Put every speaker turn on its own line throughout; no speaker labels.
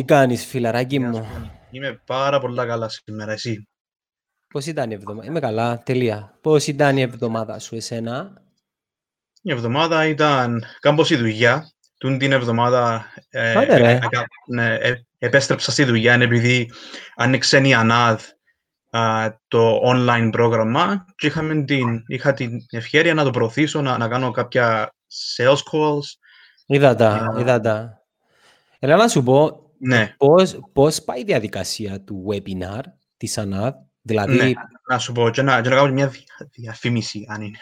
Τι κάνεις φιλαράκι μου;
Είμαι πάρα πολλά καλά σήμερα, εσύ.
Πώς ήταν η εβδομάδα. Είμαι καλά, τελεία. Πώς ήταν η εβδομάδα σου εσένα;
Η εβδομάδα ήταν κάμπος η δουλειά. Τούν την εβδομάδα
ε, ε,
ναι, ε, επέστρεψα στη δουλειά επειδή άνοιξε η ΑΝΑΔ το online πρόγραμμα και είχαμε την, είχα την ευκαιρία να το προωθήσω, να, να κάνω κάποια sales calls.
Είδα τα, είδα τα. Έλα να σου πω,
ναι.
πώς, πώς πάει η διαδικασία του webinar της ΑΝΑΔ, δηλαδή...
Ναι, να σου πω και να, και να κάνω μια διαφήμιση, αν είναι.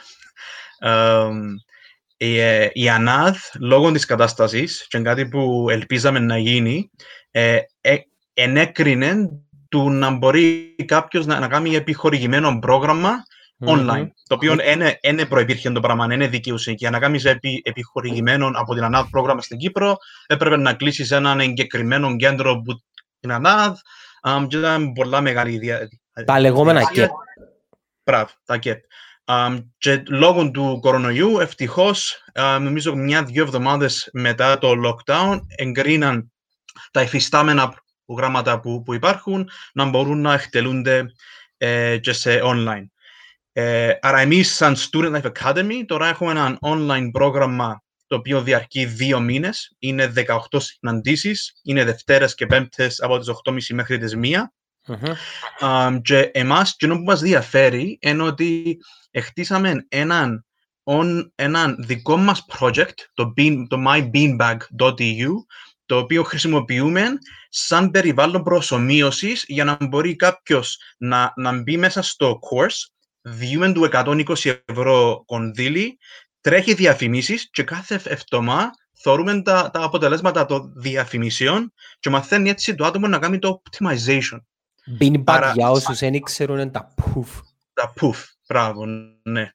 η, ε, η ΑΝΑΔ, λόγω της κατάστασης και κάτι που ελπίζαμε να γίνει, ε, ε, ενέκρινε του να μπορεί κάποιος να, να κάνει επιχορηγημένο πρόγραμμα online. Mm-hmm. Το οποίο είναι, είναι προϋπήρχε το πράγμα, είναι δικαιούσε. Για να κάνεις επι, επιχορηγημένο από την ΑΝΑΔ πρόγραμμα στην Κύπρο, έπρεπε να κλείσεις έναν εγκεκριμένο κέντρο που την ΑΝΑΔ. Um, και ήταν πολλά μεγάλη ιδέα.
Τα λεγόμενα ΚΕΠ.
Μπράβο, τα ΚΕΠ. Um, και λόγω του κορονοϊού, ευτυχώς, uh, νομίζω μια-δυο εβδομάδες μετά το lockdown, εγκρίναν τα εφιστάμενα προγράμματα που, που υπάρχουν να μπορούν να εκτελούνται ε, και σε online. Ε, άρα εμείς σαν Student Life Academy τώρα έχουμε ένα online πρόγραμμα το οποίο διαρκεί δύο μήνες. Είναι 18 συναντήσεις, είναι Δευτέρες και Πέμπτες από τις 8.30 μέχρι τις 1. Mm-hmm. Um, και εμάς, και που μας διαφέρει είναι ότι χτίσαμε έναν, on, έναν δικό μας project, το, bean, το mybeanbag.eu, το οποίο χρησιμοποιούμε σαν περιβάλλον προσωμείωσης για να μπορεί κάποιος να, να μπει μέσα στο course, διούμε του 120 ευρώ κονδύλι, τρέχει διαφημίσεις και κάθε εβδομάδα θεωρούμε τα, τα αποτελέσματα των διαφημίσεων και μαθαίνει έτσι το άτομο να κάνει το optimization.
Beanbag για όσους δεν ξέρουν τα poof.
Τα poof, μπράβο, ναι.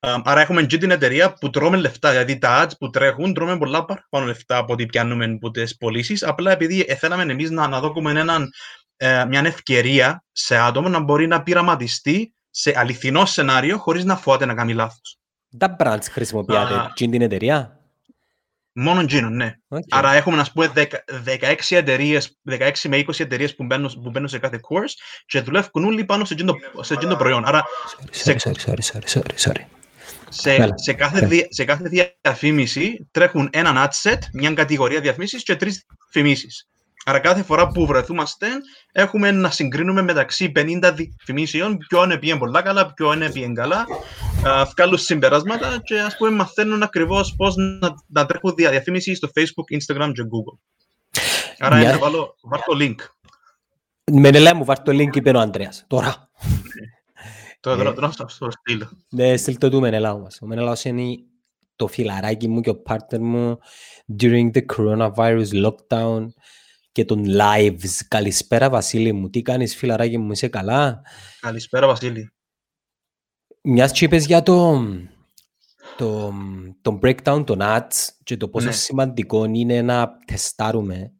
Άρα έχουμε και την εταιρεία που τρώμε λεφτά, δηλαδή τα ads που τρέχουν τρώμε πολλά παραπάνω λεφτά από ό,τι πιάνουμε από τις πωλήσεις. απλά επειδή θέλαμε εμείς να, να δώσουμε έναν, ε, μια ευκαιρία σε άτομο να μπορεί να πειραματιστεί σε αληθινό σενάριο χωρίς να φοβάται να κάνει λάθος.
Τα brands χρησιμοποιάτε uh, την εταιρεία;
Μόνο Gino, ναι. Okay. Άρα έχουμε, να πούμε, 16, εταιρείες, 16 με 20 εταιρείες που μπαίνουν, που μπαίνουν σε κάθε course και δουλεύουν όλοι πάνω σε εκείνο το προϊόν. Άρα,
sorry, sorry, sorry, sorry, sorry, sorry.
Σε, σε, κάθε, δια, σε κάθε διαφήμιση τρέχουν έναν ad set, μια κατηγορία διαφήμισης και τρεις φημίσεις. Άρα κάθε φορά που βρεθούμαστε έχουμε να συγκρίνουμε μεταξύ 50 διαφημίσεων ποιο είναι πήγαινε πολλά καλά, ποιο είναι πήγαινε καλά, βγάλουν συμπεράσματα και ας πούμε μαθαίνουν ακριβώς πώς να, να τρέχουν διαφήμιση στο Facebook, Instagram και Google. Άρα Μια... είναι βάλω, βάλω το link.
Με μου, βάλω το link είπε ο Ανδρέας, τώρα.
Το δρόμο στο στείλω.
Ναι, στείλ το του Μενελάου μας. Ο Μενελάους είναι το φιλαράκι μου και ο partner μου during the coronavirus lockdown και τον lives. Καλησπέρα Βασίλη μου. Τι κάνεις φιλαράκι μου, είσαι καλά;
Καλησπέρα Βασίλη.
Μιας και είπες για το, το, το breakdown των ads και το πόσο ναι. σημαντικό είναι να τεστάρουμε.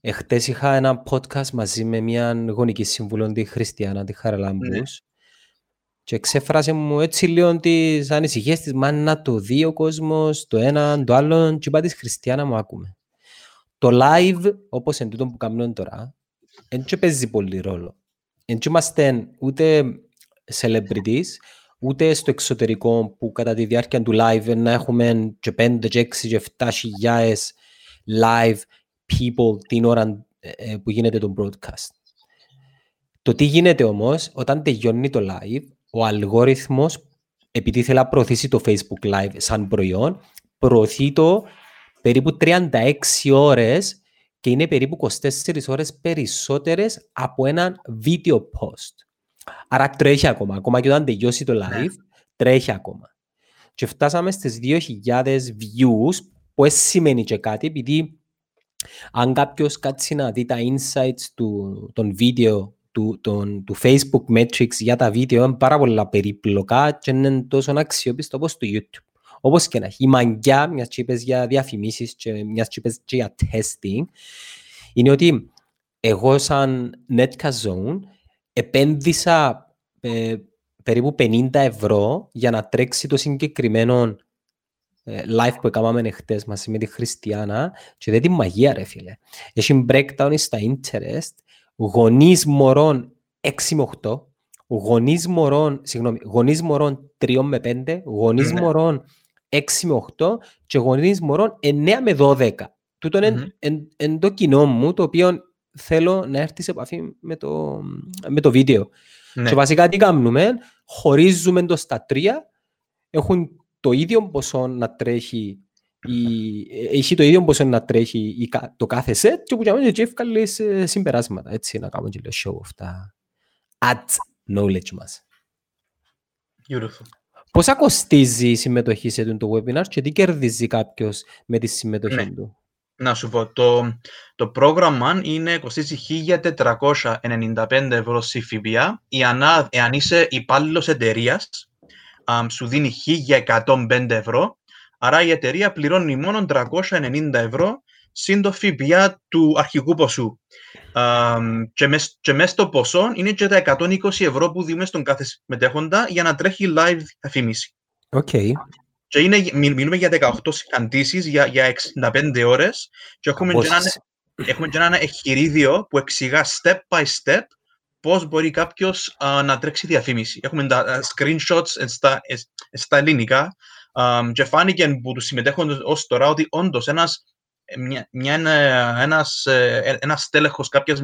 Εχθές είχα ένα podcast μαζί με μια γονική συμβουλή, τη Χριστιανά, τη Χαραλάμπους. Ναι. Και εξέφρασε μου έτσι λίγο τις ανησυχίες της, μα να το δει ο κόσμος, το ένα, το άλλο, και είπα της Χριστιανά μου άκουμε. Το live, όπως εν τούτο που κάνουμε τώρα, δεν παίζει πολύ ρόλο. Δεν είμαστε ούτε celebrities, ούτε στο εξωτερικό που κατά τη διάρκεια του live να έχουμε και 5, και 6, και 7 χιλιάες live people την ώρα ε, που γίνεται το broadcast. Το τι γίνεται όμως, όταν τελειώνει το live, ο αλγόριθμος, επειδή θέλει να προωθήσει το Facebook Live σαν προϊόν, προωθεί το περίπου 36 ώρες και είναι περίπου 24 ώρες περισσότερες από ένα video post. Άρα τρέχει ακόμα. Ακόμα και όταν τελειώσει το live, ναι. τρέχει ακόμα. Και φτάσαμε στις 2.000 views, που σημαίνει και κάτι, επειδή αν κάποιος κάτσει να δει τα insights του, των βίντεο του, τον, του Facebook Metrics για τα βίντεο είναι πάρα πολλά περίπλοκα και είναι τόσο αξιόπιστο όπως το YouTube. Όπως και να έχει. Η μαγκιά, μιας τσίπες για διαφημίσεις και μιας τσίπες και για testing, είναι ότι εγώ σαν Netca Zone επένδυσα ε, περίπου 50 ευρώ για να τρέξει το συγκεκριμένο ε, live που έκαναμε χτες μαζί με τη Χριστιανά και δεν τη μαγεία ρε φίλε. Έχει breakdown στα interest, γονείς μωρών 6 με 8, γονείς μωρών, συγγνώμη, γονείς μωρών 3 με 5, γονείς ναι. μωρών 6 με 8 και γονείς μωρών 9 με 12. Τούτο είναι mm-hmm. το κοινό μου, το οποίο θέλω να έρθει σε επαφή με το, με το βίντεο. Ναι. Και βασικά τι κάνουμε, χωρίζουμε το στα τρία, έχουν το ίδιο ποσό να τρέχει η, έχει το ίδιο ποσό να τρέχει η, το κάθε set και που κάνουμε και εύκολες συμπεράσματα. Έτσι να κάνουμε και λίγο show αυτά. Ads knowledge μας.
Beautiful.
Πόσα κοστίζει η συμμετοχή σε το webinar και τι κερδίζει κάποιος με τη συμμετοχή ναι. του;
Να σου πω, το, το πρόγραμμα είναι, κοστίζει 1.495 ευρώ στη ΦΠΑ. Εάν είσαι υπάλληλος εταιρείας, σου δίνει 1.105 ευρώ. Άρα η εταιρεία πληρώνει μόνο 390 ευρώ συν το ΦΠΑ του αρχικού ποσού. Um, και, μες, και μέσα στο ποσό είναι και τα 120 ευρώ που δίνουμε στον κάθε μετέχοντα για να τρέχει live αφήμιση.
Okay.
Και είναι, μιλούμε για 18 συναντήσεις για, για 65 ώρες και έχουμε και, ένα, έχουμε και ένα εγχειρίδιο που εξηγά step by step πώς μπορεί κάποιος uh, να τρέξει διαφήμιση. Έχουμε τα uh, screenshots στα, στα ελληνικά um, και φάνηκε που τους συμμετέχουν ως τώρα ότι όντως ένας μια, μια, ένας, ε, ένας τέλεχος κάποιας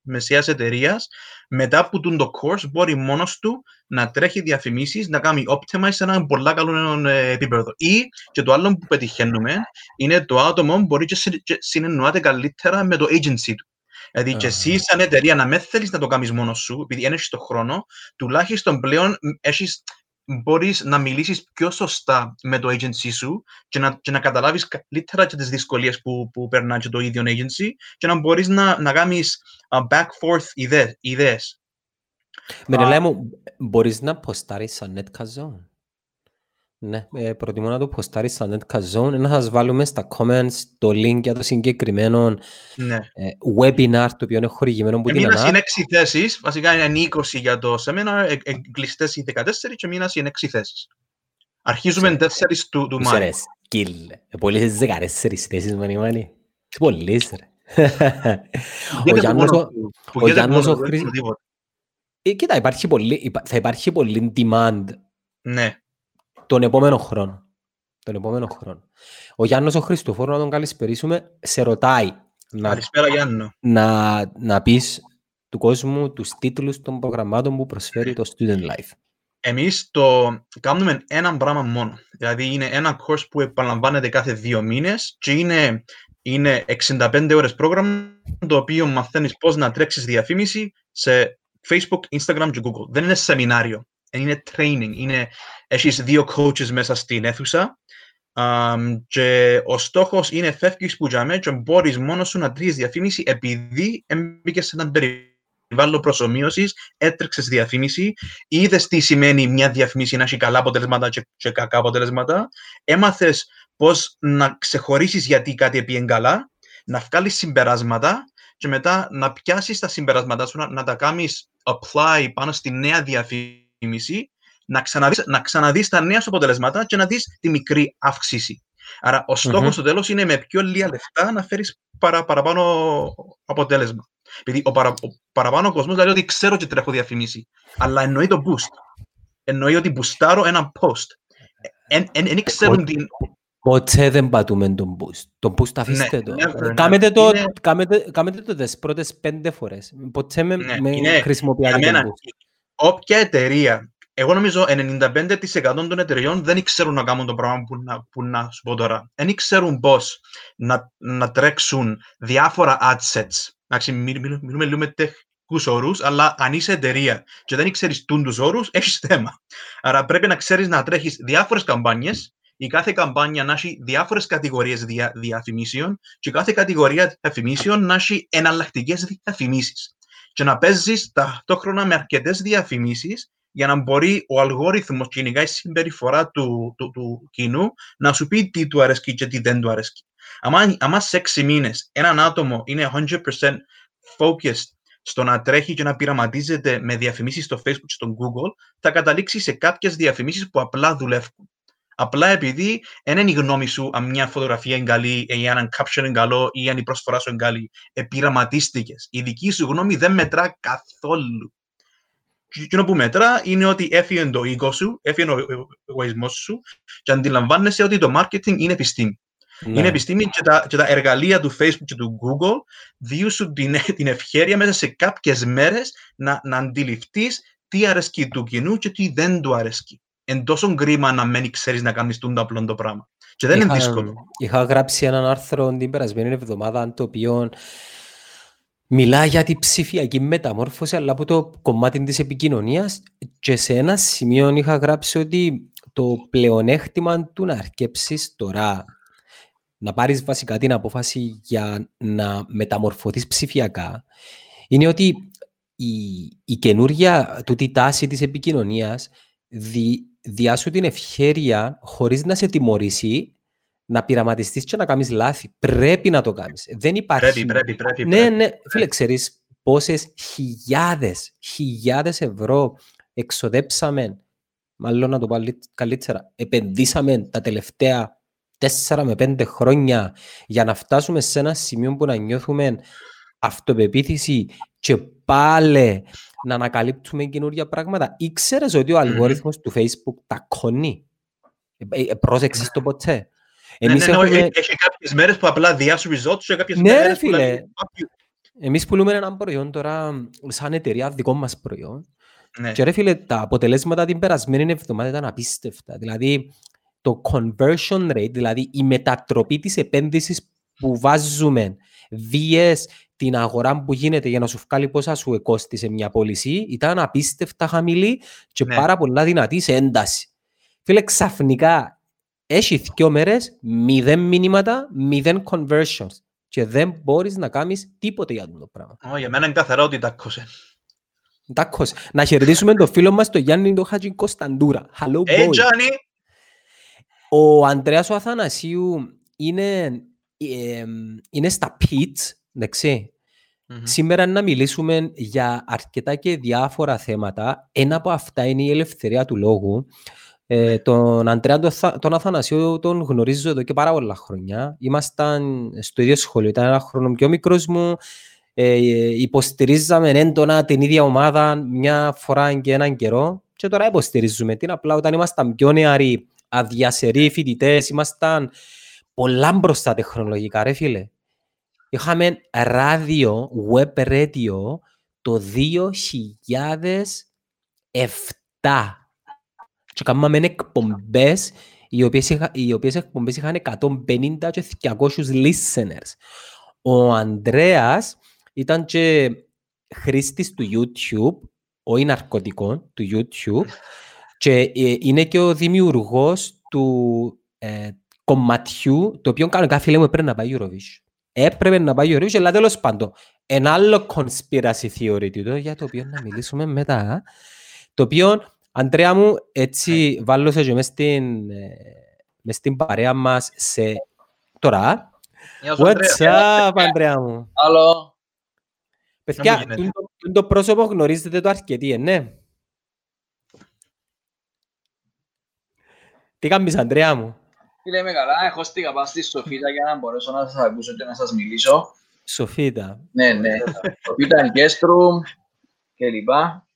μεσαίας εταιρείας, μετά από το course μπορεί μόνος του να τρέχει διαφημίσεις, να κάνει optimize σε ένα πολύ καλό ε, επίπεδο. Ή και το άλλο που πετυχαίνουμε είναι το άτομο μπορεί και συνεννοάται καλύτερα με το agency του. Δηλαδή, και εσύ, σαν εταιρεία, να με θέλεις να το κάνεις μόνος σου, επειδή δεν έχεις τον χρόνο, τουλάχιστον πλέον έχεις μπορείς να μιλήσεις πιο σωστά με το agency σου και να, και να καταλάβεις καλύτερα και τις δυσκολίες που, που περνά και το ίδιο agency και να μπορείς να, να κάνεις uh, back forth ιδέες. ιδέες.
Με uh, μου, μπορείς να ποστάρεις σαν Netcast ναι, ε, προτιμώ να το ποστάρει στα Netcast Zone, να σας βάλουμε στα comments το link για το συγκεκριμένο ναι. ε, webinar το οποίο είναι χορηγημένο
από την ΑΝΑ. είναι 6 θέσεις, βασικά είναι 20 για το seminar, ε, ε, κλειστές οι 14 και μήνας είναι 6 θέσεις. Αρχίζουμε 4 του, του Μάη.
Ξέρεις, σκύλ, πολλές 14 θέσεις μανι μανι. Πολλές ρε. Ο Γιάννος ο Γιάννος ο Χρήστος. Κοίτα, θα υπάρχει πολύ demand
ναι
τον επόμενο χρόνο. Τον επόμενο χρόνο. Ο Γιάννος ο Χριστοφόρου, να τον καλησπερίσουμε, σε ρωτάει
να, Γιάννο.
να, να πεις του κόσμου τους τίτλους των προγραμμάτων που προσφέρει το Student Life.
Εμείς το κάνουμε ένα πράγμα μόνο. Δηλαδή είναι ένα course που επαναλαμβάνεται κάθε δύο μήνες και είναι, είναι 65 ώρες πρόγραμμα το οποίο μαθαίνεις πώς να τρέξεις διαφήμιση σε Facebook, Instagram και Google. Δεν είναι σεμινάριο είναι training. Είναι, έχεις δύο coaches μέσα στην αίθουσα um, και ο στόχος είναι φεύγεις που για και μπορείς μόνος σου να τρεις διαφήμιση επειδή έμπηκες σε έναν περιβάλλον προσωμείωσης, έτρεξες διαφήμιση, είδες τι σημαίνει μια διαφήμιση να έχει καλά αποτελέσματα και, και κακά αποτελέσματα, έμαθες πώς να ξεχωρίσεις γιατί κάτι πήγε καλά, να βγάλεις συμπεράσματα και μετά να πιάσεις τα συμπεράσματα σου, να, να τα κάνεις apply πάνω στη νέα διαφήμιση να ξαναδείς, να ξαναδείς τα νέα σου αποτελέσματα και να δεις τη μικρή αύξηση. Άρα, ο στόχος mm-hmm. στο τέλος είναι με πιο λίγα λεφτά να φέρεις παρα, παραπάνω αποτέλεσμα. Επειδή ο, παρα, ο παραπάνω κόσμος λέει ότι ξέρω ότι τρέχω διαφημίσει, αλλά εννοεί το boost. Εννοεί ότι μπουστάρω ένα post. Δεν ξέρουν την...
Ποτέ δεν πατούμε τον boost. Το boost αφήστε ναι, το. Ναι, κάμετε, το είναι... κάμετε, κάμετε το τις πρώτες πέντε φορές. Ποτέ με, ναι, με χρησιμοποιάτε τον boost
όποια εταιρεία, εγώ νομίζω 95% των εταιρεών δεν ξέρουν να κάνουν το πράγμα που να, που να σου πω τώρα. Δεν ξέρουν πώς να, να τρέξουν διάφορα ad sets. Εντάξει, μιλούμε, μιλούμε λίγο με τεχνικούς όρους, αλλά αν είσαι εταιρεία και δεν ξέρεις τους όρους, έχεις θέμα. Άρα πρέπει να ξέρεις να τρέχεις διάφορες καμπάνιες, η κάθε καμπάνια να έχει διάφορες κατηγορίες δια, διαφημίσεων και η κάθε κατηγορία διαφημίσεων να έχει εναλλακτικές διαφημίσεις και να παίζεις ταυτόχρονα με αρκετές διαφημίσεις για να μπορεί ο αλγόριθμος και γενικά η συμπεριφορά του, του, του κοινού να σου πει τι του αρέσει και τι δεν του αρέσει. Αν σε έξι μήνες έναν άτομο είναι 100% focused στο να τρέχει και να πειραματίζεται με διαφημίσεις στο Facebook και στο Google, θα καταλήξει σε κάποιες διαφημίσεις που απλά δουλεύουν. Απλά επειδή δεν είναι η γνώμη σου αν μια φωτογραφία είναι καλή, ή αν ένα caption είναι καλό, ή αν η προσφορά σου είναι καλή. Επειραματίστηκες. Η δική σου γνώμη δεν μετρά καθόλου. Και εκείνο που μετρά είναι ότι έφυγε το οίκο σου, έφυγε ο εγωισμός σου και αντιλαμβάνεσαι ότι το marketing είναι επιστήμη. Ναι. Είναι επιστήμη και τα, και τα εργαλεία του Facebook και του Google δίνουν σου την, την ευχαίρεια μέσα σε κάποιες μέρες να, να αντιληφθείς τι αρέσκει του κοινού και τι δεν του αρέσκει. Εν τόσο κρίμα να μένει ξέρεις να κάνεις το απλό το πράγμα. Και δεν είχα, είναι δύσκολο.
Είχα γράψει έναν άρθρο την περασμένη εβδομάδα το οποίο μιλά για την ψηφιακή μεταμόρφωση αλλά από το κομμάτι της επικοινωνίας και σε ένα σημείο είχα γράψει ότι το πλεονέκτημα του να αρκέψεις τώρα να πάρεις βασικά την απόφαση για να μεταμορφωθείς ψηφιακά είναι ότι η, η καινούργια τούτη τάση της επικοινωνίας δι, διάσου την ευχέρεια χωρίς να σε τιμωρήσει να πειραματιστείς και να κάνεις λάθη. Πρέπει να το κάνεις. Δεν υπάρχει...
Πρέπει, πρέπει, πρέπει.
Ναι, ναι. Φίλε, ξέρεις πόσες χιλιάδες, χιλιάδες ευρώ εξοδέψαμε, μάλλον να το πω καλύτερα, επενδύσαμε τα τελευταία τέσσερα με πέντε χρόνια για να φτάσουμε σε ένα σημείο που να νιώθουμε αυτοπεποίθηση και πάλι να ανακαλύπτουμε καινούργια πράγματα. Ήξερες ότι ο αλγόριθμος του Facebook τα κονεί. Ε, ε, πρόσεξες το ποτέ. Ναι,
Εμείς ναι, ναι, έχουμε... Έχει κάποιες μέρες που απλά διάσου results και κάποιες
ναι,
μέρες
που λέει... Εμείς πουλούμε έναν προϊόν τώρα σαν εταιρεία δικό μας προϊόν ναι. και ρε φίλε τα αποτελέσματα την περασμένη εβδομάδα ήταν απίστευτα. Δηλαδή το conversion rate, δηλαδή η μετατροπή της επένδυσης που βάζουμε βίες την αγορά που γίνεται για να σου βγάλει πόσα σου εκόστησε μια πώληση ήταν απίστευτα χαμηλή και ναι. πάρα πολλά δυνατή σε ένταση. Φίλε, ξαφνικά έχει δύο μέρες, μηδέν μηνύματα, μηδέν conversions και δεν μπορείς να κάνεις τίποτε για το πράγμα.
Oh, για μένα είναι καθαρό ότι τάκωσε.
Τάκωσε. Να χαιρετήσουμε τον φίλο μας, τον Γιάννη τον Χατζιν Κωνσταντούρα. Hello, boy.
Hey, Johnny.
Ο Ανδρέας ο Αθανασίου είναι, ε, είναι στα pits, εντάξει. Mm-hmm. Σήμερα να μιλήσουμε για αρκετά και διάφορα θέματα. Ένα από αυτά είναι η ελευθερία του λόγου. Ε, τον Αντρέα τον, τον Αθανασίου τον γνωρίζω εδώ και πάρα πολλά χρόνια. Ήμασταν στο ίδιο σχολείο, ήταν ένα χρόνο πιο μικρός μου. Ε, υποστηρίζαμε έντονα την ίδια ομάδα μια φορά και έναν καιρό και τώρα υποστηρίζουμε την. Απλά όταν ήμασταν πιο νεαροί αδιασεροί φοιτητές, ήμασταν πολλά μπροστά τεχνολογικά, ρε φίλε. Είχαμε ράδιο, web radio το 2007 και κάναμε εκπομπές οι οποίες, είχα, οι οποίες εκπομπές είχαν 150 και 200 listeners. Ο Ανδρέας ήταν και χρήστης του YouTube, όχι ναρκωτικών, του YouTube και ε, είναι και ο δημιουργός του ε, κομματιού, το οποίο κανονικά φίλε μου έπρεπε να πάει Eurovision. Έπρεπε να πάει Eurovision, αλλά τέλος πάντων, ένα άλλο conspiracy theory για το οποίο να μιλήσουμε μετά, το οποίο, Αντρέα μου, έτσι βάλω και μες στην, ε, μες στην παρέα μας σε τώρα. What's up, Αντρέα μου;
Άλλο.
Παιδιά, το πρόσωπο γνωρίζετε το αρκετή, ναι. Τι κάνεις, Αντρέα μου;
Φίλε, είμαι καλά. Έχω στήκα πάνω στη Σοφίτα για να μπορέσω να σας ακούσω και να σας μιλήσω.
Σοφίτα.
Ναι, ναι. Σοφίτα, Guest και λοιπά.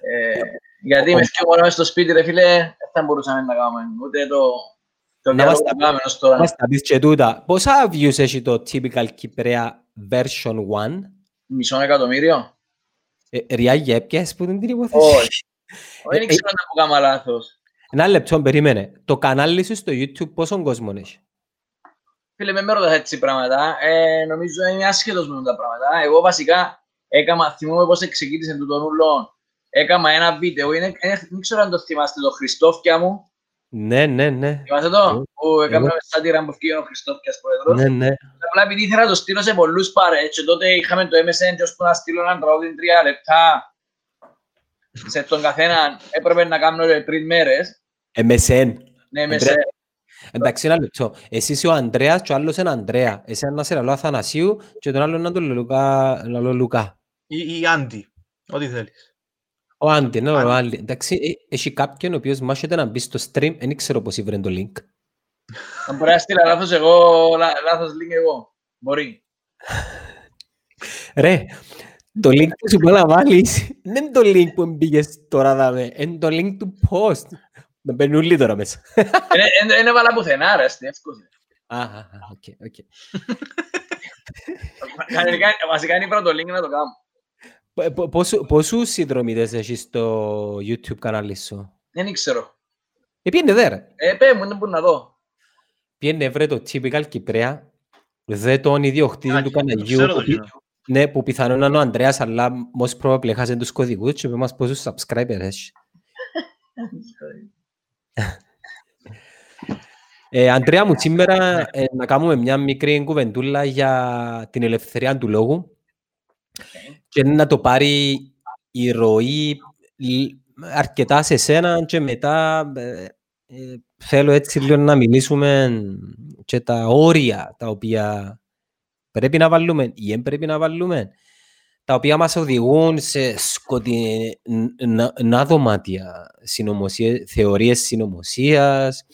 Ε, γιατί είμαι πιο μόνος στο σπίτι, ρε φίλε, δεν θα μπορούσαμε να κάνουμε ούτε το... Το να μας
τα Μας τα πεις και τούτα. Πόσα views έχει το typical Κυπρέα version 1?
Μισό εκατομμύριο.
Ε, Ριάγια, έπιασες που την υπόθεση.
Όχι. Δεν ξέρω να πω κάμα λάθος.
Ένα λεπτό, περίμενε. Το κανάλι σου στο YouTube πόσο κόσμο έχει;
Φίλε, με ρωτάς έτσι πράγματα. Ε, νομίζω είναι άσχετος με τα πράγματα. Εγώ βασικά έκανα, θυμούμαι πώς ξεκίνησε το τον ούλο. Έκανα ένα βίντεο, είναι, δεν ξέρω αν το θυμάστε, το Χριστόφια μου.
Ναι, ναι, ναι.
Θυμάστε το, που έκανα σάτυρα που φύγει ο Χριστόφιας πρόεδρος.
Ναι, ναι.
Απλά επειδή ήθελα να το στείλω σε πολλούς παρέ, και τότε είχαμε το MSN και ώσπου να στείλω έναν τραγούδι τρία λεπτά σε τον καθένα έπρεπε να κάνω τρεις μέρες.
MSN.
Ναι, MSN.
Εντάξει, ένα λεπτό. Εσύ είσαι ο Ανδρέας και ο άλλος είναι Ανδρέα. Εσύ είναι ένας λαλό Αθανασίου και τον άλλο είναι τον Λουκά.
Ή, ή Άντι. Ό,τι θέλεις.
Ο Άντι, ναι, ο
Άντι.
Άντι. Εντάξει, ε, έχει κάποιον ο οποίος μάχεται να μπει στο stream, δεν ξέρω πώς ήβρε το link.
Αν μπορεί να στείλω λάθος εγώ, λά- λάθος link εγώ. Μπορεί.
Ρε, το link που σου πω να βάλεις, δεν είναι το link που μπήκες τώρα, δάμε, είναι το link του post. Να μπαίνουν όλοι τώρα μέσα.
Δεν έβαλα πουθενά, ρε, στην εύκολη.
Α, α, α, οκ, οκ.
Κανονικά, βασικά είναι πρώτο link να το κάνω.
Πο- πο- πόσου- Πόσους συνδρομητές έχεις στο YouTube κανάλι σου;
Δεν ξέρω.
Ε, πιένε δε ρε.
Ε, πέ μου, δεν μπορώ να δω.
Πιένε βρε το typical Κυπρέα. Δε τον ιδιοκτήτη
Α,
του
το
Καναγιού
ξέρω το
που, πι-
κοινό.
ναι, που πιθανόν είναι ο Ανδρέας αλλά most probably έχασε τους κωδικούς και είπε μας πόσους subscribers έχει. Ε, Αντρέα μου, σήμερα ε, να κάνουμε μια μικρή κουβεντούλα για την ελευθερία του λόγου και να το πάρει η ροή λ- αρκετά σε σένα και μετά ε, ε, θέλω έτσι λίγο να μιλήσουμε και τα όρια τα οποία πρέπει να βάλουμε ή δεν πρέπει να βάλουμε τα οποία μας οδηγούν σε σκοτεινά δωμάτια συνωμοσία, θεωρίες συνωμοσίας,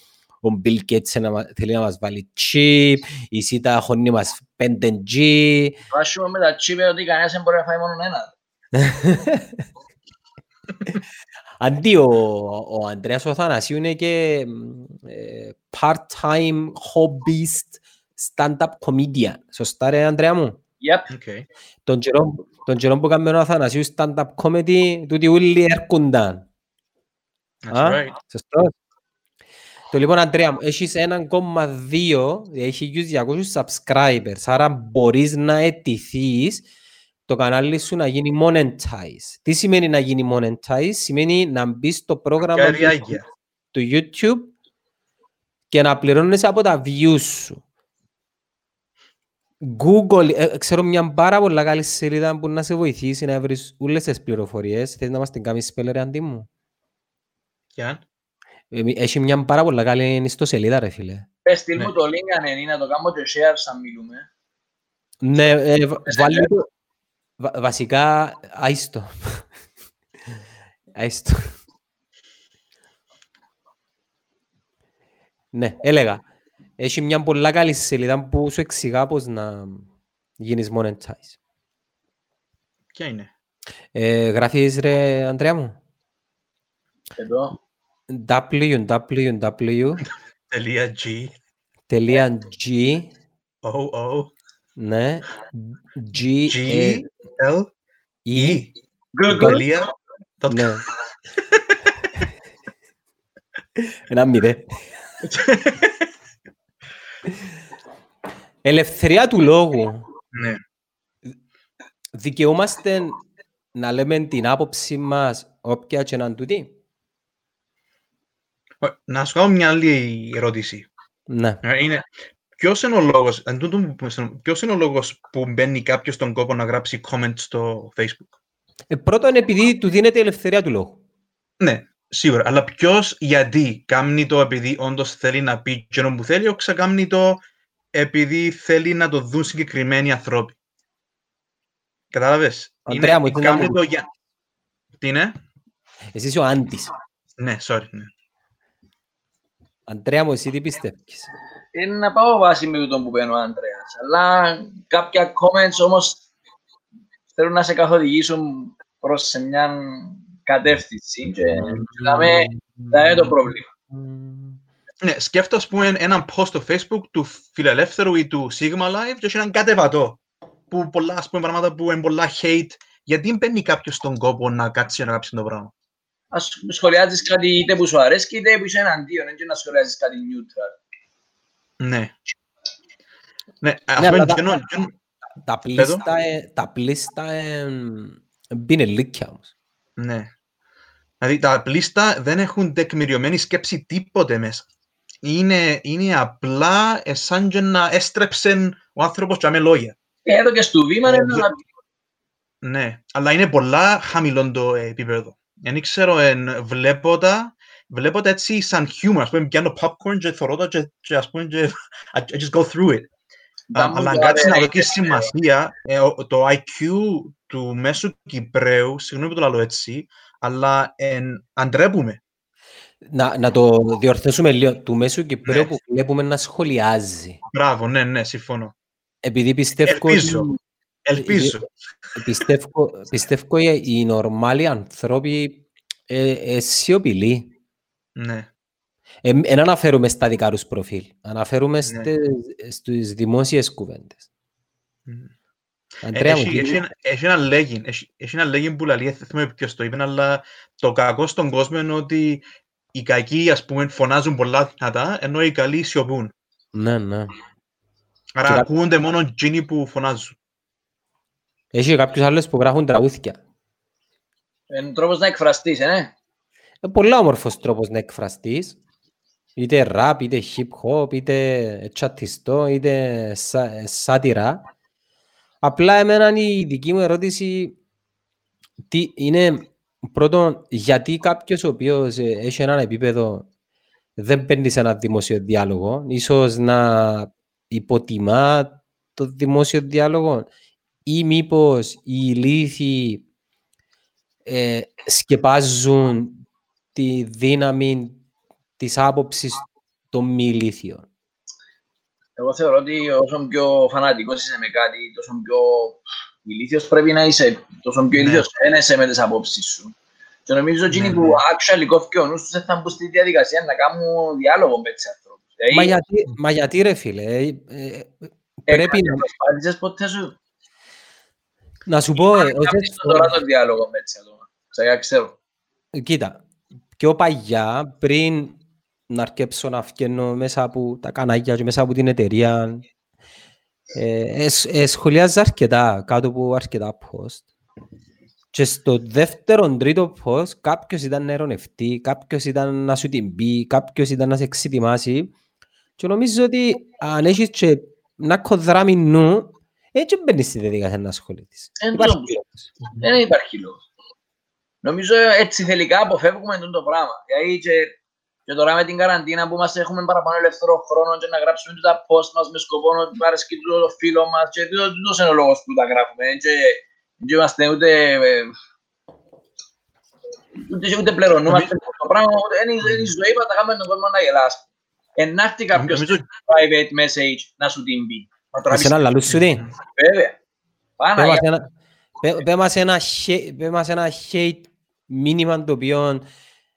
ο Bill Gates να, μα- θέλει να μας βάλει chip, η CYTA χώνει μας 5G.
Βάσουμε με τα τσίπε ότι κανένας δεν μπορεί να φάει μόνο ένα.
Αντί ο, ο Ανδρέας Αθανασίου είναι και ε, part-time hobbyist stand-up comedian. Σωστά ρε Ανδρέα μου.
Yep.
Οκ.
Τον καιρό, τον καιρό που κάνουμε ο Αθανασίου stand-up comedy, τούτοι όλοι έρχονταν.
That's
Α,
right.
Σωστό. Το λοιπόν, Αντρέα μου, έχεις 1,2, έχει 200 subscribers, άρα μπορείς να αιτηθείς το κανάλι σου να γίνει monetize. Τι σημαίνει να γίνει monetize? Σημαίνει να μπει στο πρόγραμμα του,
Καριάγια.
του YouTube; Και να πληρώνεις από τα views σου. Google, ε, ξέρω μια πάρα πολλά καλή σελίδα που να σε βοηθήσει να βρεις όλες τις πληροφορίες. Θες να μας την κάνεις σπέλερ αντί μου;
Γιάν.
Ε, Έχει μια πάρα πολλά καλή ιστοσελίδα ρε φίλε.
Πες, στείλ
Ναι.
μου το link αν είναι, να το κάνω και share σαν μιλούμε.
Ναι, ε, βα-
Πες,
βάλε
ναι.
το. Βα- βασικά, άιστο. άιστο. ναι, έλεγα. Έχει μια πολλά καλή σελίδα που σου εξηγά πώς να γίνεις monetize.
Ποια είναι;
Ε, γράφεις ρε, Ανδρέα μου;
Εδώ.
www.g
Τελεία G. O O
ναι, G,
G
ε,
L
E,
E.
Google.
Τελεία. dot com.
ναι. Ένα μηδέ. Ελευθερία του λόγου.
Ναι.
Δικαιούμαστε να λέμε την άποψη μας όποια και να τούτη.
Ω, Να σου κάνω μια άλλη ερώτηση.
Ναι.
Ε, Είναι, ποιος είναι ο λόγος, εν τούτο που πούμε στον- ποιος είναι ο λόγος που μπαίνει κάποιος στον κόπο να γράψει comment στο Facebook;
Ε, πρώτον, επειδή του δίνεται η ελευθερία του λόγου.
Ναι, σίγουρα. Αλλά ποιος γιατί κάνει το επειδή όντως θέλει να πει εκείνο που θέλει, ή ξεκάμνει το επειδή θέλει να το δουν συγκεκριμένοι ανθρώποι. Κατάλαβες;
Αντρέα μου,
Είναι-
ήθελα να
κάνει
μου-
το για... Τι είναι;
Εσύ είσαι ο άντις.
Ναι, sorry. Ναι.
Αντρέα μου, εσύ τι πιστεύεις;
Είναι να πάω βάση με τον που παίρνει ο Ανδρέας. Αλλά κάποια comments όμως θέλουν να σε καθοδηγήσουν προς σε μια κατεύθυνση και δηλαδή θα είναι το πρόβλημα.
Ναι, σκέφτομαι ας πούμε έναν post στο facebook του φιλελεύθερου ή του Sigma Live και έχει έναν κατεβατό που πολλά ας πούμε πράγματα που είναι πολλά hate γιατί μπαίνει κάποιος στον κόπο να κάτσει και να γράψει το πράγμα;
Ας σχολιάζεις κάτι είτε που σου αρέσει είτε που είσαι εναντίον, έτσι να σχολιάζεις κάτι neutral.
Ναι. Ναι, ας
αλλά
πούμε
τα-
γεννο- γεννο-
Τα πλήστα, ε, τα πλήστα ε, μπίνε λύκια όμως.
Ναι. Δηλαδή τα πλήστα δεν έχουν τεκμηριωμένη σκέψη τίποτε μέσα. Είναι, είναι απλά ε, σαν και να έστρεψε ο άνθρωπος και με λόγια.
Και εδώ και στο βήμα
Ε,
είναι
δε-
να
Ναι, αλλά είναι πολλά χαμηλό το ε, επίπεδο. Δεν ξέρω, εν, βλέπω τα, βλέπω τα έτσι σαν humor, ας πούμε, πιάνω popcorn και θωρώ τα και, και ας πούμε, και, I, I just go through it.
τα
Α,
μου
αλλά αν
το
κάτσεις να
αρέσει.
δοκίσεις σημασία, ε, ο- το IQ του μέσου Κυπρέου, συγγνώμη που το λέω έτσι, αλλά εν, αντρέπουμε.
Να, να το διορθώσουμε λίγο. Του μέσου Κυπρέου
Ναι.
που βλέπουμε να σχολιάζει.
Μπράβο, ναι, ναι, συμφωνώ.
Επειδή πιστεύω
Ελπίζω.
ότι-
Ελπίζω.
πιστεύω, πιστεύω οι, οι νορμάλοι άνθρωποι ε, ε, σιωπηλοί.
Ναι.
Δεν Ε, αναφέρουμε στα δικά τους προφίλ. Αναφέρουμε
Ναι.
στις, στις δημόσιες κουβέντες.
Μμ.
Αντρέα μου,
Έχει, έχει, ένα- έχει ένα λέγειν, έχει, έχει ένα λέγειν που λέει, δεν θυμάμαι ποιος το είπε, αλλά το κακό στον κόσμο είναι ότι οι κακοί, ας πούμε, φωνάζουν πολλά δυνατά, ενώ οι καλοί σιωπούν.
ναι, ναι.
Άρα
Και κα-
ακούγονται μόνο εκείνοι που φωνάζουν.
Έχει κάποιους άλλους που γράφουν τραγούδια.
Είναι τρόπος να εκφραστείς, ε, ναι.
Είναι πολλά όμορφος τρόπος να εκφραστείς. Είτε ραπ, είτε hip hop, είτε τσατιστό, είτε σα, σάτυρα. Απλά εμένα η δική μου ερώτηση τι, είναι πρώτον γιατί κάποιος ο οποίος ε, έχει έναν επίπεδο δεν μπαίνει σε ένα δημόσιο διάλογο, ίσως να υποτιμά το δημόσιο διάλογο ή μήπως οι ηλίθιοι ε, σκεπάζουν τη δύναμη της άποψης των μη ηλίθιων.
Εγώ θεωρώ ότι όσο πιο φανατικός είσαι με κάτι, τόσο πιο ηλίθιος πρέπει να είσαι, τόσο πιο
Ναι.
ηλίθιος δεν είσαι με τις απόψεις σου. Και νομίζω εκείνοι
Ναι,
που
ναι.
actually κόφει ο νους τους δεν θα μπουν στη διαδικασία να κάνουν διάλογο με τις ανθρώπους. Δηλαδή,
Μα γιατί, μα γιατί ρε φίλε, ε, ε, πρέπει να,
Προσπάθησες ποτέ σου;
Να σου πω, ε,
να
όσες
κάνεις τώρα
φορές-
το διάλογο με τις άτομα. Ξαγιά ξέρω.
κοίτα, πιο παγιά πριν να αρκέψω να φκένω μέσα από τα κανάλια και μέσα από την εταιρεία ε, ε, σ- ε, σχολιάζα αρκετά κάτω από αρκετά post και στο δεύτερο τρίτο post κάποιος ήταν να ερωνευτεί, κάποιος ήταν να σου την πει, κάποιος ήταν να σε εξετοιμάσει και νομίζω ότι αν έχεις και ένα κοδράμι νου έτσι μπαίνεις στη διαδικασία να ασχοληθείς.
Εν
Υπάρχει
τούτο.
λόγος.
Δεν υπάρχει λόγος. Νομίζω έτσι τελικά αποφεύγουμε αυτό το πράγμα. Γιατί και, και τώρα με την καραντίνα που μας έχουμε παραπάνω ελεύθερο χρόνο και να γράψουμε τα post μας με σκοπό να παρασκεί το φίλο μας και τούτο- τούτος είναι ο λόγος που τα γράφουμε. Και, και είμαστε ούτε, ε, ούτε, ούτε πληρωνούμαστε το πράγμα, ούτε, είναι, είναι η ζωή που τα κάνουμε τον κόσμο να γελάσει. Ενάρτη κάποιος
Νομίζω-
private message να σου την πει. Να τραβήσει.
Εσένα λαλούς σου τι;
Βέβαια. Πάνα,
Πέ μας ένα- πέ- πέ μας ένα hate- πέ μας ένα hate μήνυμα το οποίο
Ε,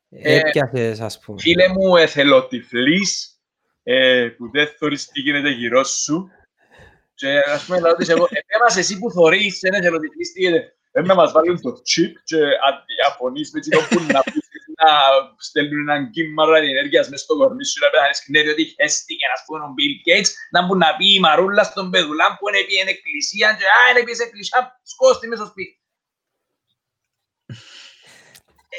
έπιασες ας πούμε.
Φίλε μου, εθελοτυφλής, ε, που δεν θωρείς τι γίνεται γύρω σου. Και ας πούμε, λέω της εγώ, εμάς εσύ που θωρείς, είναι εθελοτυφλής, τι γίνεται. Δεν με μας βάλουν το chip και αδιαφωνείς με τσινό που να πεις να στέλνουν έναν κύμα ραδιενέργειας μες στο κορμί σου να πέθανες kneri ότι χέστηκε ας πούμε ο Bill Gates να μπουν να πει η Μαρούλα στον Πεδουλάν που είναι πει εν εκκλησία και α, είναι πει σε εκκλησίας, σκόστη μες στο σπίτι.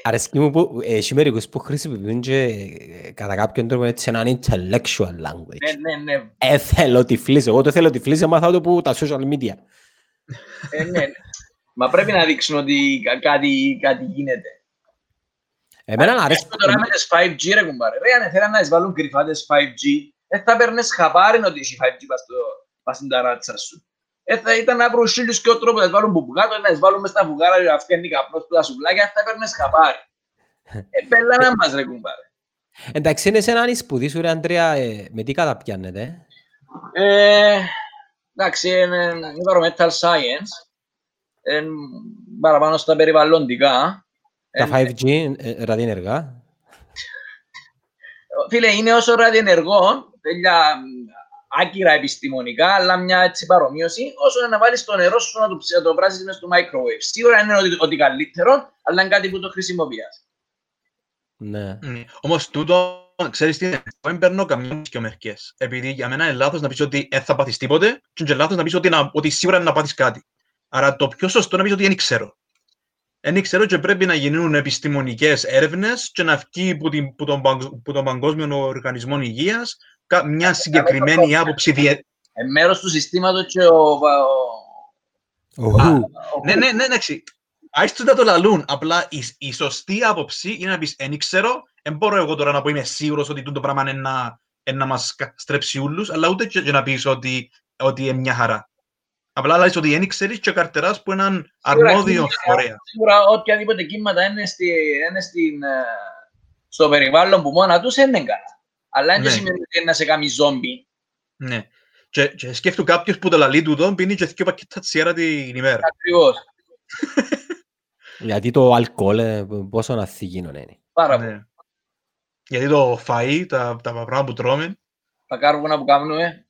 Αρέσκει μου που έχει μερικούς που χρησιμοποιούν και ε, κατά κάποιον τρόπο έτσι έναν intellectual
Ναι,
language.
ναι, ναι.
Ε, θέλω τυφλής. Εγώ το θέλω τυφλής, έμαθα το που τα social media.
Ε, ναι, ναι. Μα πρέπει να δείξουν ότι κα- κάτι, κάτι γίνεται.
Εμένα αρέσκει.
Έχουμε τώρα με τις 5G ρε κουμπάρε. Ρε αν θέλαν να τις βάλουν κρυφά τις 5G, δεν θα παίρνες χαπάρι ότι έχει 5G πας, στο, πας στην ταράτσα σου. Ε, θα ήταν να βρουν χίλιους και ο τρόπος να τις βάλουν μπουπουκάτω, να τις βάλουν μες στα βουγάρα για να φτιάχνει καπνός που τα σουβλάκια, δεν θα παίρνεις χαπάρι. Ε, πέλα μας ρε κουμπάρε.
Εντάξει, είναι σε έναν σπουδή σου ρε Αντρέα, ε, με τι καταπιάνετε.
Ε, εντάξει, είναι είναι environmental science. Ε, παραπάνω στα περιβαλλοντικά.
Τα
Ε,
5G ε, ραδιενεργά.
Φίλε, είναι όσο ραδιενεργό, τέλεια μ, άκυρα επιστημονικά, αλλά μια έτσι παρομοίωση, όσο να βάλεις το νερό σου να το, ψ- να το πράσεις μες στο microwave. Σίγουρα είναι ότι, ότι καλύτερο, αλλά είναι κάτι που το χρησιμοποιάς.
Ναι.
Ναι. Όμως τούτο, ξέρεις τι είναι, δεν παίρνω καμιά και μερικές. Επειδή για μένα είναι λάθος να πεις ότι δεν θα πάθεις τίποτε και είναι λάθος να πεις ότι, να, ότι σίγουρα είναι να πάθεις κάτι. Άρα το πιο σωστό είναι να πεις ότι δεν ξέρω. Δεν ξέρω και πρέπει να γίνουν επιστημονικές έρευνες και να βγει που, την, που, τον, παγκ- που τον Παγκόσμιο Οργανισμό Υγείας κα- μια συγκεκριμένη άποψη διε...
Ε, μέρος του συστήματος και ο... ο,
Οχου.
ο-
Ναι, ναι, ναι, εντάξει. Άις τους να το λαλούν. Απλά η, η σωστή άποψη είναι να πεις «Εν ξέρω, δεν μπορώ εγώ τώρα να πω είμαι σίγουρος ότι το πράγμα είναι να, είναι να μας κα- στρέψει ούλους, αλλά ούτε και, και να πεις ότι, ότι είναι μια χαρά. Απλά λέει ότι δεν ξέρεις και καρτεράς που έναν
Σίγουρα,
αρμόδιο
σίγουρα,
φορέα.
Σίγουρα οποιαδήποτε κύματα είναι, στη, είναι στην, ε, στο περιβάλλον που μόνα τους είναι καλά. Αλλά δεν
Ναι.
σημαίνει ότι είναι να σε κάνει ζόμπι.
Ναι. Και, και σκέφτου κάποιος που το λαλεί του δόν πίνει και δύο πακέτα τσιέρα την ημέρα.
Ακριβώς.
Γιατί το αλκοόλ ε, πόσο αθήγηνο είναι.
Πάρα πολύ.
Ναι. Γιατί το φαΐ, τα, τα πράγματα που τρώμε,
Τα κάρβουνα που κάνουμε.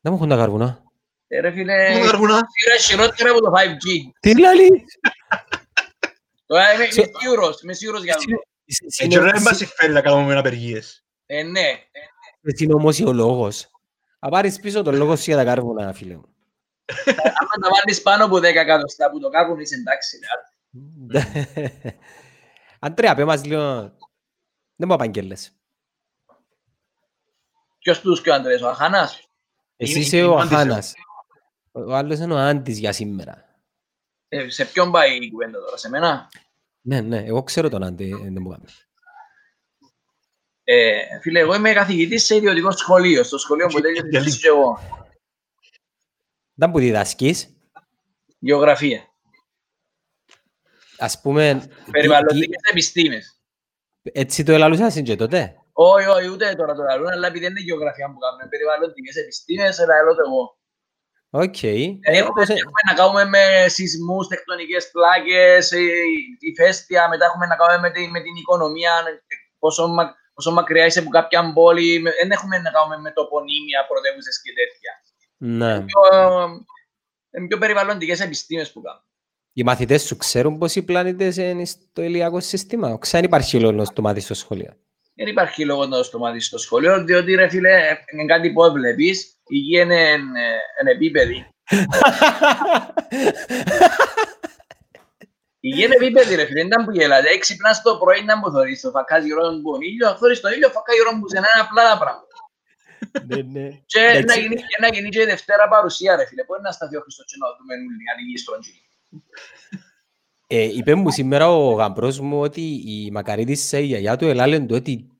Δεν μου έχουν τα καρβουνά.
Ε, ρε φίλε,
είναι καρβουνά.
είναι χειρότερα από το 5G.
Τι λαλείς!
Τώρα είμαι,
Σε-
είμαι σίγουρος, είμαι σίγουρος για αυτό.
Έτσι δεν μας συμφέρει να κάνουμε απεργίες.
Ε, ναι.
Εσύ είναι όμως ο λόγος. Θα πάρεις πίσω τον λόγο σου για τα καρβουνά, φίλε μου.
Άμα τα βάλεις πάνω από 10 εκατοστά που το κάρβουν είσαι εντάξει. ρε.
Αντρέα, πέ μας λίγο... Δεν μου απαγγέλες.
Ποιος τους και ο Αντρέας, ο Αχάνας.
Εσύ
Είναι-
είσαι
είναι
ο
ο Άντης,
Αχάνας. Ο άλλος είναι ο Άντης για σήμερα.
Ε, σε ποιον πάει η κουβέντα τώρα, σε μένα;
Ναι, ναι, εγώ ξέρω τον Άντι, ε, δεν μου κάνει.
Ε, φίλε, εγώ είμαι καθηγητής σε ιδιωτικό σχολείο, στο σχολείο που τέλειωσα
Τελεί-
και εγώ.
Δεν που διδασκείς,
Γεωγραφία.
ας πούμε, τι-
Περιβαλλοντικές επιστήμες.
τι- έτσι το ελαλούσασιν και τότε;
Όχι, όχι, ούτε τώρα το λαλούν, αλλά επειδή δεν είναι γεωγραφία που κάνουμε, περιβαλλοντικές επιστήμες, αλλά λέω το εγώ.
Οκ.
Ε,
Ε,
Έχουμε,
πώς, ε,
έχουμε να κάνουμε με σεισμούς, τεκτονικές πλάκες, ε, ηφαίστεια, μετά έχουμε να κάνουμε με, τη- με την οικονομία, ε, πόσο, μα- πόσο μακριά είσαι από κάποια πόλη, με- δεν έχουμε να κάνουμε με τοπονύμια, πρωτεύουσες και τέτοια.
Ναι.
Πιο, ε, πιο περιβαλλοντικές επιστήμες που κάνουμε.
Οι μαθητές σου ξέρουν πως οι πλανήτες είναι στο ηλιακό σύστημα; Ξέρουν υπάρχει λόγος στο μάθεις στο σχολείο.
Δεν υπάρχει λόγος να το στομάτι στο σχολείο, διότι ρε φίλε, ε, είναι κάτι που βλέπεις, η γη είναι ε, εν επίπεδη. Η γη είναι επίπεδη ρε φίλε, δεν ήταν που γελάτε. Έξυπνας το πρωί να μου θωρείς το φακάζι η ώρα που είναι ήλιο, θωρείς το ήλιο, φακάζει η ώρα που σε είναι απλά τα πράγματα.
Ναι, ναι.
Και να
Εντάξει.
γίνει, και να γίνει και η Δευτέρα παρουσία ρε φίλε, μπορεί να σταθεί ο Χριστός και να δούμε όλοι αν η γη στον τζι.
Ε, είπε μου σήμερα ο γαμπρός μου ότι η Μακαρίτης η γιαγιά του ελάλεν του ότι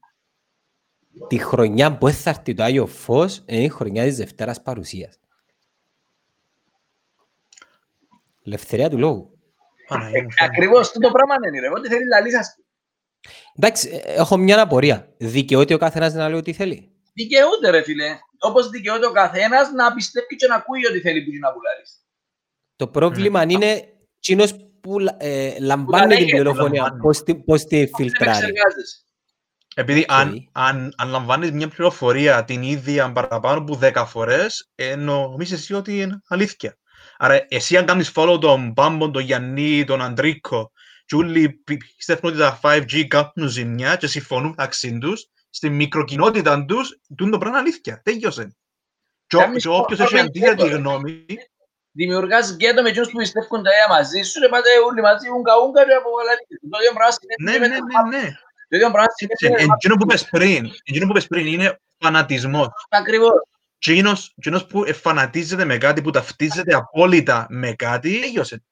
τη χρονιά που θα έρθει το Άγιο Φως είναι η χρονιά της Δευτέρας Παρουσίας. Ελευθερία του λόγου.
Παναγία μου,
Ακριβώς, τούτο πράγμα είναι ρε, ό,τι θέλει λαλή σας.
Εντάξει, ε, έχω μια απορία. Δικαιούται ο καθένας να λέει ό,τι θέλει;
Δικαιούται ρε φίλε, όπως δικαιούται ο καθένας να πιστεύει και να ακούει ό,τι θέλει που είναι να πουλάρεις.
Το πρόβλημα είναι εκείνος που ε, λαμβάνει την
λέγεται,
πληροφορία,
λαμβάνει.
πώς, τη- πώς τη
Δεν
φιλτράρει.
επεξεργάζεσαι.
Επειδή
Οκ.
αν, αν, αν λαμβάνεις μια πληροφορία την ίδια παραπάνω από 10 φορές, ε, νομίζεις εσύ ότι είναι αλήθεια. Άρα εσύ αν κάνεις follow τον Πάμπον, τον Γιάννη, τον Αντρίκο και όλοι πι- πιστεύουν ότι τα 5G κάνουν ζημιά και συμφωνούν μεταξύ τους, στη μικροκοινότητα τους, τούν το πράγμα είναι αλήθεια. Τέλειωσε. Και, ο-
Κάνεις
και όποιος
το-
έχει
το-
αντίθετη
το-
γνώμη,
Δημιουργάς γκέτο με εκείνους που πιστεύουν τα ίδια μαζί σου, ρε πάτε όλοι μαζί, ουγκα ουγκα και αποβαλάτε. Το ίδιο πράγμα συμβαίνει
ναι,
και με
ναι,
το
ναι,
Πάπα.
ναι.
Το ίδιο πράγμα
Έτσι,
συμβαίνει με το
Εκείνο που είπες πριν, εκείνο που είπες πριν είναι φανατισμός.
Πάπα. Ακριβώς.
Εκείνος, εκείνος που εφανατίζεται με κάτι, που ταυτίζεται απόλυτα με κάτι, τέλειωσε.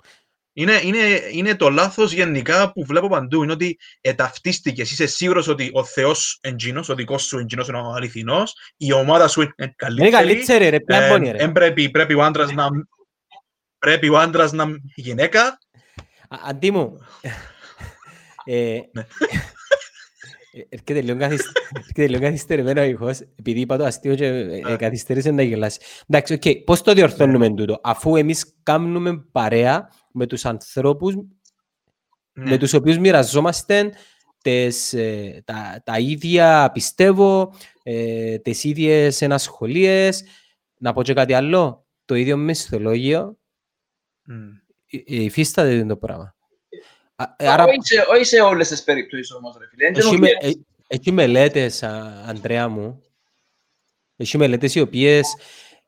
Είναι, είναι, είναι το λάθος γενικά που βλέπω παντού. Είναι ότι ε, ταυτίστηκες. Είσαι σίγουρος ότι ο Θεός εντζήνος, ο δικός σου εντζήνος είναι ο αληθινός, η ομάδα σου είναι
Είναι
καλύτερη.
καλύτερη ρε, ποια
ε,
μπόνι ρε.
εν πρέπει, πρέπει ο άντρας να... Πρέπει ο άντρας να είναι γυναίκα.
Α- Αντί μου, ε,
Ναι.
ε, έρχεται λίγο καθυσ- έρχεται λίγο καθυστερημένο ο ήχος, επειδή είπα το αστείο και ε, ε,
Α.
καθυστέρησε να γελάσει. Εντάξει, οκ, πώς το διορθώνουμε τούτο, αφού εμείς κάνουμε παρέα με τους ανθρώπους
Ναι.
με τους οποίους μοιραζόμαστε τις, ε, τα, τα ίδια πιστεύω, ε, τις ίδιες ενασχολίες. Να πω και κάτι άλλο, το ίδιο μισθολόγιο
Μμ.
ε, ε, υφίσταται το πράγμα. Α, ε, Άρα,
Όχι σε- Όχι σε όλες τις περιπτώσεις όμως, ρε φίλε.
έχει, με, ε, έχει μελέτες, α, Αντρέα μου, έχει μελέτες οι οποίες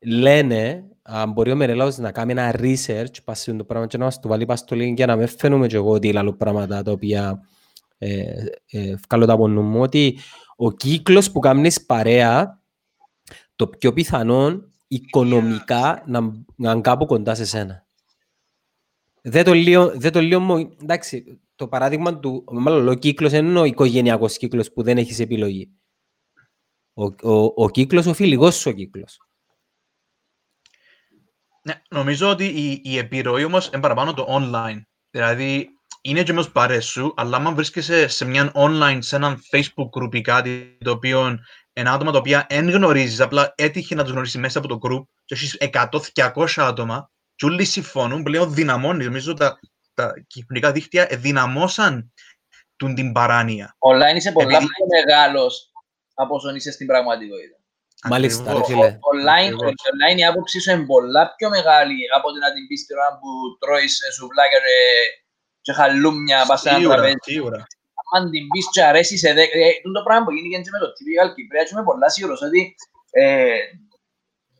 λένε, αν μπορεί ο Μερελάος να κάνει ένα research, πας σε το πράγμα και να μας το βάλει πας στο link για να με φαίνομαι και εγώ ότι λαλώ πράγματα τα οποία ε, ε, βγάλω τα από νου μου, ότι ο κύκλος που κάνεις παρέα, το πιο πιθανό οικονομικά να, να είναι κάπου κοντά σε σένα. Δεν το λέω, δεν το λέω μο- εντάξει, το παράδειγμα του, μάλλον ο κύκλος είναι ο οικογενειακός κύκλος που δεν έχεις επιλογή. Ο, ο, ο κύκλος, ο φιλικός σου ο κύκλος.
Ναι, νομίζω ότι η, η επιρροή όμως είναι παραπάνω το online. Δηλαδή, είναι και μες παρές σου, αλλά άμα βρίσκεσαι σε μια online, σε έναν facebook group ή κάτι, το οποίο είναι άτομα τα οποία δεν γνωρίζεις, απλά έτυχε να τους γνωρίσεις μέσα από το group και έχεις 100-200 άτομα και όλοι συμφωνούν, πλέον δυναμώνεις. Νομίζω τα, τα κοινωνικά δίκτυα δυναμώσαν τον την παράνοια.
Online είσαι πολλά Επειδή... πιο μεγάλος από όσο είσαι στην πραγματικότητα.
Μάλιστα, ρε φίλε.
Online, online η άποψη σου είναι πολλά πιο μεγάλη από το να την πεις την ώρα που τρώεις σουβλάκια και, και χαλούμια πας σε ένα τραπέζι. Αν την πεις και αρέσεις σε δέκα... Ε, το πράγμα που γίνει και με το typical Κυπρέα και είμαι πολλά σίγουρος ότι ε,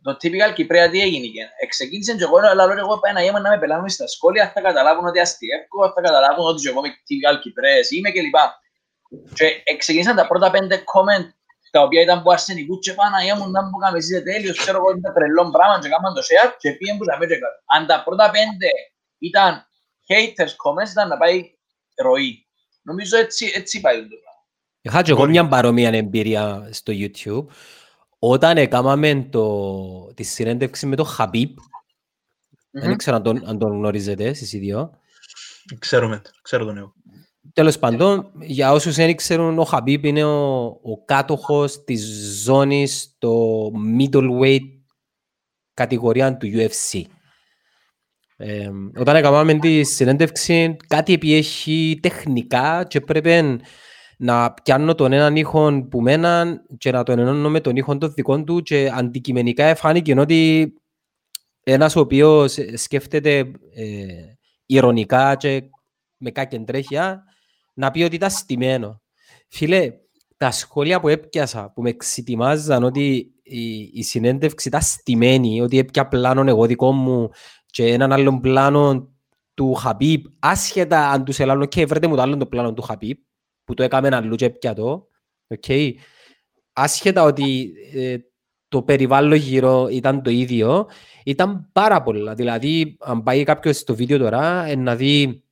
το typical Κυπρέα τι έγινε και εξεκίνησε και εγώ αλλά λέω εγώ πάει να είμαι να με πελάμε στα σχόλια θα καταλάβουν ότι αστιεύκω, θα καταλάβουν ότι εγώ είμαι typical Κυπρέας είμαι κλπ. Και ξεκίνησαν τα πρώτα πέντε comment τα οποία ήταν που αρσενικού και πάνω μου να μου κάνουμε εσείς τέλειος, ξέρω εγώ είναι τρελό πράγμα και κάνουμε το share και πήγαινε που τα μέτια κάτω. Αν τα πρώτα πέντε ήταν haters comments ήταν να πάει ροή. Νομίζω έτσι, έτσι πάει το πράγμα.
Είχα και εγώ μια παρόμοια εμπειρία στο YouTube. Όταν έκαναμε το, τη συνέντευξη με τον Χαμπίπ, mm-hmm. δεν ξέρω αν τον, αν τον γνωρίζετε εσείς οι δύο.
Ξέρουμε, ξέρω τον εγώ.
Τέλος πάντων, για όσους δεν ξέρουν, ο Χαμπίπ είναι ο, ο κάτοχος της ζώνης στο middleweight κατηγορία του UFC. Ε, όταν έκαναμε τη συνέντευξη, κάτι επιέχει τεχνικά και πρέπει να πιάνω τον έναν ήχο που μέναν και να τον ενώνω με τον ήχο των δικών του και αντικειμενικά εφάνηκε ότι ένας ο οποίος σκέφτεται ε, ηρωνικά και με κάτι τρέχεια να πει ότι ήταν στημένο. Φίλε, τα σχόλια που έπιασα, που με εξητιμάζαν ότι η, η συνέντευξη ήταν στημένη, ότι έπια πλάνο εγώ δικό μου και έναν άλλον πλάνο του Χαπίπ, άσχετα αν τους ελάλλουν, και βρείτε μου το άλλο το πλάνο του Χαπίπ, που το έκαμε αλλού και έπια το, okay. άσχετα ότι ε, το περιβάλλον γύρω ήταν το ίδιο, ήταν πάρα πολλά. Δηλαδή, αν πάει κάποιος στο βίντεο τώρα, να δει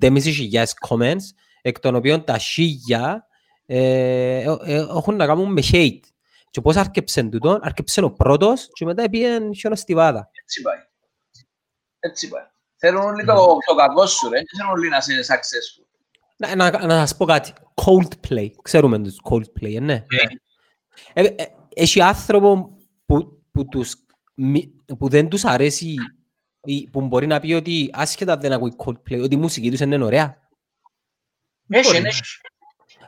5.500 comments, εκ των οποίων τα χίλια ε, ε, έχουν να κάνουν με hate. Και πώς άρκεψε τούτο, άρκεψε ο πρώτος και μετά πήγαινε χιονοστιβάδα.
Έτσι πάει. Έτσι πάει. Θέλουν όλοι το, το κακό σου, ρε. Θέλουν όλοι να είσαι successful.
Να, να, να σας πω κάτι. Coldplay. Ξέρουμε τους Coldplay, ναι. ναι. Ε, ε, έχει άνθρωπο που, που, τους, που δεν τους αρέσει που μπορεί να πει ότι άσχετα δεν ακούει Coldplay, ότι η μουσική τους είναι ωραία.
Έχει, έχει.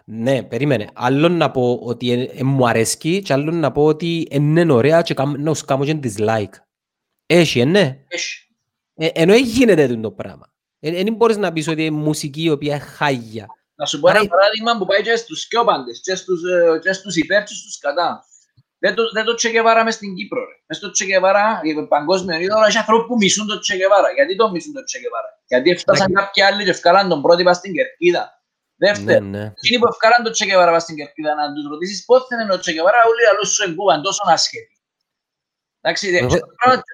Ναι, περίμενε. Άλλο να πω ότι ε, ε, μου αρέσκει και άλλο να πω ότι είναι ωραία και να σου κάνω και dislike. Έχει, ε, ναι.
Έχει.
Ε, ενώ γίνεται το πράγμα. Δεν ε, μπορείς να πεις ότι είναι μουσική η οποία είναι χάγια.
Να σου πω ένα παράδειγμα που πάει και στους σκιόπαντες, και στους, και στους υπέρ και στους κατά. Δεν το, δεν το Τσεκεβάρα μες στην Κύπρο. Ρε. Μες στο Τσεκεβάρα, παγκόσμιο είδωρο, έχει ανθρώπους που μισούν το Τσεκεβάρα. Γιατί το μισούν το Τσεκεβάρα; Γιατί έφτασαν κάποιοι άλλοι και ευκάλαν τον πρότυπα στην Κερκίδα. Δεύτερο, ναι, ναι. εκείνοι που ευκάλαν το Τσεκεβάρα στην Κερκίδα, να τους ρωτήσεις πώς θα είναι ο Τσεκεβάρα, όλοι αλλούς σου εγκούβαν τόσο ασχέτοι. Εντάξει,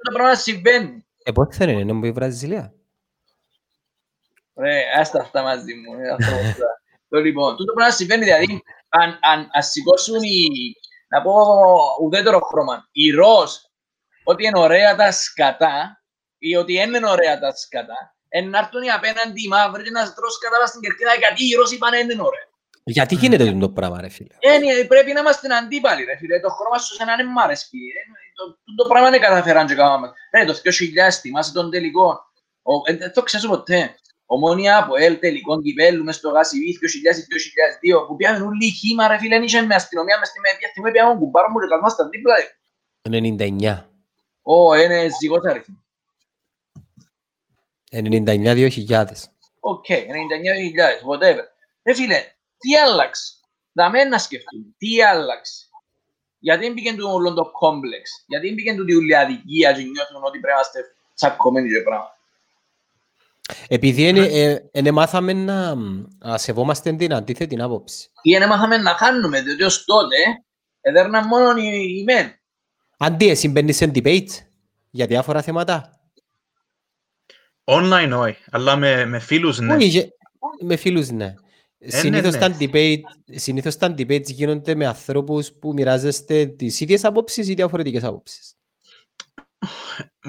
το πράγμα συμβαίνει.
Ε, πώς θα είναι, είναι η Βραζιλία.
Ρε, άστα αυτά μαζί μου. Το λοιπόν, τούτο πράγμα συμβαίνει, δηλαδή, αν, αν, αν σηκώσουν οι, να πω ουδέτερο χρώμα. Η ροζ, ότι είναι ωραία τα σκατά ή ότι είναι ωραία τα σκατά, να έρθουν οι απέναντι οι μαύροι και να τρως κατά στην κερκίδα γιατί οι ροζ είπαν είναι ωραία.
Γιατί γίνεται το πράγμα ρε φίλε;
Ε, πρέπει να είμαστε αντίπαλοι ρε φίλε. Το χρώμα σου σαν να είναι μ' αρέσει. Ε, το, το, το πράγμα είναι καταφέραν και κάναμε. Ρε, το 2000 θυμάσαι τον τελικό. Δεν το ξέρω ποτέ. Ομόνια από ελ τελικών κυπέλου μες στο Γασιβίθ 2000-2002 που πιάνε όλοι χήμα ρε φίλε, είχε με αστυνομία μες στη μέδια στιγμή πιάνε κουμπάρο μου και καλμάσταν δίπλα.
99.
Ω, είναι ζυγός αριθμός.
99-2000.
Οκ, 99-2000, whatever. Ρε φίλε, τι άλλαξε; Να μην να σκεφτούμε, τι άλλαξε; Γιατί μπήκε το όλο το κόμπλεξ, γιατί μπήκε το τη αδικία και νιώθουν ότι πρέπει να είστε τσακωμένοι και πράγματα.
Επειδή δεν μάθαμε να, να σεβόμαστε την αντίθετη άποψη.
Ή δεν μάθαμε να χάνουμε, διότι ως τότε έδερναν μόνο οι, οι μεν.
Αντί εσύ μπαίνεις σε debate για διάφορα θέματα.
Online όχι, αλλά με, με φίλους ναι.
Όχι, με φίλους ναι. Ε, συνήθως, ναι, ναι. Τα debate, συνήθως τα debates γίνονται με ανθρώπους που μοιράζεστε τις ίδιες απόψεις ή διαφορετικές απόψεις.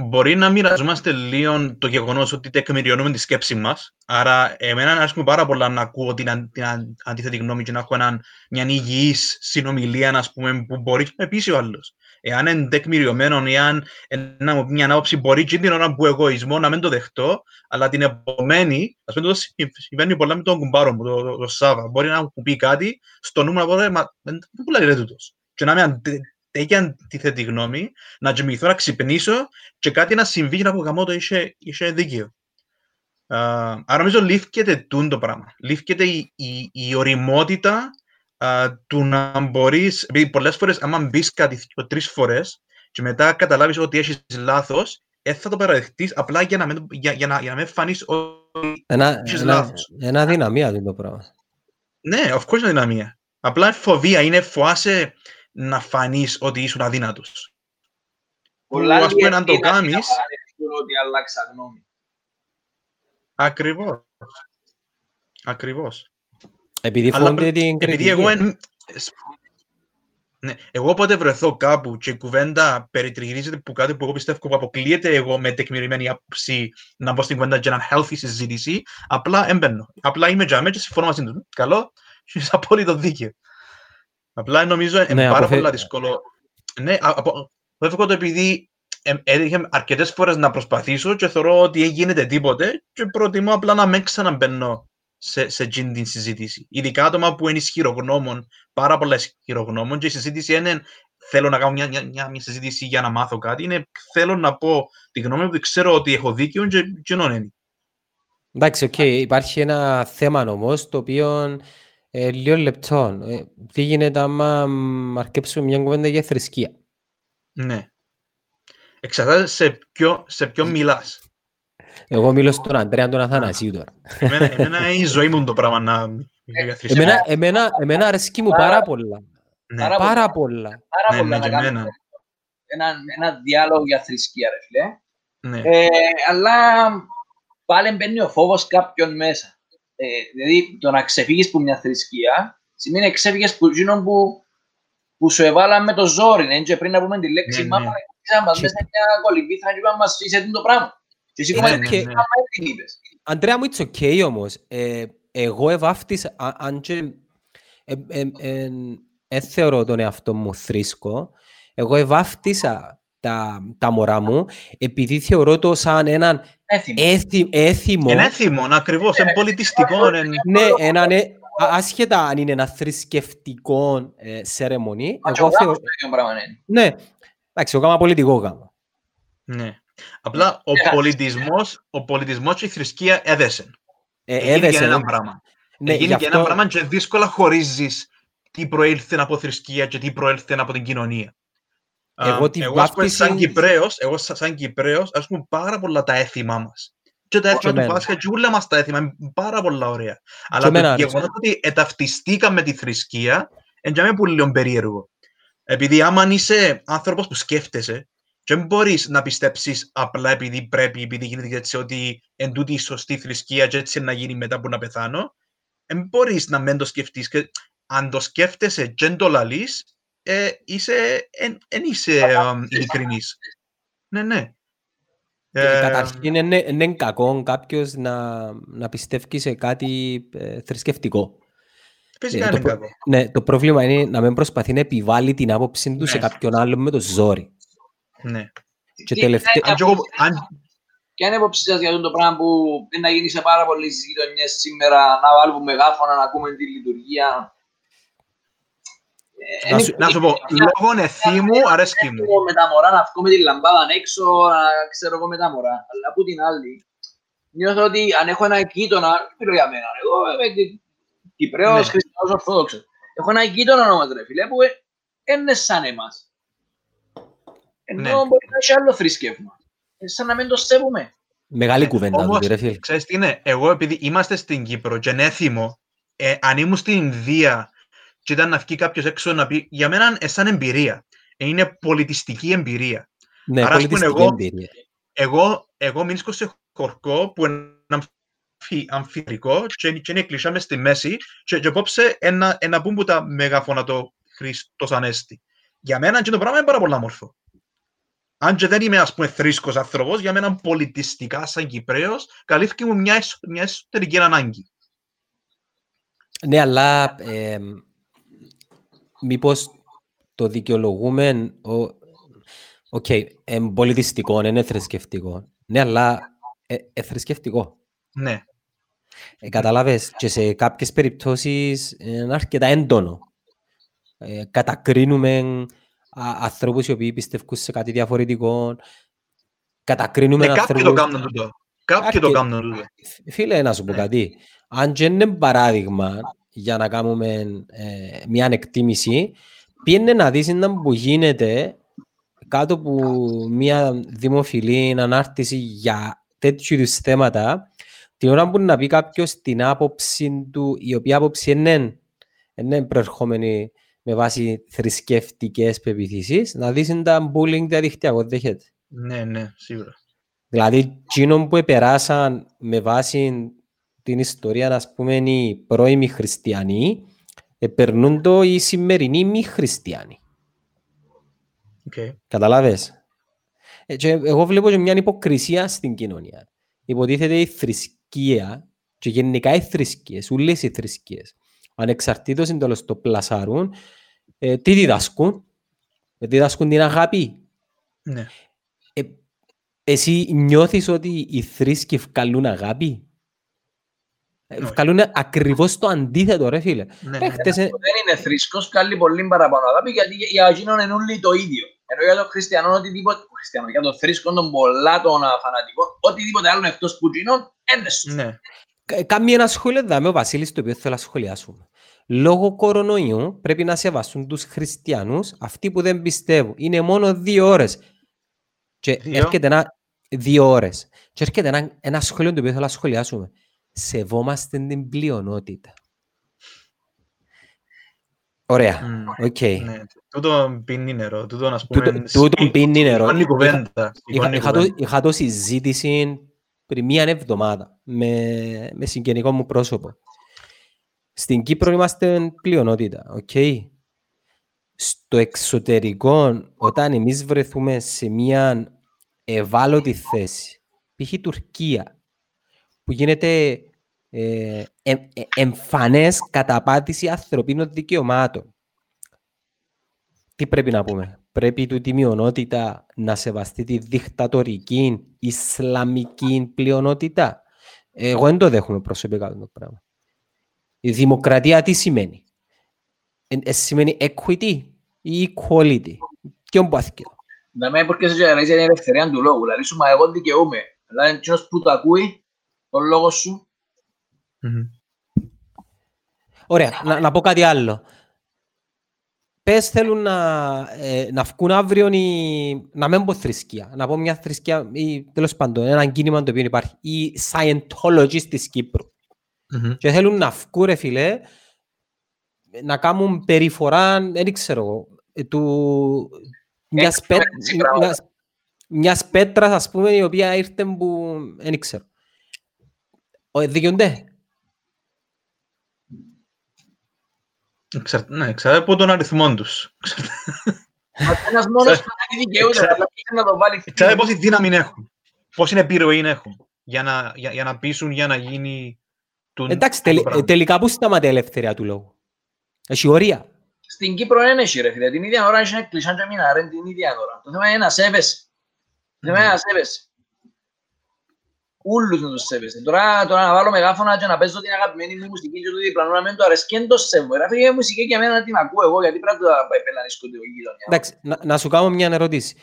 Μπορεί να μοιραζόμαστε λίγο το γεγονός ότι τεκμηριώνουμε τη σκέψη μας. Άρα, εμένα αρέσει πάρα πολλά να ακούω την, την αντίθετη γνώμη και να έχω έναν, μια υγιής συνομιλία ας πούμε, που μπορεί να πει ο άλλος. Εάν είναι τεκμηριωμένο, εάν ένα, μια άποψη μπορεί και την ώρα που εγωισμό να μην το δεχτώ, αλλά την επομένη, ας πούμε, το συμβαίνει πολλά με τον κουμπάρο μου, το, το, το Σάβα. Μπορεί να μου πει κάτι, στο νούμερο να πω, μα δεν πουλάει ρε τούτος. Και να με τέτοια αντίθετη γνώμη, να τζιμηθώ, να ξυπνήσω και κάτι να συμβεί και να πω γαμώ το είσαι, είσαι δίκαιο. Uh, άρα νομίζω λήφκεται τούν το πράγμα. Λήφκεται η, η, η οριμότητα uh, του να μπορείς, επειδή πολλές φορές, άμα μπεις κάτι τρεις φορές και μετά καταλάβεις ότι έχεις λάθος, δεν θα το παραδεχτείς απλά για να, μην, για, για να, για να μην φανεί ότι έχεις λάθος.
Ένα δυναμία το πράγμα.
Ναι, of course είναι δυναμία. Απλά φοβία είναι φοάσαι να φανείς ότι ήσουν αδύνατος.
Πολλά ας πούμε να το κάνεις... ότι αλλάξα γνώμη.
Ακριβώς. Ακριβώς.
Επειδή φοβούνται την
κριτική. Επειδή εγώ, ναι, εγώ όποτε βρεθώ κάπου και η κουβέντα περιτριγυρίζεται που κάτι που εγώ πιστεύω που αποκλείεται εγώ με τεκμηριμένη άποψη να μπω στην κουβέντα για ένα healthy συζήτηση, απλά έμπαινω. Απλά είμαι για και συμφωνώ μαζί τους. Καλό, είσαι απόλυτο δίκαιο. Απλά νομίζω είναι ναι, πάρα πολύ δύσκολο. Ναι, αποφεύγω το επειδή έτυχε αρκετές φορές να προσπαθήσω και θεωρώ ότι δεν γίνεται τίποτε και προτιμώ απλά να μην ξαναμπαίνω σε, σε εκείνη την συζήτηση. Ειδικά άτομα που είναι ισχυρογνώμων, πάρα πολλά ισχυρογνώμων και η συζήτηση είναι θέλω να κάνω μια, μια, μια, μια συζήτηση για να μάθω κάτι, είναι θέλω να πω τη γνώμη μου, ξέρω ότι έχω δίκιο και, και είναι.
Εντάξει, OK. Okay. Υπάρχει ένα θέμα όμως το οποίο ε, λίγο λεπτό. Ε, τι γίνεται άμα αρκέψουμε μια κουβέντα για θρησκεία;
Ναι. Εξαρτάται σε ποιο, σε ποιο μιλάς.
Εγώ μιλώ στον Αντρέα τον Αθανασίου τώρα.
Εμένα, εμένα είναι η ζωή μου το πράγμα να
για θρησκεία. Εμένα, εμένα, εμένα αρέσκει μου πάρα πολλά. Ναι. Πάρα, πάρα πολλά.
Πάρα ναι, πολλά ναι, να κάνουμε ένα, ένα διάλογο για θρησκεία, ρε φίλε. Ναι. Ε, αλλά πάλι μπαίνει ο φόβος κάποιον μέσα. Ε, δηλαδή το να ξεφύγει από μια θρησκεία σημαίνει ξέφυγε από εκείνο που, που σου εβάλαμε με το ζόρι. Ναι, και πριν να πούμε τη λέξη, ναι, μάμα, ναι. μέσα σε μια κολυμπήθρα και είπαμε μας είσαι το πράγμα. Και εσύ κομμάτι ναι, ναι, ναι.
Αντρέα μου, it's okay όμως. Ε, εγώ ευάφτισα, αν και ε, ε, θεωρώ τον εαυτό μου θρήσκο, εγώ ευάφτισα τα, τα μωρά μου, επειδή θεωρώ το σαν έναν έθιμο. έθιμο.
Είναι έθιμο, ακριβώς, είναι πολιτιστικό.
Ναι, έναν, άσχετα αν είναι ένα θρησκευτικό ε, σερεμονή.
Εγώ θεωρώ...
Ναι, εντάξει, εγώ κάνω πολιτικό γάμος.
Ναι. Απλά ο πολιτισμός, ο πολιτισμός και η θρησκεία έδεσαν.
Ε, έδεσαν.
ένα πράγμα. Ναι, Έγινε και ένα πράγμα και δύσκολα χωρίζεις τι προήλθε από θρησκεία και τι προήλθε από την κοινωνία. Εγώ, τη εγώ βάπτιση... σαν Κυπρέος, εγώ σαν Κυπρέος, ας πούμε πάρα πολλά τα έθιμά μας. Και τα έθιμα του Πάσχα και όλα μας τα έθιμα, είναι πάρα πολλά ωραία. Αλλά το γεγονός ότι εταυτιστήκαμε με τη θρησκεία, είναι για που λίγο περίεργο. Επειδή άμα είσαι άνθρωπος που σκέφτεσαι, και δεν μπορείς να πιστέψεις απλά επειδή πρέπει, επειδή γίνεται έτσι, ότι εν τούτη η σωστή θρησκεία, και έτσι να γίνει μετά που να πεθάνω. Δεν μπορείς να μην το σκεφτείς. Αν το σκέφτεσαι και το λαλείς, ε, είσαι, εν, είσαι ειλικρινής. Ναι, ναι.
Ε, καταρχήν είναι, είναι κακό κάποιος να, να πιστεύει σε κάτι ε, θρησκευτικό.
Φυσικά ε, είναι κακό.
Ναι, το πρόβλημα είναι να μην προσπαθεί να επιβάλλει την άποψη του ναι. σε κάποιον άλλο με το ζόρι.
Ναι.
Και τελευταίο...
Ποια είναι η άποψη σας για το πράγμα που είναι να γίνει σε πάρα πολλές γειτονιές σήμερα, να βάλουμε μεγάφωνα, να ακούμε τη λειτουργία
ε, να σου πω, λόγω εθήμου αρέσκει μου.
Με τα μωρά να βγω με τη λαμπάδα έξω, να ξέρω εγώ με τα μωρά. Αλλά από την άλλη, νιώθω ότι αν έχω ένα γείτονα, δεν για μένα, εγώ είμαι Κυπρέος, ναι. Χριστιανός, Ορθόδοξος. Έχω ένα γείτονα όμως ρε φίλε, που είναι σαν εμάς. Ενώ ναι. μπορεί να έχει άλλο θρησκεύμα. Σαν να μην το σέβουμε.
Μεγάλη κουβέντα. Όμως, ρε φίλε.
Ξέρεις τι είναι, εγώ επειδή είμαστε στην Κύπρο και είναι έθιμο, ε, αν ήμουν στην Ινδία και ήταν να βγει κάποιος έξω να πει, για μένα είναι σαν εμπειρία. Είναι πολιτιστική εμπειρία.
Ναι, Άρα, πολιτιστική εγώ, εμπειρία.
Εγώ, εγώ μείνω σε χορκό που είναι αμφιερικό και, και είναι κλεισά μες στη μέση και, και απόψε ένα, ένα που τα μεγαφώνα το Χριστός Ανέστη. Για μένα και το πράγμα είναι πάρα πολύ μόρφο. αν και δεν είμαι ας πούμε θρήσκος άνθρωπος, για μένα πολιτιστικά σαν Κυπρέος, καλύφθηκε μου μια, εσω- μια εσωτερική ανάγκη.
Ναι, αλλά ε, μήπως το δικαιολογούμε... ο- OK, okay, πολιτιστικό, είναι θρησκευτικό. Ναι, αλλά ε, ε, θρησκευτικό.
Ναι,
Ε, καταλάβες, και σε κάποιες περιπτώσεις είναι αρκετά έντονο. Ε, κατακρίνουμε α, ανθρώπους οι οποίοι πιστεύουν σε κάτι διαφορετικό. Κατακρίνουμε
ναι κάποιοι το
ανθρώπους...
κάνουν τούτο. Κάποιοι το
Αρκε-
κάνουν τούτο.
Φίλε, να σου πω
Ναι.
κάτι. Αν και είναι παράδειγμα για να κάνουμε ε, μια εκτίμηση, πήγαινε να δεις να που γίνεται κάτω από μια δημοφιλή ανάρτηση για τέτοιου είδους θέματα, την ώρα που να πει κάποιος την άποψη του, η οποία άποψη είναι, είναι προερχόμενη με βάση θρησκευτικές πεπιθήσεις, να δεις τα bullying διαδικτυακό, δέχεται.
Ναι, ναι, σίγουρα.
Δηλαδή, εκείνο που επεράσαν με βάση την ιστορία, ας πούμε, οι πρώιμοι χριστιανοί, επερνούν το οι σημερινοί μη χριστιανοί.
Okay.
Καταλάβες; Ε, και εγώ βλέπω και μια υποκρισία στην κοινωνία. Υποτίθεται η θρησκεία και γενικά οι θρησκείες, όλες οι θρησκείες, ανεξαρτήτως εντός το πλασάρουν, ε, τι διδάσκουν; Ε, διδάσκουν την αγάπη.
Ναι.
Ε, εσύ νιώθεις ότι οι θρήσκοι βγαλούν αγάπη; Ε,
Όχι.
Βγαλούν ακριβώς το αντίθετο ρε φίλε.
Ναι,
Ε,
ναι.
χτες, ε,
Δεν είναι θρήσκος, καλεί πολύ παραπάνω αγάπη, γιατί για εκείνον είναι όλοι το ίδιο. Ενώ για τον χριστιανό, οτιδήποτε, χριστιανό, για τον θρήσκο, των πολλά των α, φανατικών, οτιδήποτε άλλο εκτός που εκείνον, είναι σωστό.
Ναι.
Κα- Κάμει ένα σχόλιο δάμε ο Βασίλης το οποίο θέλω να σχολιάσουμε. Λόγω κορονοϊού πρέπει να σεβαστούν τους χριστιανούς αυτοί που δεν πιστεύουν. Είναι μόνο δύο ώρες. Και
Δύο.
έρχεται ένα... Δύο ώρες. Και έρχεται ένα, ένα σχόλιο το οποίο θέλω να σχολιάσουμε. Σεβόμαστε την πλειονότητα. Ωραία.
Μμ.
Οκ.
Ναι. Τούτο πίνει νερό. Τούτο, ας πούμε,
Τούτο- Τούτο πίνει νερό.
σηκώνει
Είχα-
κουβέντα.
Είχα,
σηκώνει
είχα, το,
κουβέντα.
είχα το συζήτηση πριν μία εβδομάδα με, με συγγενικό μου πρόσωπο. Στην Κύπρο είμαστε πλειονότητα, οκ. Στο εξωτερικό, όταν εμείς βρεθούμε σε μία ευάλωτη θέση, π.χ. Τουρκία, που γίνεται ε, ε, ε, εμφανές καταπάτηση ανθρωπίνων δικαιωμάτων, τι πρέπει να πούμε; Πρέπει τούτη η μειονότητα να σεβαστεί τη δικτατορική Ισλαμική πλειονότητα. Εγώ δεν το δέχομαι προσωπικά το πράγμα. Η δημοκρατία τι σημαίνει; Ε, ε, σημαίνει equity ή equality; Ποιον πάθηκε.
Να με porque σε γεραλείς για την ελευθερία του λόγου. Δηλαδή σου, μα εγώ δικαιούμαι. Δηλαδή, εκείνος που το ακούει, τον λόγο σου,
Μμμ.
Ωραία, να, να πω κάτι άλλο. Πες θέλουν να, ε, να βγουν αύριο οι, να μην πω θρησκεία, να πω μια θρησκεία ή τέλος πάντων ένα κίνημα το οποίο υπάρχει, οι Scientologists της Κύπρου.
Μμμ.
Και θέλουν να βγουν ρε φίλε, να κάνουν περιφορά, δεν ξέρω εγώ, ε, του, μιας,
Έξω
πέ,
με έτσι πράγματα.
μιας, μιας πέτρας ας πούμε η οποία ήρθε που δεν ξέρω. Ο, δικαιούνται;
Εξαρ- Ναι, εξαρτάται από τον αριθμό τους.
Μα ένας μόνος που δεν δικαιούται,
Εξα-
αλλά πήγε να το βάλει
Εξαρτάται πόση δύναμη έχουν. Πόση επιρροή έχουν για να, για, για να πείσουν, για να γίνει... τούν-
Εντάξει,
το
τελε,
πράγμα.
ε, τελικά πού σταματάει η ελευθερία του λόγου; Έχει ωρία.
Στην Κύπρο δεν έχει ρε φίλε. Την ίδια ώρα έχει εκκλησιά και μηναρέν την ίδια ώρα. Το θέμα είναι να σέβεσαι. Το θέμα είναι να σέβεσαι. Ούλους να τους σέβεσαι. Τώρα, τώρα να βάλω μεγάφωνα και να παίζω την αγαπημένη μου μουσική και το διπλανό να μην το αρέσει και δεν το σέβω. Ρε φίλε, η μουσική για μένα να την ακούω εγώ γιατί πρέπει να το επελανίσκονται η γειτονιά.
Εντάξει, να, να σου κάνω μια ερώτηση.